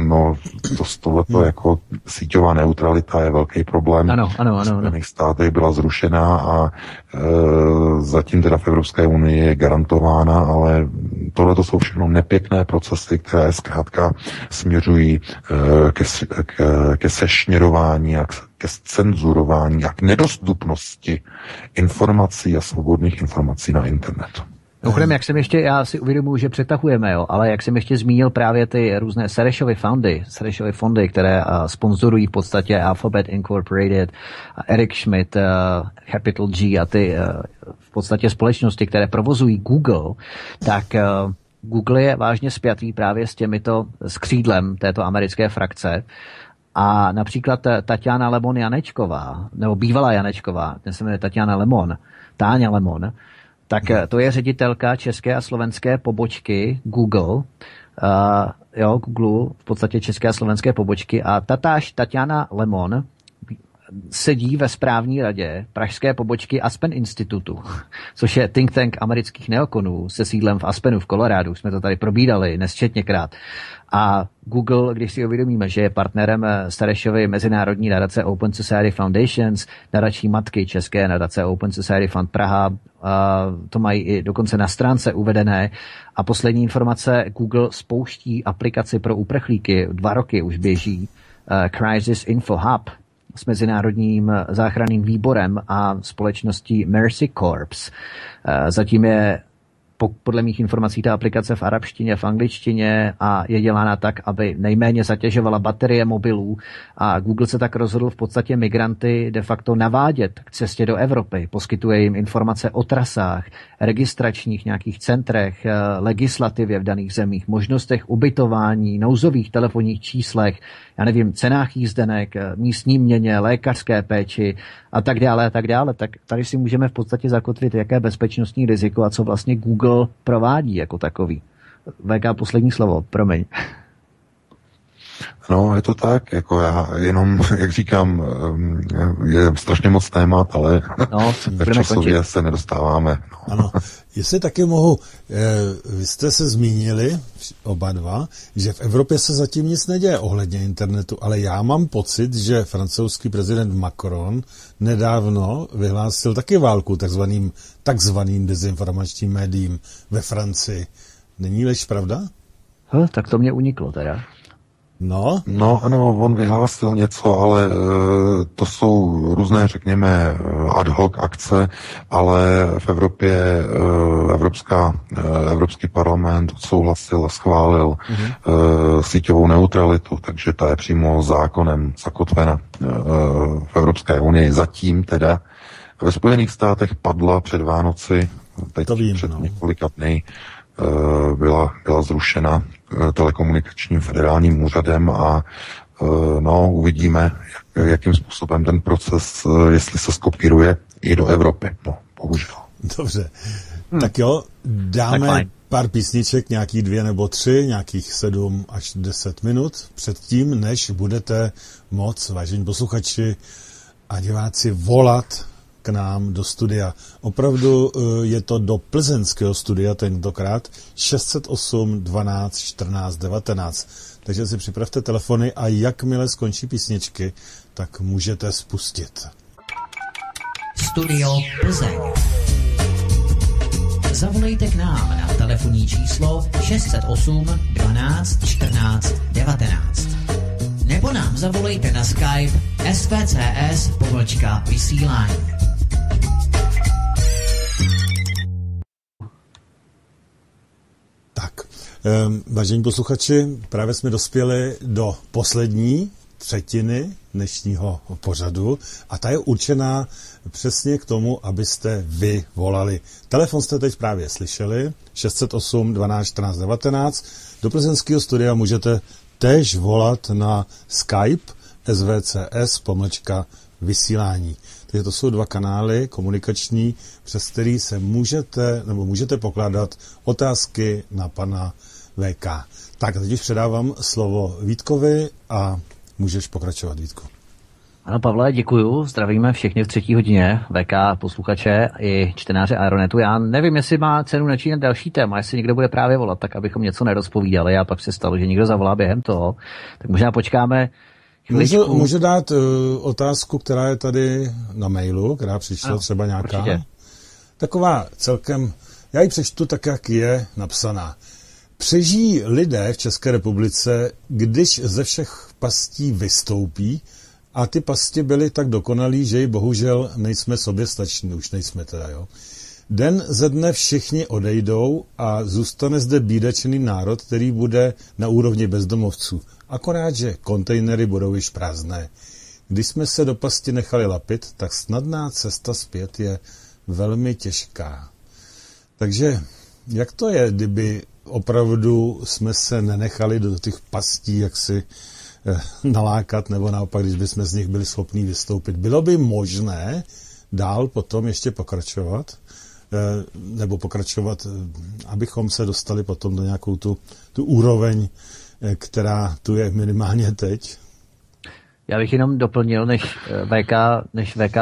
no, to, tohleto hmm. jako síťová neutralita je velký problém. Ano, ano, ano. ano. V státech byla zrušená a e, zatím teda v Evropské unii je garantována, ale tohle to jsou všechno nepěkné procesy, které zkrátka směřují e, ke, ke, ke sešněrování a ke cenzurování a k nedostupnosti informací a svobodných informací na internetu. Mimochodem, jak jsem ještě, já si uvědomuji, že přetahujeme, jo, ale jak jsem ještě zmínil právě ty různé Serešovy fondy, Serešovy fondy, které uh, sponzorují v podstatě Alphabet Incorporated, Eric Schmidt, uh, Capital G a ty uh, v podstatě společnosti, které provozují Google, tak uh, Google je vážně spjatý právě s těmito skřídlem této americké frakce. A například Tatiana Lemon Janečková, nebo bývalá Janečková, ten se jmenuje Tatiana Lemon, Táňa Lemon, tak eh, to je ředitelka české a slovenské pobočky Google. Uh, jo, Google, v podstatě české a slovenské pobočky. A tatáž Tatiana Lemon sedí ve správní radě pražské pobočky Aspen Institutu, což je think tank amerických neokonů se sídlem v Aspenu v Kolorádu. Jsme to tady probídali nesčetněkrát. A Google, když si uvědomíme, že je partnerem Starešovy mezinárodní nadace Open Society Foundations, nadační matky České nadace Open Society Fund Praha, to mají i dokonce na stránce uvedené. A poslední informace, Google spouští aplikaci pro uprchlíky, dva roky už běží, uh, Crisis Info Hub, s Mezinárodním záchranným výborem a společností Mercy Corps. Eh, zatím je podle mých informací ta aplikace v arabštině, v angličtině a je dělána tak, aby nejméně zatěžovala baterie mobilů a Google se tak rozhodl v podstatě migranty de facto navádět k cestě do Evropy. Poskytuje jim informace o trasách, registračních nějakých centrech, eh, legislativě v daných zemích, možnostech ubytování, nouzových telefonních číslech, já nevím, cenách jízdenek, eh, místní měně, lékařské péči a tak dále a tak dále. Tak tady si můžeme v podstatě zakotvit, jaké bezpečnostní riziko a co vlastně Google provádí jako takový. VK poslední slovo, promiň. No, je to tak, jako já jenom, jak říkám, je strašně moc témat, ale no, v časově končit. se nedostáváme. No. Ano, jestli taky mohu, eh, vy jste se zmínili, oba dva, že v Evropě se zatím nic neděje ohledně internetu, ale já mám pocit, že francouzský prezident Macron nedávno vyhlásil taky válku takzvaným, takzvaným dezinformačním médiím ve Francii. Není lež pravda? Hm, tak to mě uniklo teda. No? No, ano, on vyhlásil něco, ale e, to jsou různé, řekněme, ad hoc akce, ale v Evropě e, Evropská, e, Evropský parlament odsouhlasil a schválil mm-hmm. e, síťovou neutralitu, takže ta je přímo zákonem zakotvena e, v Evropské unii. Zatím teda ve Spojených státech padla před Vánoci, teď to vím, před no. několika dny, byla, byla zrušena Eh, telekomunikačním federálním úřadem a eh, no, uvidíme, jak, jakým způsobem ten proces, eh, jestli se skopíruje i do Evropy. No, bohužel. Dobře. Hmm. Tak jo, dáme tak pár písniček, nějaký dvě nebo tři, nějakých sedm až deset minut předtím, než budete moc, vážení posluchači a diváci, volat k nám do studia. Opravdu eh, je to do plzeňského studia tentokrát 608 12 14 19. Takže si připravte telefony a jakmile skončí písničky, tak můžete spustit. Studio Plzeň. Zavolejte k nám na telefonní číslo 608 12 14 19. Nebo nám zavolejte na Skype svcs vysílání. Ehm, vážení posluchači, právě jsme dospěli do poslední třetiny dnešního pořadu a ta je určená přesně k tomu, abyste vy volali. Telefon jste teď právě slyšeli, 608 12 14 19. Do plzeňského studia můžete též volat na Skype svcs pomlčka vysílání. Takže to jsou dva kanály komunikační, přes který se můžete, nebo můžete pokládat otázky na pana VK. Tak, teď už předávám slovo Vítkovi a můžeš pokračovat, Vítku. Ano, Pavle, děkuju. Zdravíme všechny v třetí hodině, VK, posluchače i čtenáře Aeronetu. Já nevím, jestli má cenu načínat další téma, jestli někdo bude právě volat, tak abychom něco nerozpovídali a pak se stalo, že někdo zavolá během toho. Tak možná počkáme Můžu, můžu dát uh, otázku, která je tady na mailu, která přišla ano, třeba nějaká. Určitě. Taková celkem, já ji přečtu tak, jak je napsaná. Přežijí lidé v České republice, když ze všech pastí vystoupí a ty pasti byly tak dokonalý, že ji bohužel nejsme sobě stační, už nejsme teda, jo. Den ze dne všichni odejdou a zůstane zde bídačný národ, který bude na úrovni bezdomovců. Akorát, že kontejnery budou již prázdné. Když jsme se do pasti nechali lapit, tak snadná cesta zpět je velmi těžká. Takže jak to je, kdyby opravdu jsme se nenechali do těch pastí jak si eh, nalákat, nebo naopak, když bychom z nich byli schopni vystoupit. Bylo by možné dál potom ještě pokračovat, eh, nebo pokračovat, eh, abychom se dostali potom do nějakou tu, tu úroveň, která tu je minimálně teď? Já bych jenom doplnil, než VK, než VK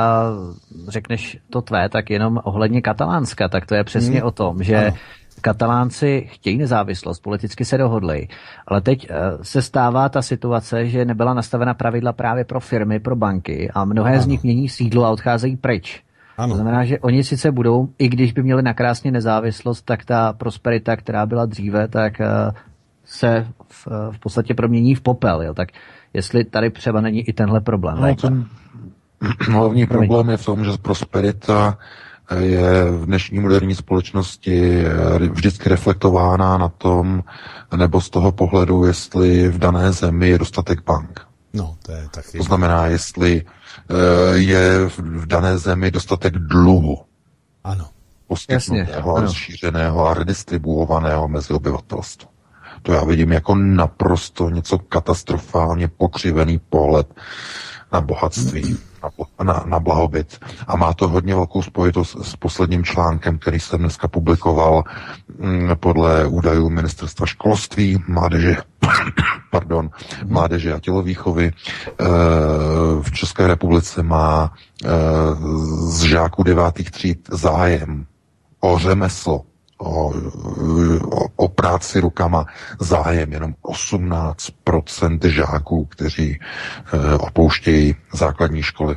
řekneš to tvé, tak jenom ohledně Katalánska, tak to je přesně hmm. o tom, že ano Katalánci chtějí nezávislost, politicky se dohodli, ale teď eh, se stává ta situace, že nebyla nastavena pravidla právě pro firmy, pro banky a mnohé ano. z nich mění sídlo a odcházejí pryč. Ano. To znamená, že oni sice budou, i když by měli nakrásně nezávislost, tak ta prosperita, která byla dříve, tak eh, se v, v podstatě promění v popel. Jo? Tak jestli tady třeba není i tenhle problém. No, ten hlavní problém je v tom, že prosperita je v dnešní moderní společnosti vždycky reflektována na tom, nebo z toho pohledu, jestli v dané zemi je dostatek bank. No, to je taky. To znamená, jestli eh, je v dané zemi dostatek dluhu. Ano. Poskytnutého, rozšířeného a redistribuovaného mezi obyvatelstvo. To já vidím jako naprosto něco katastrofálně pokřivený pohled na bohatství na, na, na blahobyt. A má to hodně velkou spojitost s posledním článkem, který jsem dneska publikoval mm, podle údajů Ministerstva školství, mládeže pardon, mládeže a tělovýchovy v České republice má z žáků devátých tříd zájem o řemeslo, o, o, o práci rukama zájem jenom 18% žáků, kteří e, opouštějí základní školy.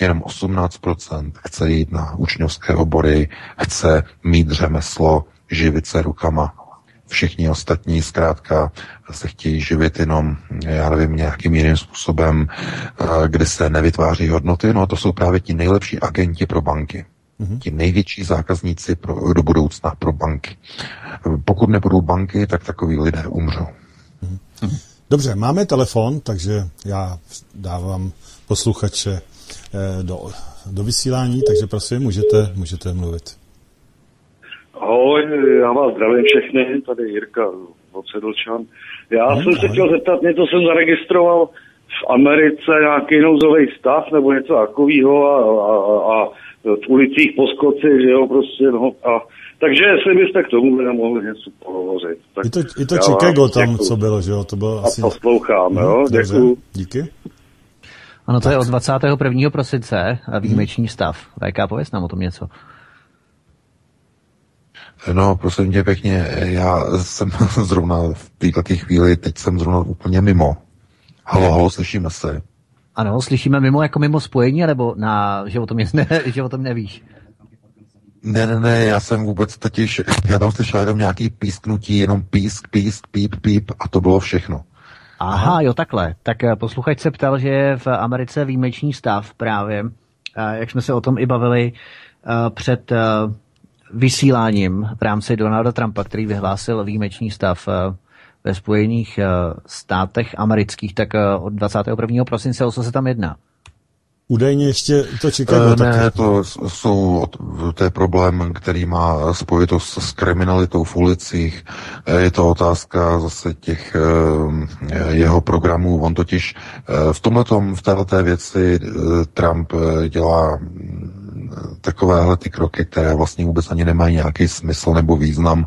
Jenom 18% chce jít na učňovské obory, chce mít řemeslo, živit se rukama. Všichni ostatní zkrátka se chtějí živit jenom, já nevím, nějakým jiným způsobem, kde se nevytváří hodnoty. No to jsou právě ti nejlepší agenti pro banky mm-hmm. ti největší zákazníci pro, do budoucna pro banky. Pokud nebudou banky, tak takový lidé umřou. Mm-hmm. Dobře, máme telefon, takže já dávám posluchače eh, do, do vysílání, takže prosím, můžete, můžete mluvit. Ahoj, já vás zdravím všechny, tady Jirka Vocedlčan. Já hmm, jsem se chtěl zeptat, něco jsem zaregistroval v Americe, nějaký nouzový stav nebo něco takového a, a, a v ulicích Poskoci, že jo, prostě, no. A, takže jestli byste k tomu nemohli něco pohovořit. Tak I to, i to Chicago tam, děkuju. co bylo, že jo, to bylo asi... A poslouchám, jo, mhm, děkuji. Díky. Ano, to je od 21. prosince výjimečný stav. VK, pověs nám o tom něco. No, prosím tě pěkně, já jsem zrovna v této chvíli, teď jsem zrovna úplně mimo. Halo, halo, slyšíme se. Ano, slyšíme mimo jako mimo spojení, nebo na, že, o tom, ne, že o tom nevíš? Ne, ne, ne, já jsem vůbec totiž, já tam slyšel jenom nějaký písknutí, jenom písk, písk, píp, píp a to bylo všechno. Aha, jo, takhle. Tak eh, posluchač se ptal, že je v Americe výjimečný stav právě, eh, jak jsme se o tom i bavili eh, před vysíláním v rámci Donalda Trumpa, který vyhlásil výjimečný stav ve Spojených eh, státech amerických, tak eh, od 21. prosince o co se tam jedná? Údajně ještě to Chicago e, Ne, to jsou, to je problém, který má spojitost s kriminalitou v ulicích. Je to otázka zase těch jeho programů. On totiž v tomhletom, v této věci Trump dělá takovéhle ty kroky, které vlastně vůbec ani nemají nějaký smysl nebo význam.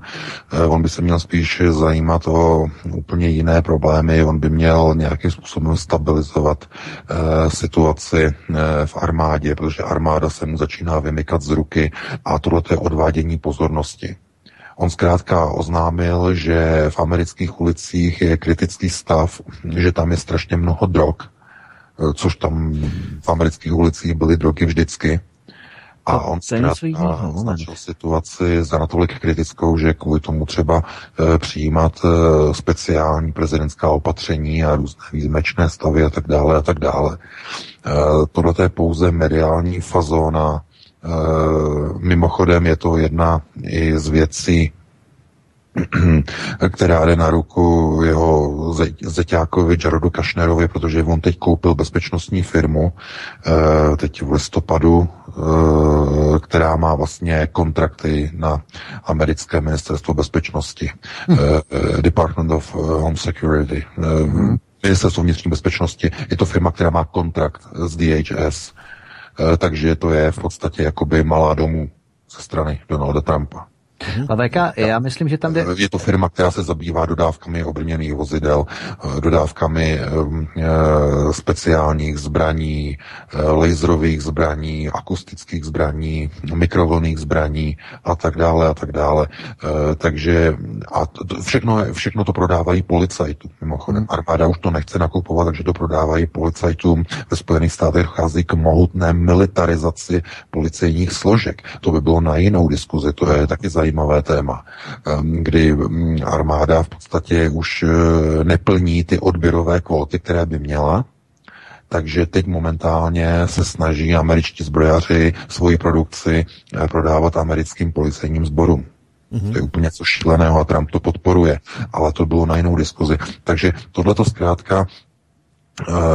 Eh, on by se měl spíš zajímat o úplně jiné problémy, on by měl nějakým způsobem stabilizovat uh, situaci uh, v armádě, protože armáda se mu začíná vymykat z ruky a tohle je odvádění pozornosti. On zkrátka oznámil, že v amerických ulicích je kritický stav, že tam je strašně mnoho drog, což tam v amerických ulicích byly drogy vždycky. A on označil situaci za natolik kritickou, že kvůli tomu třeba e, přijímat e, speciální prezidentská opatření a různé výjimečné stavy a tak dále a tak dále. E, tohle je pouze mediální fazóna. E, mimochodem je to jedna i z věcí, která jde na ruku jeho zeťákovi Jarodu Kašnerovi, protože on teď koupil bezpečnostní firmu, eh, teď v listopadu, eh, která má vlastně kontrakty na americké ministerstvo bezpečnosti, hmm. Department of Home Security, hmm. ministerstvo vnitřní bezpečnosti. Je to firma, která má kontrakt s DHS, takže to je v podstatě jakoby malá domů ze strany Donalda Trumpa. Mhm. A VK, já myslím, že tam jde... Je to firma, která se zabývá dodávkami obrněných vozidel, dodávkami e, speciálních zbraní, e, laserových zbraní, akustických zbraní, mikrovlnných zbraní a tak dále a tak dále. E, takže a to, všechno, všechno to prodávají policajtům. Mimochodem, mhm. armáda už to nechce nakupovat, takže to prodávají policajtům. Ve Spojených státech dochází k mohutné militarizaci policejních složek. To by bylo na jinou diskuzi, to je taky zajímavé zajímavé téma, ehm, kdy mm, armáda v podstatě už eh, neplní ty odběrové kvóty, které by měla, takže teď momentálně se snaží američtí zbrojaři svoji produkci eh, prodávat americkým policejním sborům. Mm-hmm. To je úplně něco šíleného a Trump to podporuje, ale to bylo na jinou diskuzi. Takže tohle to zkrátka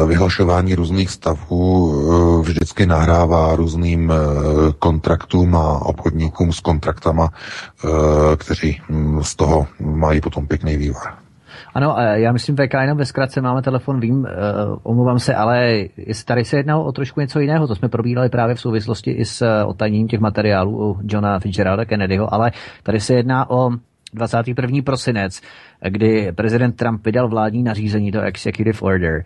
vyhlašování různých stavů eh, vždycky nahrává různým eh, kontraktům a obchodníkům s kontraktama, kteří hm, z toho mají potom pěkný vývar. Ano, já myslím, VK, jenom ve zkratce máme telefon, vím, omlouvám se, ale tady se jednalo o trošku něco jiného, to jsme probírali právě v souvislosti i s otaním těch materiálů u Johna Fitzgeralda Kennedyho, ale tady se jedná o 21. prosinec, kdy prezident Trump vydal vládní nařízení, to Executive Order,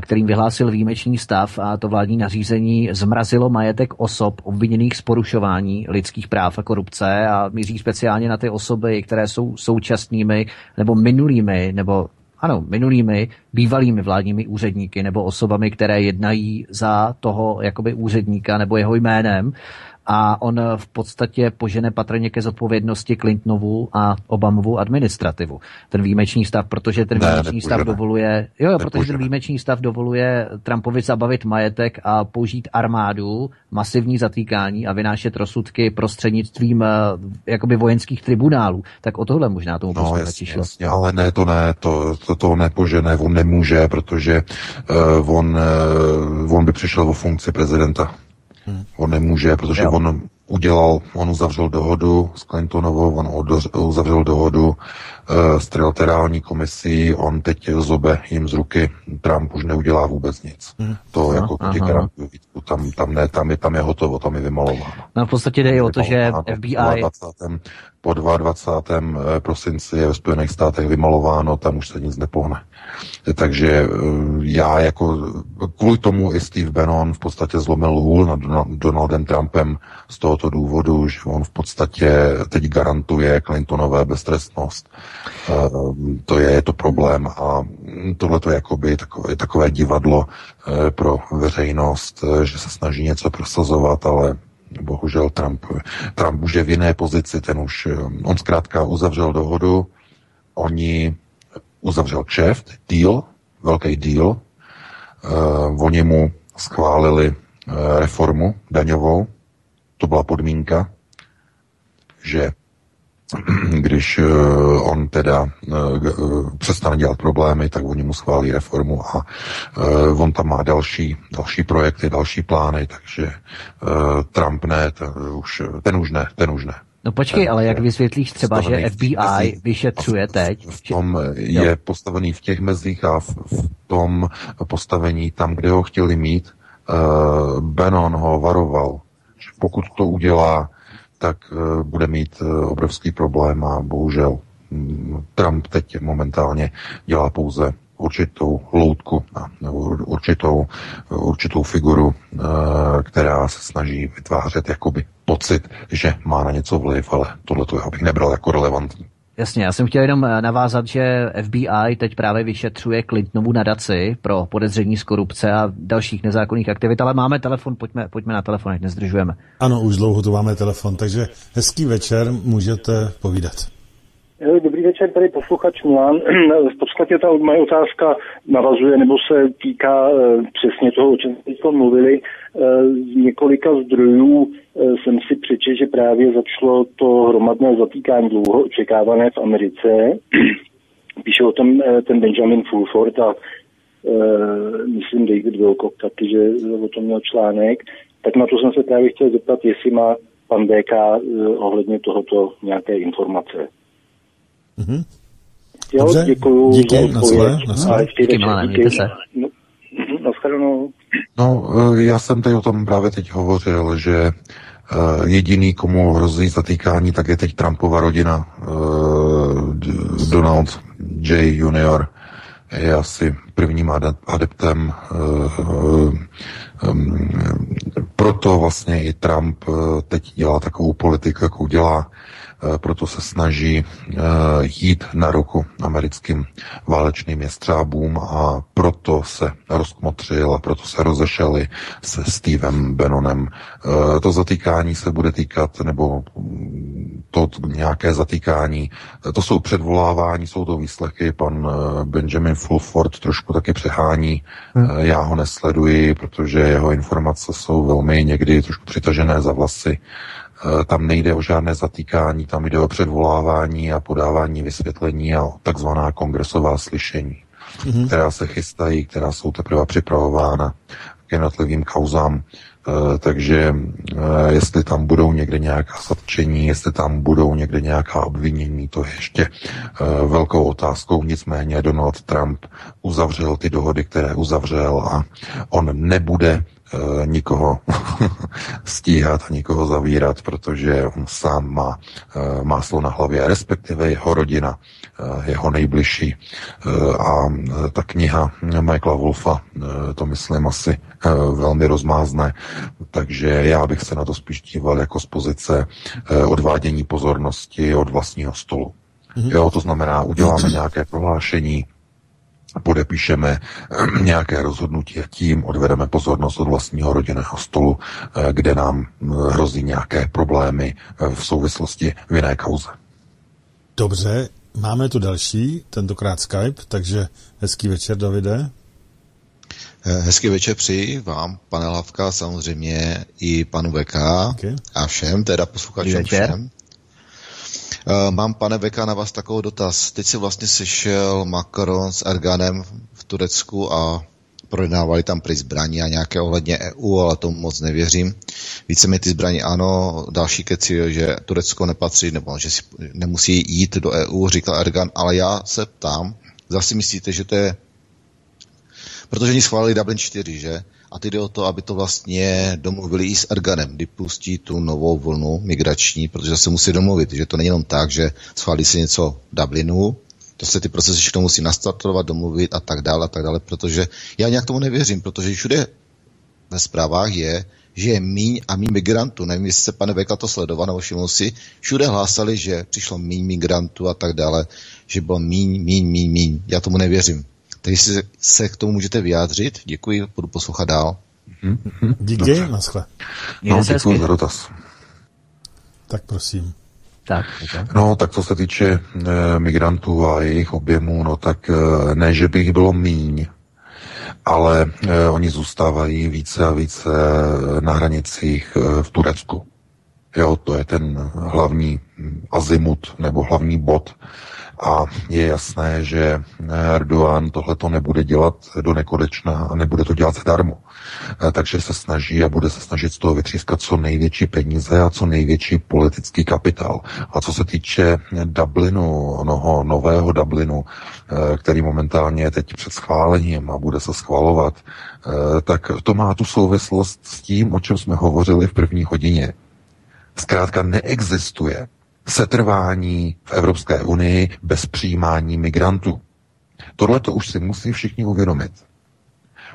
kterým vyhlásil výjimečný stav a to vládní nařízení zmrazilo majetek osob obviněných z porušování lidských práv a korupce a míří speciálně na ty osoby, které jsou současnými nebo minulými nebo ano, minulými bývalými vládními úředníky nebo osobami, které jednají za toho jakoby úředníka nebo jeho jménem a on v podstatě požene patrně ke zodpovědnosti Clintonovu a Obamovu administrativu. Ten výjimečný stav, protože ten výjimečný stav dovoluje, jo, jo, protože ten výjimečný stav dovoluje Trumpovi zabavit majetek a použít armádu, masivní zatýkání a vynášet rozsudky prostřednictvím uh, jakoby vojenských tribunálů. Tak o tohle možná tomu no, jasně, šlo. Jasně, ale ne, to ne, to, to, to nepožene, on nemůže, protože uh, on, uh, on by přišel o funkci prezidenta. Hmm. On nemůže, protože jo. on udělal, on uzavřel dohodu s Clintonovou, on uzavřel dohodu uh, s trilaterální komisí, on teď zobe jim z ruky, Trump už neudělá vůbec nic. Hmm. To no, jako ti garantuju, tam, tam ne, tam je, tam je hotovo, tam je vymalováno. No v podstatě jde i o to, že FBI... Po 22. Eh, prosinci je ve Spojených státech vymalováno, tam už se nic nepohne. Takže eh, já jako kvůli tomu i Steve Bannon v podstatě zlomil hůl nad Donaldem Trumpem z tohoto důvodu, že on v podstatě teď garantuje Clintonové beztrestnost. Eh, to je, je to problém a tohle to je jakoby takové, takové divadlo eh, pro veřejnost, že se snaží něco prosazovat, ale bohužel Trump, Trump už je v jiné pozici, ten už, on zkrátka uzavřel dohodu, oni uzavřel kšeft, deal, velký deal. Uh, oni mu schválili uh, reformu daňovou. To byla podmínka, že když uh, on teda uh, přestane dělat problémy, tak oni mu schválí reformu a uh, on tam má další, další projekty, další plány, takže Trump ne, ten už, ten už ne, ten už ne. No počkej, ale jak vysvětlíš třeba, že FBI vyšetřuje teď? V tom je postavený v těch mezích a v, v tom postavení tam, kde ho chtěli mít, uh, Bannon ho varoval, že pokud to udělá, tak uh, bude mít uh, obrovský problém a bohužel um, Trump teď momentálně dělá pouze určitou loutku nebo určitou, určitou figuru, která se snaží vytvářet jakoby pocit, že má na něco vliv, ale tohle to já bych nebral jako relevantní. Jasně, já jsem chtěl jenom eh, navázat, že FBI teď právě vyšetřuje Clintonovu nadaci pro podezření z korupce a dalších nezákonných aktivit, ale máme telefon, pojďme, pojďme na telefon, ať nezdržujeme. Ano, už dlouho tu máme telefon, takže hezký večer, můžete povídat. Dobrý večer, tady posluchač Milan. V podstatě ta moje otázka navazuje nebo se týká eh, přesně toho, o čem jsme mluvili. Eh, z několika zdrojů eh, jsem si přečetl, že právě začalo to hromadné zatýkání dlouho očekávané v Americe. Píše o tom ten Benjamin Fulford a myslím David Wilcock taky, že o tom měl článek. Tak na to jsem se právě chtěl zeptat, jestli má pan BK ohledně tohoto nějaké informace. Mm-hmm. Jo, Dobře, děkuju. Díky, na své. Díky, Milane, mějte se. No, mhm, no, eh, já jsem tady o tom právě teď hovořil, že Uh, jediný, komu hrozí zatýkání, tak je teď Trumpova rodina. Uh, Donald J. Junior je asi prvním adeptem. Uh, um, proto vlastně i Trump teď dělá takovou politiku, jakou dělá. Eh, proto se snaží eh, jít na ruku americkým válečným jestřábům a proto se rozkmotřil a proto se rozešeli se Stevem Bannonem. Eh, to zatýkání se bude týkat, nebo to nějaké zatýkání, to jsou předvolávání, jsou to výslechy, pan Benjamin Fulford trošku taky přehání, hmm. já ho nesleduji, protože jeho informace jsou velmi někdy trošku přitažené za vlasy. Eh, tam nejde o žádné zatýkání, tam jde o předvolávání a podávání vysvětlení a takzvaná kongresová slyšení, mm-hmm. která se chystají, která jsou teprve připravována k jednotlivým kauzám. Eh, takže eh, jestli tam budou někde nějaká zatčení, jestli tam budou někde nějaká obvinění, to je ještě velkou otázkou. Nicméně Donald Trump uzavřel ty dohody, které uzavřel a on nebude e, nikoho stíhat a nikoho zavírat, protože on sám má e, máslo na hlavě, respektive jeho rodina, e, jeho nejbližší. E, a ta kniha Michaela Wolfa, e, to myslím asi e, velmi rozmázne, takže já bych se na to spíš díval jako z pozice e, odvádění pozornosti od vlastního stolu. Mm-hmm. Jo, to znamená, uděláme nějaké prohlášení, podepíšeme eh, nějaké rozhodnutí a tím odvedeme pozornost od vlastního rodinného stolu, eh, kde nám eh, hrozí nějaké problémy v souvislosti v jiné kauze. Dobře, máme tu další, tentokrát Skype, takže hezký večer, Davide. Hezký večer přeji vám, pane Lavka, samozřejmě i panu VK okay. a všem, teda posluchačům všem. Eh, mám, pane Veka, na vás takový dotaz. Teď se vlastně sešel Macron s Erganem v Turecku a projednávali tam prý zbraní a nějaké ohledně EU, ale tomu moc nevěřím. Více mi ty zbraní ano, další keci, že Turecko nepatří, nebo že si nemusí jít do EU, říkal Ergan, ale já se ptám, zase myslíte, že to je protože oni schválili Dublin 4, že? A teď jde o to, aby to vlastně domluvili i s Erganem, kdy pustí tu novou vlnu migrační, protože se musí domluvit, že to není jenom tak, že schválí se něco v Dublinu, to se ty procesy všechno musí nastartovat, domluvit a tak dále a tak dále, protože já nějak tomu nevěřím, protože všude ve zprávách je, že je míň a míň migrantů. Nevím, jestli se pane Veka to sledoval, nebo všiml si, všude hlásali, že přišlo míň migrantů a tak dále, že bylo míň, míň, míň, míň. Já tomu nevěřím. Takže si se k tomu můžete vyjádřit. Děkuji, budu poslouchat dál. Mm-hmm. Díky, naschle. No, děkuji za dotaz. Tak prosím. Tak, tak. No, tak co se týče e, migrantů a jejich objemů, no tak e, ne, že by jich bylo míň, ale e, oni zůstávají více a více na hranicích e, v Turecku. Jo, to je ten hlavní azimut nebo hlavní bod a je jasné, že Erdogan tohle to nebude dělat do nekonečna a nebude to dělat zadarmo. Eh, takže se snaží a bude se snažit z toho vytřískat co největší peníze a co největší politický kapitál. A co se týče Dublinu, onoho nového Dublinu, eh, který momentálně je teď před schválením a bude se schvalovat, eh, tak to má tu souvislost s tím, o čem jsme hovořili v první hodině. Zkrátka neexistuje setrvání v Evropské unii bez přijímání migrantů. Tohle to už si musí všichni uvědomit.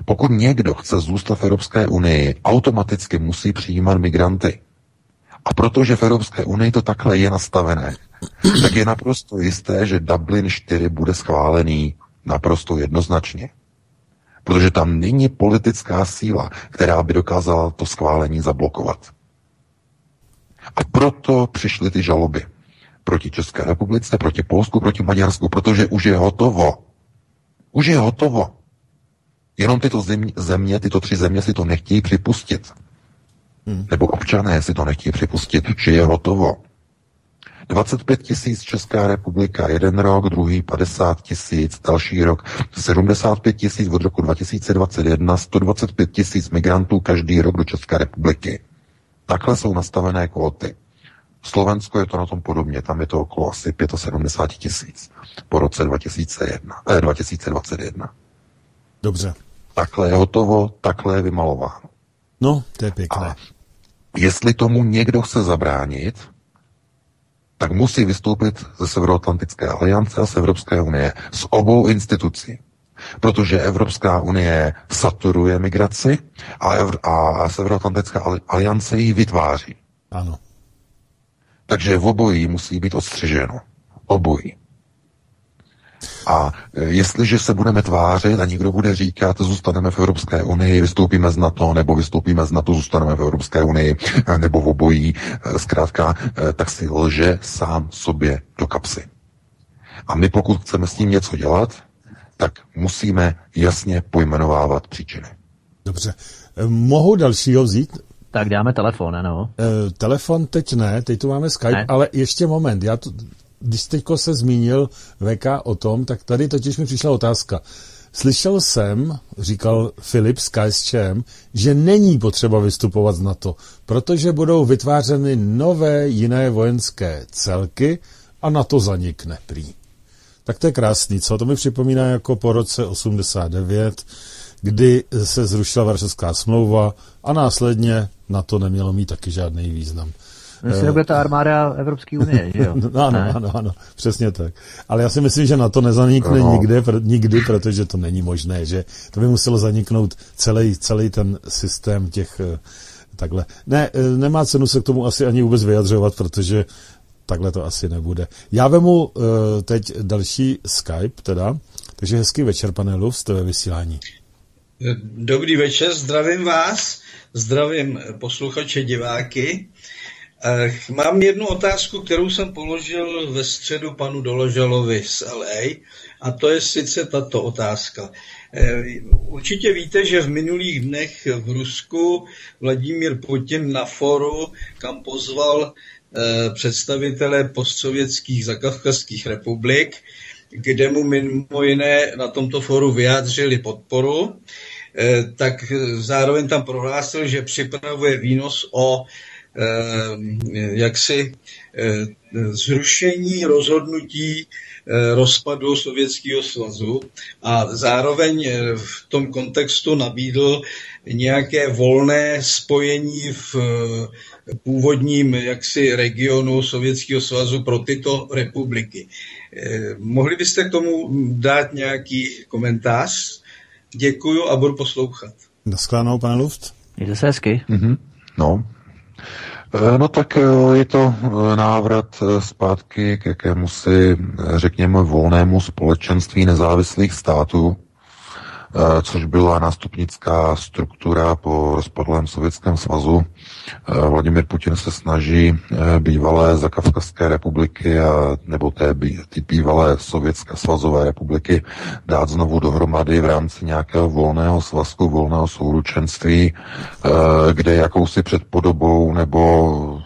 Pokud někdo chce zůstat v Evropské unii, automaticky musí přijímat migranty. A protože v Evropské unii to takhle je nastavené, tak je naprosto jisté, že Dublin 4 bude schválený naprosto jednoznačně. Protože tam není politická síla, která by dokázala to schválení zablokovat. A proto přišly ty žaloby proti České republice, proti Polsku, proti Maďarsku, protože už je hotovo. Už je hotovo. Jenom tyto země, země tyto tři země si to nechtějí připustit. Hmm. Nebo občané si to nechtějí připustit, že je hotovo. 25 tisíc Česká republika, jeden rok, druhý 50 tisíc, další rok 75 tisíc od roku 2021, 125 tisíc migrantů každý rok do České republiky. Takhle jsou nastavené kvóty. Slovensko je to na tom podobně, tam je to okolo asi 75 tisíc po roce 2001, eh, 2021. Dobře. Takhle je hotovo, takhle je vymalováno. No, to je pěkné. A jestli tomu někdo chce zabránit, tak musí vystoupit ze Severoatlantické aliance a z Evropské unie, z obou institucí protože Evropská unie saturuje migraci a, Evr- a Severoatlantická aliance ji vytváří. Ano. Takže v obojí musí být odstřiženo. Obojí. A e, jestliže se budeme tvářit a někdo bude říkat, zůstaneme v Evropské unii, vystoupíme z NATO, nebo vystoupíme z NATO, zůstaneme v Evropské unii, e, nebo v obojí, e, zkrátka, tak si lže sám sobě do kapsy. A my pokud chceme s tím něco dělat, tak musíme jasně pojmenovávat příčiny. Dobře. Eh, mohu dalšího vzít? Tak dáme telefon, ano. E, telefon teď ne, teď tu máme Skype, ne. ale ještě moment. Já tu, když teďko se zmínil VK o tom, tak tady totiž mi přišla otázka. Slyšel jsem, říkal Filip z KSČM, že není potřeba vystupovat z NATO, protože budou vytvářeny nové jiné vojenské celky a NATO zanikne prý. Tak to je krásný, co? To mi připomíná jako po roce 89, kdy se zrušila Varšavská smlouva a následně na to nemělo mít taky žádný význam. Jestli nebude ta armáda Evropské unie, že jo? No, ano, ne? ano, ano, přesně tak. Ale já si myslím, že na to nezanikne no. nikdy, pr- nikdy, protože to není možné, že to by muselo zaniknout celý, celý ten systém těch eh, takhle. Ne, eh, nemá cenu se k tomu asi ani vůbec vyjadřovat, protože takhle to asi nebude. Já vemu uh, teď další Skype teda, takže hezký večer, pane Luf, jste ve vysílání. Dobrý večer, zdravím vás, zdravím posluchače, diváky. Eh, mám jednu otázku, kterou jsem položil ve středu panu Doložalovi z LA, a to je sice tato otázka. Eh, určitě víte, že v minulých dnech v Rusku Vladimír Putin na foru, kam pozval představitele postsovětských zakavkazských republik, kde mu mimo jiné na tomto foru vyjádřili podporu, tak zároveň tam prohlásil, že připravuje výnos o jaksi zrušení rozhodnutí rozpadu Sovětského svazu a zároveň v tom kontextu nabídl nějaké volné spojení v původním jaksi regionu Sovětského svazu pro tyto republiky. Mohli byste k tomu dát nějaký komentář? Děkuju a budu poslouchat. Naschledanou, pane Luft. Mějte se hezky. Mm-hmm. No, Eh, no tak eh, je to eh, návrat zpátky k jakému si, řekněme, volnému společenství nezávislých států, Eh, což byla nástupnická struktura po rozpadlém Sovětském svazu. Eh, Vladimir Putin se snaží eh, bývalé zakavkazské republiky a, nebo té, ty bývalé sovětské svazové republiky dát znovu dohromady v rámci nějakého volného svazku, volného souručenství, kde jakousi předpodobou nebo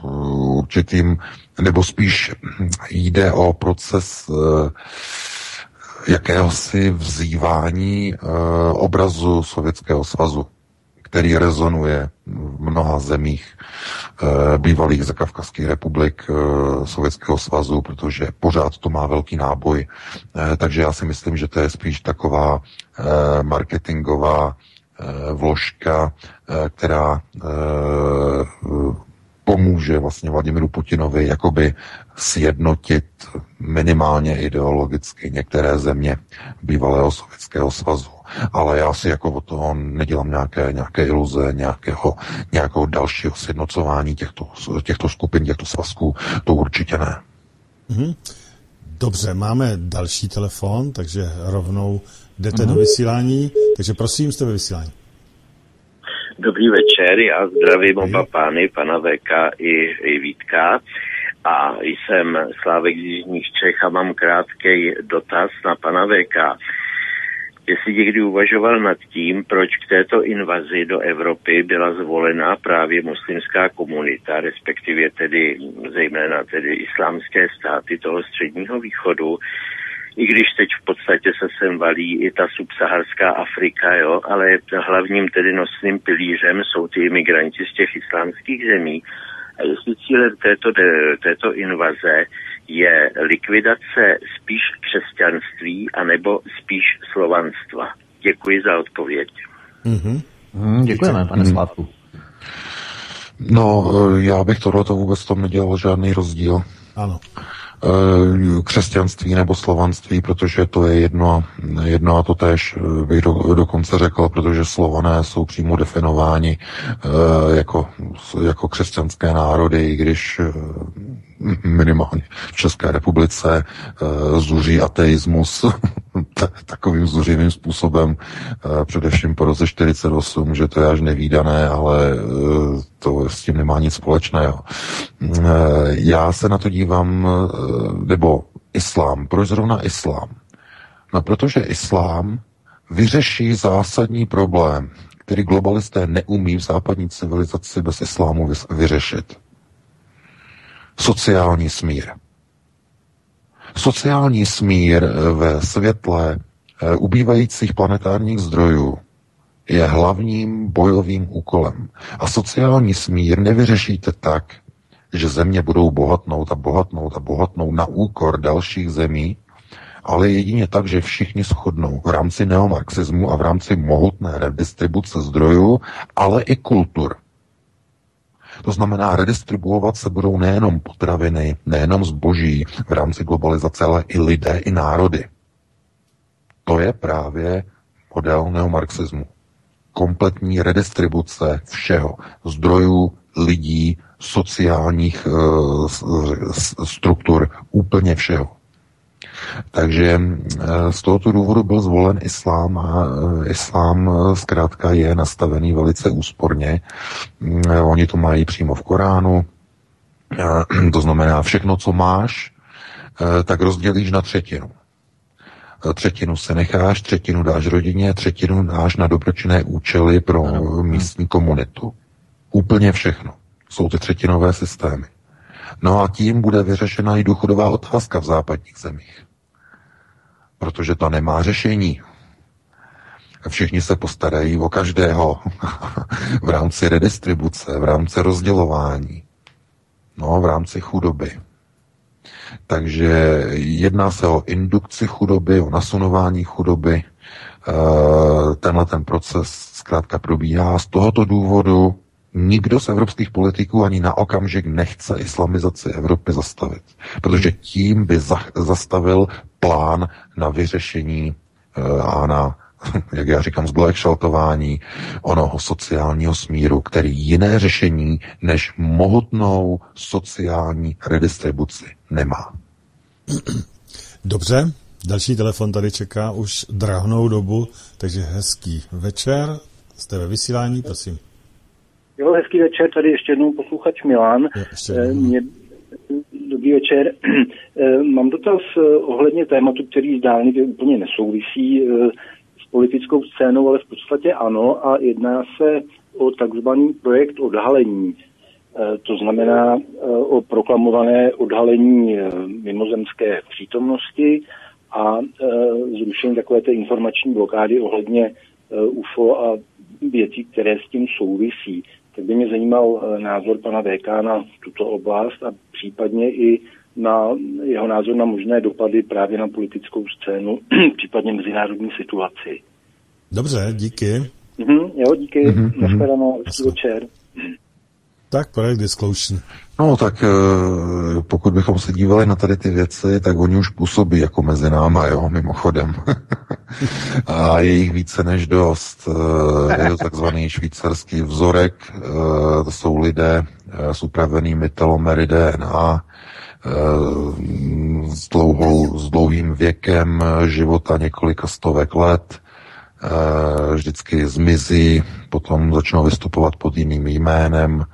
určitým, nebo spíš jde o proces jakéhosi vzývání e, obrazu Sovětského svazu, který rezonuje v mnoha zemích e, bývalých zakavkazských republik e, Sovětského svazu, protože pořád to má velký náboj. Takže já si myslím, že to je spíš taková marketingová vložka, která pomůže vlastně Vladimiru Putinovi jakoby sjednotit minimálně ideologicky některé země bývalého Sovětského svazu. Ale já si jako od toho nedělám nějaké, nějaké iluze, nějakého, nějakého dalšího sjednocování těchto, těchto skupin, těchto svazků. To určitě ne. Mm-hmm. Dobře, máme další telefon, takže rovnou jdete mm-hmm. do vysílání. Takže prosím, jste ve vysílání. Dobrý večer, já zdravím oba pány, pana VK i, i Vítka. A jsem Slávek z Jižních Čech a mám krátký dotaz na pana VK. Jestli někdy uvažoval nad tím, proč k této invazi do Evropy byla zvolena právě muslimská komunita, respektive tedy zejména tedy islámské státy toho středního východu, i když teď v podstatě se sem valí i ta subsaharská Afrika, jo, ale hlavním tedy nosným pilířem jsou ty imigranti z těch islámských zemí. A jestli cílem této, této invaze je likvidace spíš křesťanství anebo spíš slovanstva. Děkuji za odpověď. Mm-hmm. Mm, děkujeme, pane Slávku. No, já bych tohleto vůbec tom nedělal žádný rozdíl. Ano. Eh, křesťanství nebo slovanství, protože to je jedno, jedno a to tež eh, bych do, dokonce řekl, protože slované jsou přímo definováni eh, jako, jako křesťanské národy, i když minimálně v České republice zuří ateismus takovým zuřivým způsobem, především po roce 48, že to je až nevýdané, ale to s tím nemá nic společného. Já se na to dívám, nebo islám. Proč zrovna islám? No, protože islám vyřeší zásadní problém, který globalisté neumí v západní civilizaci bez islámu vyřešit. Sociální smír. Sociální smír eh, ve světle eh, ubývajících planetárních zdrojů je hlavním bojovým úkolem. A sociální smír nevyřešíte tak, že země budou bohatnout a bohatnout a bohatnout na úkor dalších zemí ale jedině tak, že všichni shodnou v rámci neomarxismu a v rámci mohutné redistribuce zdrojů, ale i kultur. To znamená, redistribuovat se budou nejenom potraviny, nejenom zboží v rámci globalizace, ale i lidé, i národy. To je právě model neomarxismu. Kompletní redistribuce všeho, zdrojů, lidí, sociálních uh, struktur, úplně všeho. Takže eh, z tohoto důvodu byl zvolen islám a eh, islám zkrátka je nastavený velice úsporně. Mm, oni to mají přímo v Koránu, to znamená všechno, co máš, tak rozdělíš na třetinu. Třetinu se necháš, třetinu dáš rodině, třetinu dáš na dobročinné účely pro místní komunitu. Úplně všechno. Jsou ty třetinové systémy. No a tím bude vyřešena i důchodová otázka v západních zemích. Protože to nemá řešení. Všichni se postarají o každého v rámci redistribuce, v rámci rozdělování, no, v rámci chudoby. Takže jedná se o indukci chudoby, o nasunování chudoby. Eh, tenhle ten proces zkrátka probíhá. Z tohoto důvodu nikdo z evropských politiků ani na okamžik nechce islamizaci Evropy zastavit, protože tím by zastavil plán na vyřešení eh, a na jak já říkám, zglekšaltování onoho sociálního smíru, který jiné řešení než mohutnou sociální redistribuci nemá. Dobře, další telefon tady čeká už drahnou dobu, takže hezký večer. Jste ve vysílání, prosím. Jo, hezký večer, tady ještě jednou posluchač Milan. Jo, ještě jednou. Eh, mě, dobrý večer. Eh, mám dotaz eh, ohledně tématu, který zdálně úplně nesouvisí politickou scénou, ale v podstatě ano a jedná se o takzvaný projekt odhalení. To znamená o proklamované odhalení mimozemské přítomnosti a zrušení takové té informační blokády ohledně UFO a věcí, které s tím souvisí tak by mě zajímal názor pana VK na tuto oblast a případně i na jeho názor na možné dopady právě na politickou scénu, případně mezinárodní situaci. Dobře, díky. Mm-hmm, jo, díky. Mm-hmm, Nashledanou, večer. Tak, projekt Disclosure. No, tak eh, pokud bychom se dívali na tady ty věci, tak oni už působí jako mezi náma, jo, mimochodem. a je jich více než dost. Eh, je to takzvaný švýcarský vzorek. Eh, to jsou lidé s upravenými telomery DNA, s, dlouhou, s dlouhým věkem života několika stovek let, vždycky zmizí, potom začnou vystupovat pod jiným jménem,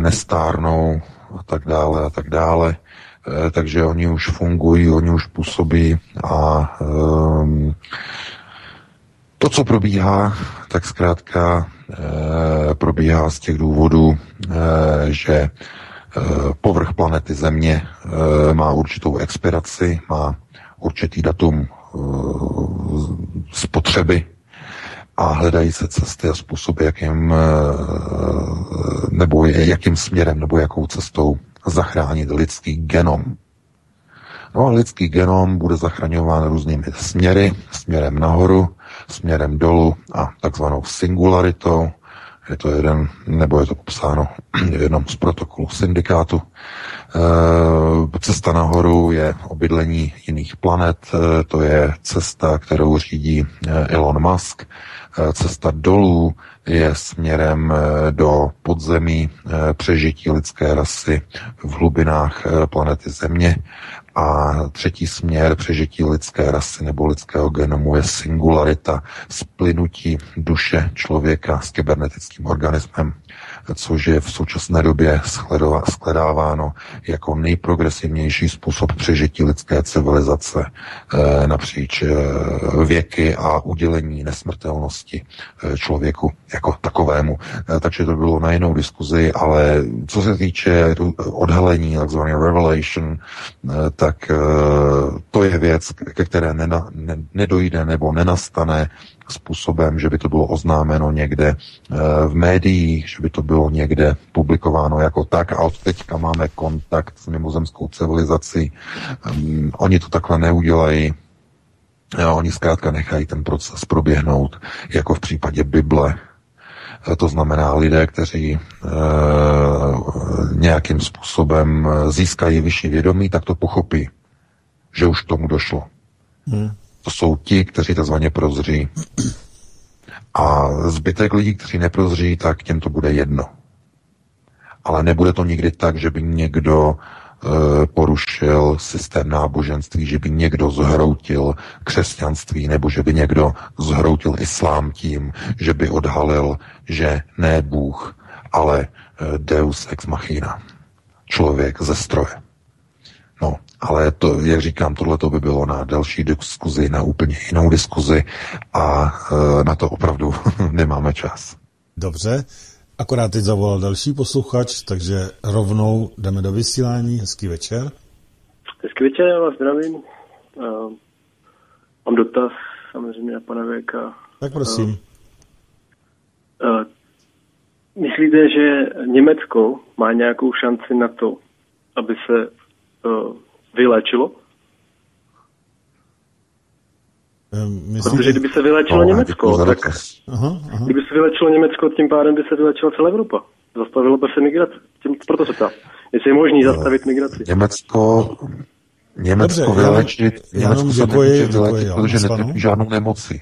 nestárnou a tak dále a tak dále. Takže oni už fungují, oni už působí a to, co probíhá, tak zkrátka probíhá z těch důvodů, že povrch planety Země e, má určitou expiraci, má určitý datum e, spotřeby a hledají se cesty a způsoby, jakým, eh, nebo jakým směrem nebo jakou cestou zachránit lidský genom. No a lidský genom bude zachraňován různými směry, směrem nahoru, směrem dolů a takzvanou singularitou. Je to jeden, nebo je to popsáno v jednom z protokolů syndikátu. Eh, cesta nahoru je obydlení jiných planet, eh, to je cesta, kterou řídí Elon Musk. Eh, cesta dolů je směrem eh, do podzemí eh, přežití lidské rasy v hlubinách planety Země a třetí směr přežití lidské rasy nebo lidského genomu je singularita, splynutí duše člověka s kybernetickým organismem což je v současné době shledáváno jako nejprogresivnější způsob přežití lidské civilizace eh, napříč eh, věky a udělení nesmrtelnosti eh, člověku jako takovému. Takže to bylo na jinou diskuzi, ale co se týče odhalení, takzvané revelation, tak to je věc, ke které nedojde nebo nenastane způsobem, že by to bylo oznámeno někde eh, v médiích, že by to bylo někde publikováno jako tak a od teďka máme kontakt s mimozemskou civilizací. Um, oni to takhle neudělají. Jo, oni zkrátka nechají ten proces proběhnout, jako v případě Bible. To znamená lidé, kteří e, nějakým způsobem získají vyšší vědomí, tak to pochopí, že už tomu došlo. Hmm. To jsou ti, kteří takzvaně prozří. A zbytek lidí, kteří neprozří, tak těm to bude jedno. Ale nebude to nikdy tak, že by někdo e, porušil systém náboženství, že by někdo zhroutil křesťanství, nebo že by někdo zhroutil islám tím, že by odhalil, že ne Bůh, ale e, Deus ex machina. Člověk ze stroje. No, ale to, jak říkám, tohle to by bylo na další diskuzi, na úplně jinou diskuzi a e, na to opravdu nemáme čas. Dobře, akorát teď zavolal další posluchač, takže rovnou jdeme do vysílání. Hezký večer. Hezký večer, já vás zdravím. Uh, mám dotaz samozřejmě na pana Věka. Tak prosím. Uh, uh, myslíte, že Německo má nějakou šanci na to, aby se uh, vylečilo? Myslíte... Protože kdyby se vylečilo no, Německo, tak aha, aha. kdyby se vylečilo Německo, tím pádem by se vylečila celá Evropa. Zastavilo by se migrace. Tím, proto se ptám. Jestli je možný zastavit migraci. Německo, Německo Dobře, vylečit, Německo se děkuji, nemůže vylečit, děkuji, protože netrpí žádnou nemoci.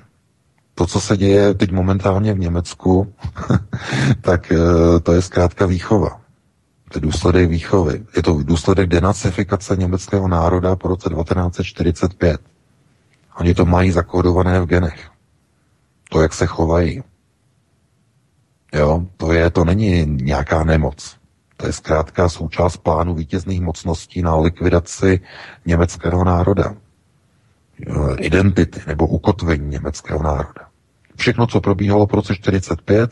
To, co se děje teď momentálně v Německu, tak eh, to je zkrátka výchova. To je důsledek výchovy. Je to důsledek denacifikace německého národa po roce 1945. Oni to mají zakódované v genech. To, jak se chovají. Jo, to je, to není nějaká nemoc. To je zkrátka součást plánu vítězných mocností na likvidaci německého národa. Identity nebo ukotvení německého národa. Všechno, co probíhalo po roce 45,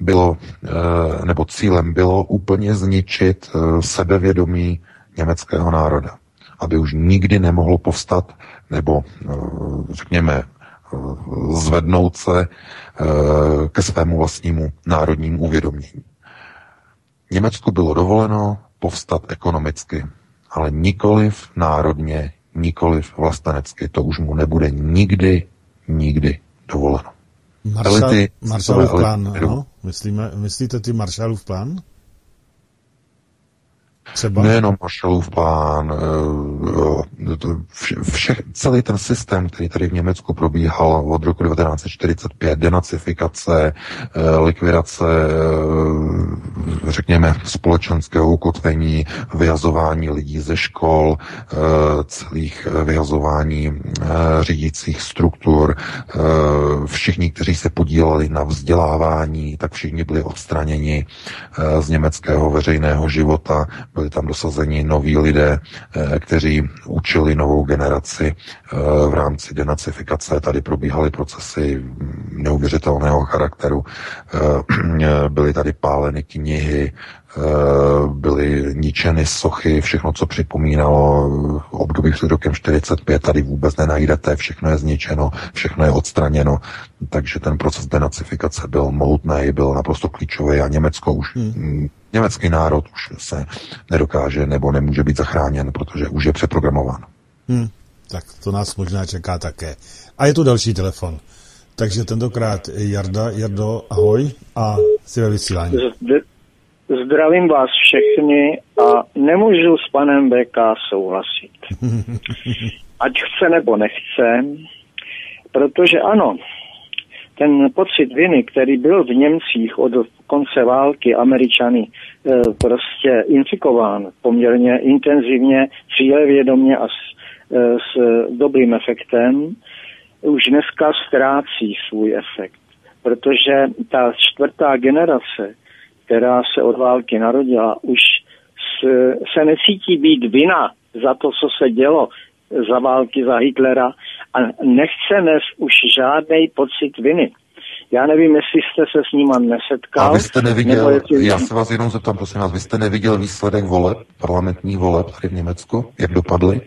bylo, eh, nebo cílem bylo úplně zničit eh, sebevědomí německého národa. Aby už nikdy nemohlo povstat, nebo eh, řekněme, zvednout se ke svému vlastnímu národnímu uvědomění. Německu bylo dovoleno povstat ekonomicky, ale nikoliv národně, nikoliv vlastenecky. To už mu nebude nikdy, nikdy dovoleno. Maršal, Maršalův plán, ano? Myslíme, myslíte ty Maršalův plán? Třeba? Nejenom Marshallův plán, eh, vše, vše, celý ten systém, který tady v Německu probíhal od roku 1945, denacifikace, eh, likvidace, eh, řekněme, společenského ukotvení, vyhazování lidí ze škol, celých vyhazování řídících struktur, všichni, kteří se podíleli na vzdělávání, tak všichni byli odstraněni z německého veřejného života, byli tam dosazeni noví lidé, eh, kteří učili novou generaci eh, v rámci denacifikace. Tady probíhaly procesy neuvěřitelného charakteru. Eh, byly tady páleny knihy, byly ničeny sochy, všechno, co připomínalo období před rokem 45, tady vůbec nenajdete, všechno je zničeno, všechno je odstraněno, takže ten proces denacifikace byl mohutný, byl naprosto klíčový a Německo už hmm Německý národ už se nedokáže nebo nemůže být zachráněn, protože už je přeprogramován. Hmm, tak to nás možná čeká také. A je tu další telefon. Takže tentokrát Jarda. Jardo, ahoj a si ve vysílání. Zdravím vás všechny a nemůžu s panem BK souhlasit. Ať chce nebo nechce, protože ano, ten pocit viny, který byl v Němcích od konce války Američany e, prostě infikován poměrně intenzivně, cílevědomě a s, e, s dobrým efektem, už dneska ztrácí svůj efekt. Protože ta čtvrtá generace, která se od války narodila, už se necítí být vina za to, co se dělo za války za Hitlera a nechce nes už žádný pocit viny. Já nevím, jestli jste se s ním nesetkal. A vy jste neviděl, jestli... já se vás jenom zeptám, prosím vás, vy jste neviděl výsledek voleb, parlamentních voleb tady v Německu, jak dopadly?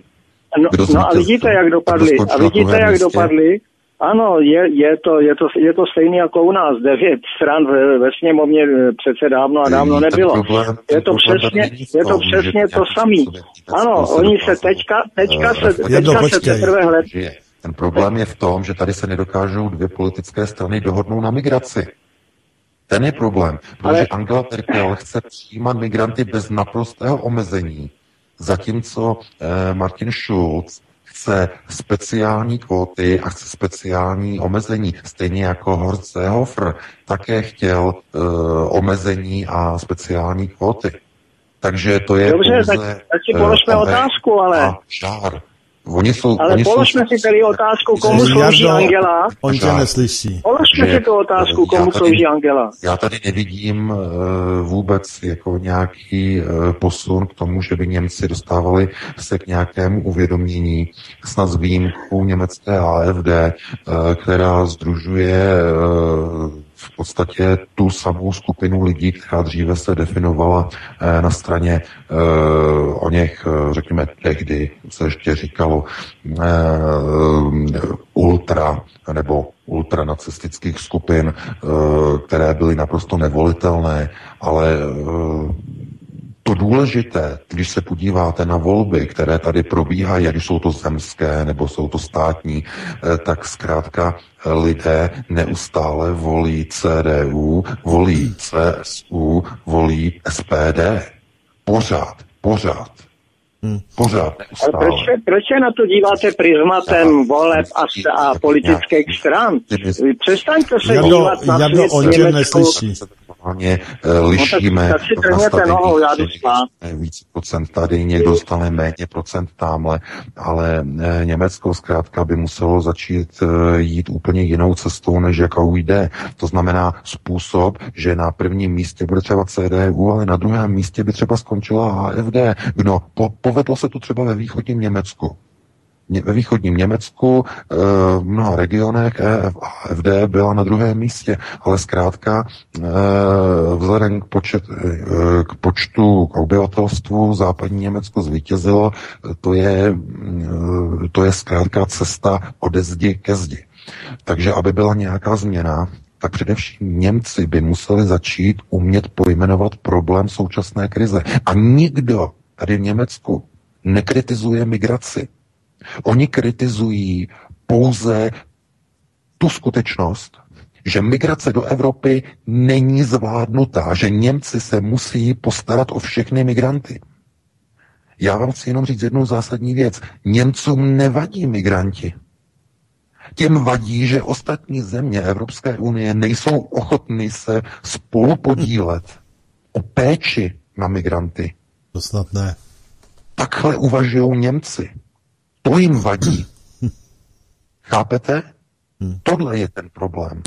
No, no a vidíte, jak dopadly. A vidíte, jak dopadly. Ano, je, je, to, je, to, je to stejný jako u nás. Devět stran ve, ve sněmovně eh, přece dávno a dávno nebylo. Problém, je to přesně, je to, přesně to samý. Ano, oni se teďka, teďka se, teďka se teprve hled, Ten problém je v tom, že tady se nedokážou dvě politické strany dohodnout na migraci. Ten je problém, protože Ale... Angela Merkel chce přijímat migranty bez naprostého omezení, zatímco eh, Martin Schulz chce speciální kvóty a chce speciální omezení. Stejně jako Horst Seehofer také chtěl uh, omezení a speciální kvóty. Takže to je Dobře, pouze, tak, tak si položme uh, otázku, ale... Žár. Oni jsou, Ale oni položme jsou... si tady otázku, komu slouží Angela. On tě neslyší. Položme si tu otázku, komu tady, slouží Angela. Já tady nevidím uh, vůbec jako nějaký uh, posun k tomu, že by Němci dostávali se k nějakému uvědomění, snad s výjimkou německé AFD, uh, která združuje uh, v podstatě tu samou skupinu lidí, která dříve se definovala na straně o něch, řekněme, tehdy se ještě říkalo ultra nebo ultranacistických skupin, které byly naprosto nevolitelné, ale to důležité, když se podíváte na volby, které tady probíhají, ať jsou to zemské nebo jsou to státní, eh, tak zkrátka eh, lidé neustále volí CDU, volí CSU, volí SPD. Pořád, pořád. Hmm. Pořád. Ale proč, proč se na to díváte prismatem voleb a, a politických stran? Přestaňte se Jado, dívat na Jado, on tě neslyší normálně eh, lišíme. No, tak, tak si nohou, já Víc procent tady, někdo dostane méně procent tamhle, ale eh, Německo zkrátka by muselo začít eh, jít úplně jinou cestou, než jakou jde. To znamená způsob, že na prvním místě bude třeba CDU, ale na druhém místě by třeba skončila AFD. No, po, povedlo se to třeba ve východním Německu ve východním Německu eh, v mnoha regionech EFD byla na druhém místě, ale zkrátka eh, vzhledem k, počet, eh, k počtu k obyvatelstvu západní Německo zvítězilo, to je, to je zkrátka cesta ode zdi ke zdi. Takže aby byla nějaká změna, tak především Němci by museli začít umět pojmenovat problém současné krize. A nikdo tady v Německu nekritizuje migraci. Oni kritizují pouze tu skutečnost, že migrace do Evropy není zvládnutá, že Němci se musí postarat o všechny migranty. Já vám chci jenom říct jednu zásadní věc. Němcům nevadí migranti. Těm vadí, že ostatní země Evropské unie nejsou ochotny se spolu podílet o péči na migranty. To snad ne. Takhle uvažují Němci. To jim vadí. Chápete? Hmm. Tohle je ten problém.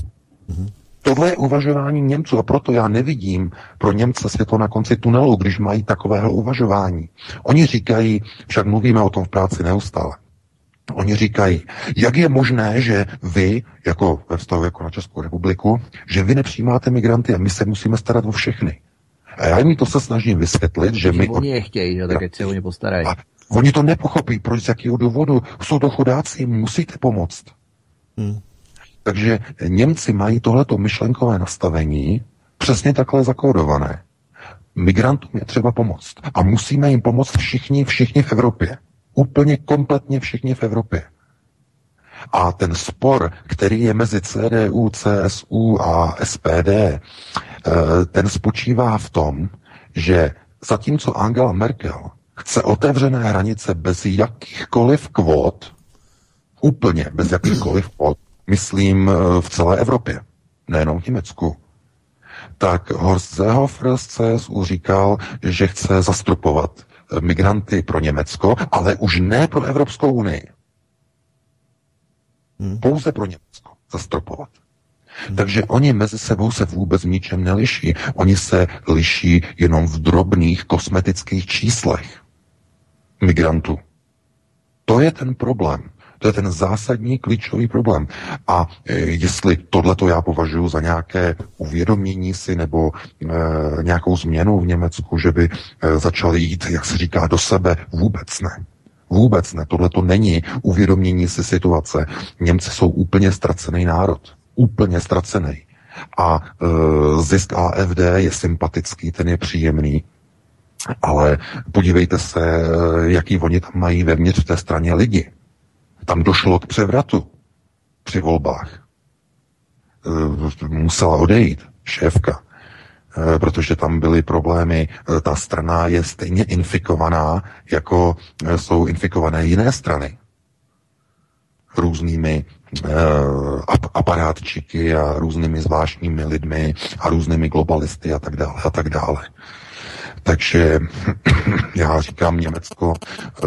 Hmm. Tohle je uvažování Němců a proto já nevidím pro Němce světlo na konci tunelu, když mají takového uvažování. Oni říkají, však mluvíme o tom v práci neustále, Oni říkají, jak je možné, že vy, jako ve vztahu jako na Českou republiku, že vy nepřijímáte migranty a my se musíme starat o všechny. A já jim to se snažím vysvětlit, že my... Oni je chtějí, že, tak ať se oni postarají. A Oni to nepochopí, proč z jakého důvodu. Jsou to chudáci, jim musíte pomoct. Hmm. Takže Němci mají tohleto myšlenkové nastavení přesně takhle zakódované. Migrantům je třeba pomoct. A musíme jim pomoct všichni, všichni v Evropě. Úplně kompletně všichni v Evropě. A ten spor, který je mezi CDU, CSU a SPD, eh, ten spočívá v tom, že zatímco Angela Merkel chce otevřené hranice bez jakýchkoliv kvót, úplně bez jakýchkoliv kvót, myslím eh, v celé Evropě, nejenom v Německu, tak Horst Seehofer z CSU říkal, že chce zastropovat eh, migranty pro Německo, ale už ne pro Evropskou unii. Hmm. Pouze pro Německo zastropovat. Hmm. Takže oni mezi sebou se vůbec ničem neliší. Oni se liší jenom v drobných kosmetických číslech migrantů. To je ten problém. To je ten zásadní klíčový problém. A e, jestli tohleto já považuji za nějaké uvědomění si nebo e, nějakou změnu v Německu, že by e, začali jít, jak se říká, do sebe, vůbec ne. Vůbec ne. Tohle to není uvědomění si situace. Němci jsou úplně ztracený národ. Úplně ztracený. A e, zisk AFD je sympatický, ten je příjemný, ale podívejte se, jaký oni tam mají vevnitř v té straně lidi. Tam došlo k převratu při volbách. E, musela odejít šéfka, e, protože tam byly problémy. E, ta strana je stejně infikovaná, jako jsou infikované jiné strany různými aparátčiky a různými zvláštními lidmi a různými globalisty a tak dále a tak dále. Takže já říkám, Německo, eh,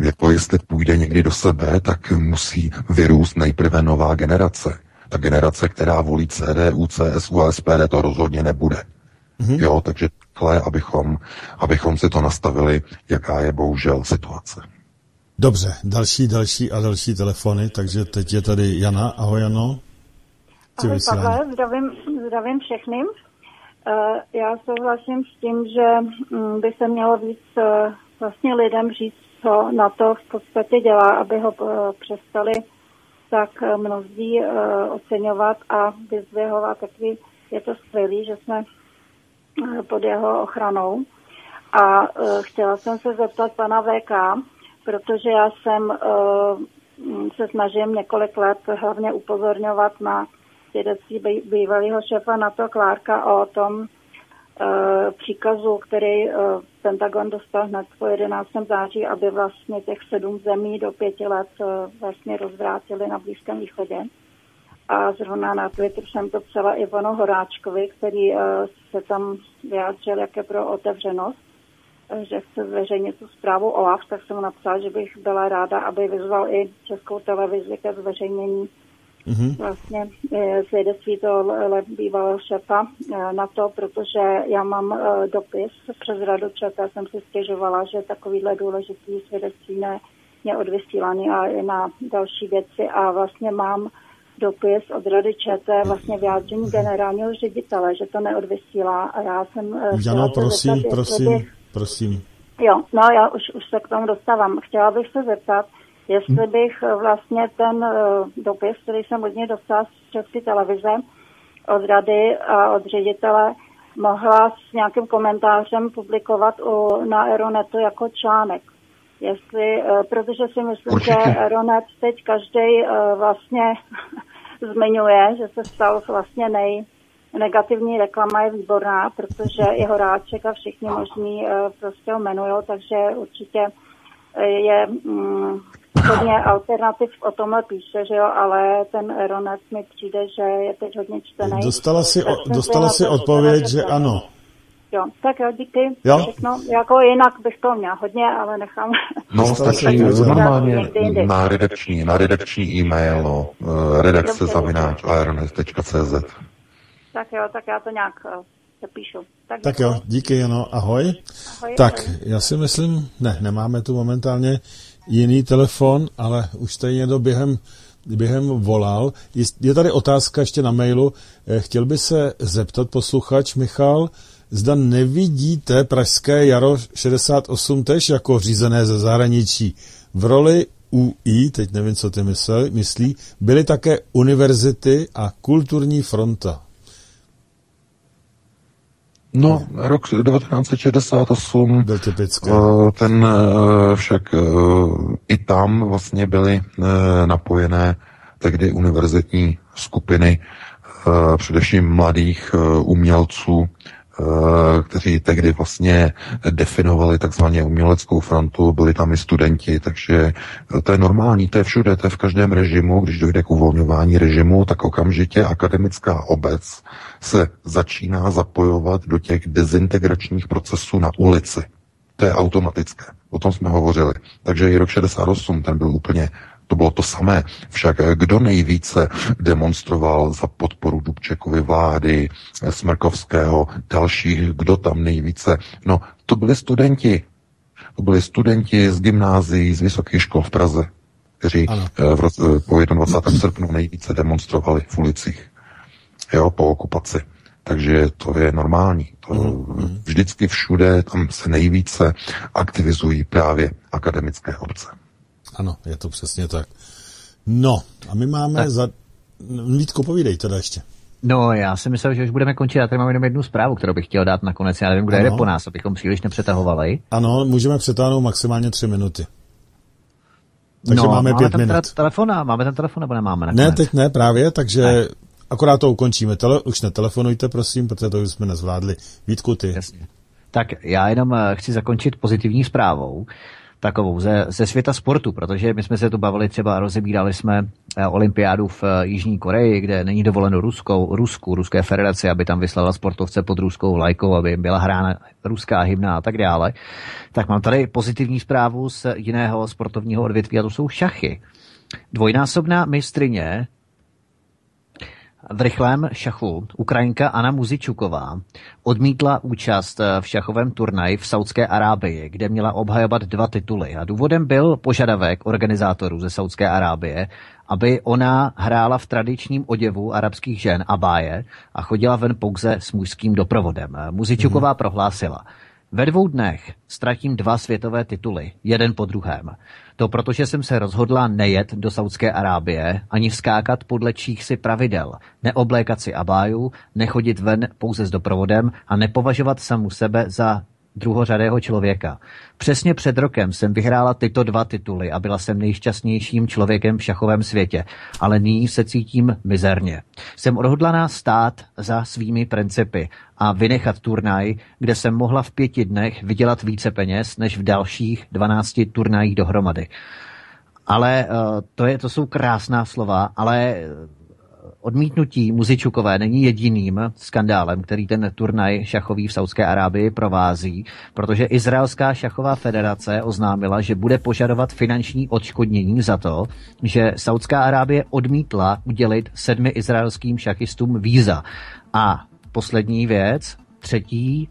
jako jestli půjde někdy do sebe, tak musí vyrůst nejprve nová generace. Ta generace, která volí CDU, CSU a SPD, to rozhodně nebude. Mm-hmm. Jo, takže takhle, abychom, abychom si to nastavili, jaká je bohužel situace. Dobře, další, další a další telefony, takže teď je tady Jana. Ahoj, Jano. Ahoj, Pavle, zdravím, zdravím všechny. Eh, já souhlasím s tím, že mm, by se mělo víc eh, vlastně lidem říct, co na to v podstatě dělá, aby ho eh, přestali tak mnozí oceňovat a vyzvěhovat, taky je to skvělý, že jsme pod jeho ochranou. A chtěla jsem se zeptat pana VK, protože já jsem se snažím několik let hlavně upozorňovat na svědectví bývalého šéfa NATO Klárka o tom příkazu, který Pentagon dostal hned po 11. září, aby vlastně těch sedm zemí do pěti let e, vlastně rozvrátili na Blízkém východě. A zrovna na Twitter jsem to psala Ivano Horáčkovi, který se tam vyjádřil, jak je pro otevřenost, že chce zveřejnit tu zprávu OLAF, tak jsem napsala, že bych byla ráda, aby vyzval i českou televizi ke zveřejnění mm-hmm. vlastně e, svědectví toho bývalého šefa e, na to, protože já mám e, dopis přes Radu ČT, jsem si stěžovala, že takovýhle důležitý svědectví ne, je odvysílaný a i na další věci a vlastně mám dopis od Rady ČT, vlastně vyjádření generálního ředitele, že to neodvysílá a já jsem... Jano, prosím, zeptat, prosím, prosím. Jo, no já už, už se k tomu dostávám. Chtěla bych se zeptat, jestli bych eh, vlastně ten eh, dopis, který jsem od něj dostala z České televize, od rady a od ředitele, mohla s nějakým komentářem publikovat u, na Aeronetu jako článek. Jestli, eh, protože si myslím, Určitě. že Aeronet teď každý vlastně zmiňuje, že se stal vlastně nej, negativní reklama je výborná, protože jeho ráček a všichni možní prostě ho jmenují, takže určitě je mm, hodně alternativ o tomhle píše, že jo, ale ten Aeronet mi přijde, že je teď hodně čtený. Dostala si, o, dostala si odpověď, že ano. Jo, tak jo, díky. Jo? Všechno, jako jinak bych to měl hodně, ale nechám. No, stačí normálně na redakční, na redakční e-mail, no, eh, redakce zavináč aeronet.cz. Tak jo, tak já to nějak eh, zapíšu. Tak, tak jo, díky, Jano, ahoj. ahoj tak, ahoj. já si myslím, ne, nemáme tu momentálně jiný telefon, ale už jste někdo během, během volal. Je tady otázka ještě na mailu. Eh, chtěl by se zeptat posluchač Michal, zda nevidíte Pražské jaro 68 tež jako řízené ze zahraničí. V roli UI, teď nevím, co ty myslí, byly také univerzity a kulturní fronta. No, rok 1968, byl typický. Eh, ten eh, však eh, i tam vlastně byly napojené tehdy univerzitní skupiny, především mladých umělců, kteří tehdy vlastně definovali takzvaně uměleckou frontu, byli tam i studenti, takže to je normální, to je všude, to je v každém režimu, když dojde k uvolňování režimu, tak okamžitě akademická obec se začíná zapojovat do těch dezintegračních procesů na ulici. To je automatické. O tom jsme hovořili. Takže i rok 68 ten byl úplně to bylo to samé. Však kdo nejvíce demonstroval za podporu Dubčekovy vlády, Smrkovského, dalších, kdo tam nejvíce? No, to byli studenti. To byli studenti z gymnázií, z vysokých škol v Praze, kteří ano. Eh, v roce, eh, po 21. srpnu nejvíce demonstrovali v ulicích. Jo, po okupaci. Takže to je normální. To mm. Vždycky všude tam se nejvíce aktivizují právě akademické obce. Ano, je to přesně tak. No, a my máme tak. za... Vítko, povídej teda ještě. No, já si myslel, že už budeme končit. Já tady mám jenom jednu zprávu, kterou bych chtěl dát nakonec. Já nevím, kdo jde po nás, abychom příliš nepřetahovali. Ano, můžeme přetáhnout maximálně tři minuty. Takže no, máme, máme pět minut. Te- telefona, máme ten telefon nebo nemáme? Nakonec? Ne, teď ne právě, takže ne. akorát to ukončíme. Tele, už netelefonujte, prosím, protože to už jsme nezvládli. Vítku, ty. Jasně. Tak já jenom eh, chci zakončit pozitivní zprávou takovou ze, ze světa sportu, protože my jsme se tu bavili třeba, rozebírali jsme eh, olympiádu v eh, Jižní Koreji, kde není dovoleno Ruskou, Rusku, Ruské federaci, aby tam vyslala sportovce pod ruskou vlajkou, aby byla hrána ruská hymna a tak dále. Tak mám tady pozitivní zprávu z jiného sportovního odvětví a to jsou šachy. Dvojnásobná mistrině v rychlém šachu Ukrajinka Anna Muzičuková odmítla účast v šachovém turnaji v Saudské Arábii, kde měla obhajovat dva tituly. A důvodem byl požadavek organizátorů ze Saudské Arábie, aby ona hrála v tradičním oděvu arabských žen abáje a chodila ven pouze s mužským doprovodem. Muzičuková mm-hmm. prohlásila, ve dvou dnech ztratím dva světové tituly, jeden po druhém. To protože jsem se rozhodla nejet do Saudské Arábie, ani skákat podle čích si pravidel, neoblékat si abáju, nechodit ven pouze s doprovodem a nepovažovat samu sebe za druhořadého člověka. Přesně před rokem jsem vyhrála tyto dva tituly a byla jsem nejšťastnějším člověkem v šachovém světě, ale nyní se cítím mizerně. Jsem odhodlaná stát za svými principy a vynechat turnaj, kde jsem mohla v pěti dnech vydělat více peněz než v dalších 12 turnajích dohromady. Ale uh, to, je, to jsou krásná slova, ale odmítnutí Muzičukové není jediným skandálem, který ten turnaj šachový v Saudské Arábii provází, protože Izraelská šachová federace oznámila, že bude požadovat finanční odškodnění za to, že Saudská Arábie odmítla udělit sedmi izraelským šachistům víza. A poslední věc, třetí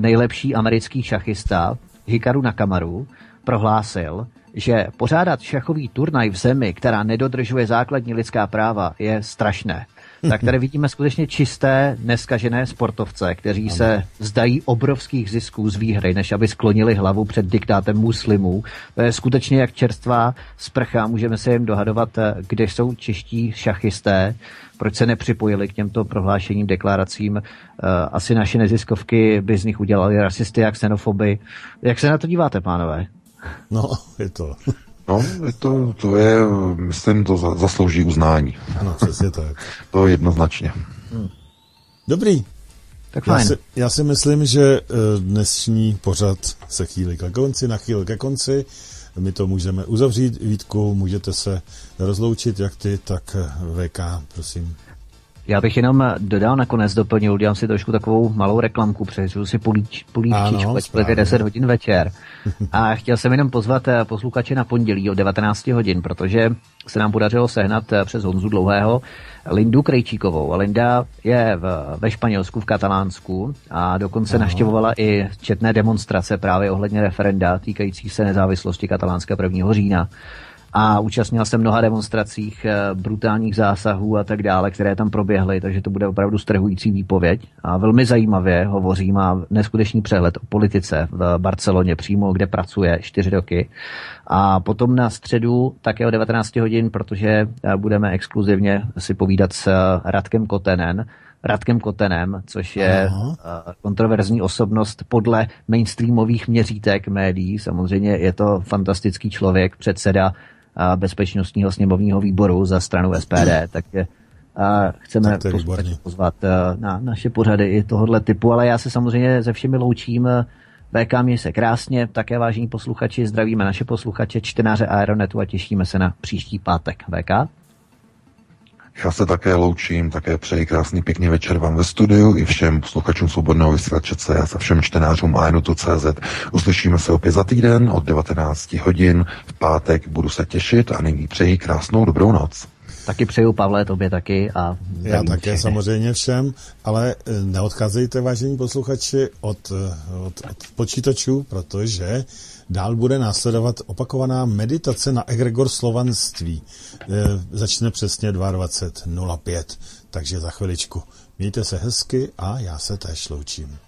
nejlepší americký šachista Hikaru Nakamaru prohlásil, že pořádat šachový turnaj v zemi, která nedodržuje základní lidská práva, je strašné. Tak tady vidíme skutečně čisté, neskažené sportovce, kteří se zdají obrovských zisků z výhry, než aby sklonili hlavu před diktátem muslimů. To je skutečně jak čerstvá sprcha, můžeme se jim dohadovat, kde jsou čeští šachisté, proč se nepřipojili k těmto prohlášením, deklaracím. Asi naše neziskovky by z nich udělali rasisty a xenofoby. Jak se na to díváte, pánové? No, je to. No, je to, to je, myslím, to za, zaslouží uznání. Ano, přesně tak. to jednoznačně. Hmm. Dobrý. Tak fajn. Já si, já si myslím, že eh, dnešní pořad se chýlí ke konci, na chvíli ke konci. My to můžeme uzavřít. Vítku, můžete se rozloučit, jak ty, tak eh, VK, prosím. Já bych jenom dodal nakonec, doplnil, udělám si trošku takovou malou reklamku, přeřu si políč, políčičku, ať je 10 hodin večer. A chtěl jsem jenom pozvat eh, posluchače na pondělí o 19 hodin, protože se nám podařilo sehnat eh, přes Honzu Dlouhého Lindu Krejčíkovou. A Linda je v, ve Španělsku, v Katalánsku a dokonce Aha. naštěvovala i četné demonstrace právě ohledně referenda týkající se nezávislosti katalánské 1. října a účastnil jsem mnoha demonstracích, eh, brutálních zásahů a tak dále, které tam proběhly, takže to bude opravdu strhující výpověď. A velmi zajímavě hovoří, má neskutečný přehled o politice v Barceloně přímo, kde pracuje čtyři roky. A potom na středu také o 19 hodin, protože eh, budeme exkluzivně si povídat s eh, Radkem Kotenen, Radkem Kotenem, což je Aha. kontroverzní osobnost podle mainstreamových měřítek médií. Samozřejmě je to fantastický člověk, předseda bezpečnostního sněmovního výboru za stranu SPD, takže a chceme tak pozvat na naše pořady i tohohle typu, ale já se samozřejmě se všemi loučím. VK mě se krásně, také vážení posluchači, zdravíme naše posluchače, čtenáře Aeronetu a těšíme se na příští pátek. VK? Já se také loučím, také přeji krásný pěkný večer vám ve studiu i všem posluchačům Svobodného vysílače CS a všem čtenářům CZ. Uslyšíme se opět za týden od 19 hodin. V pátek budu se těšit a nyní přeji krásnou dobrou noc. Taky přeju, Pavle, tobě taky. A Já také všechny. samozřejmě všem, ale eh, neodcházejte, vážení posluchači, od, eh, od, od počítačů, protože Dál bude následovat opakovaná meditace na egregor slovanství. E, začne přesně 22.05, takže za chviličku. Mějte se hezky a já se též loučím.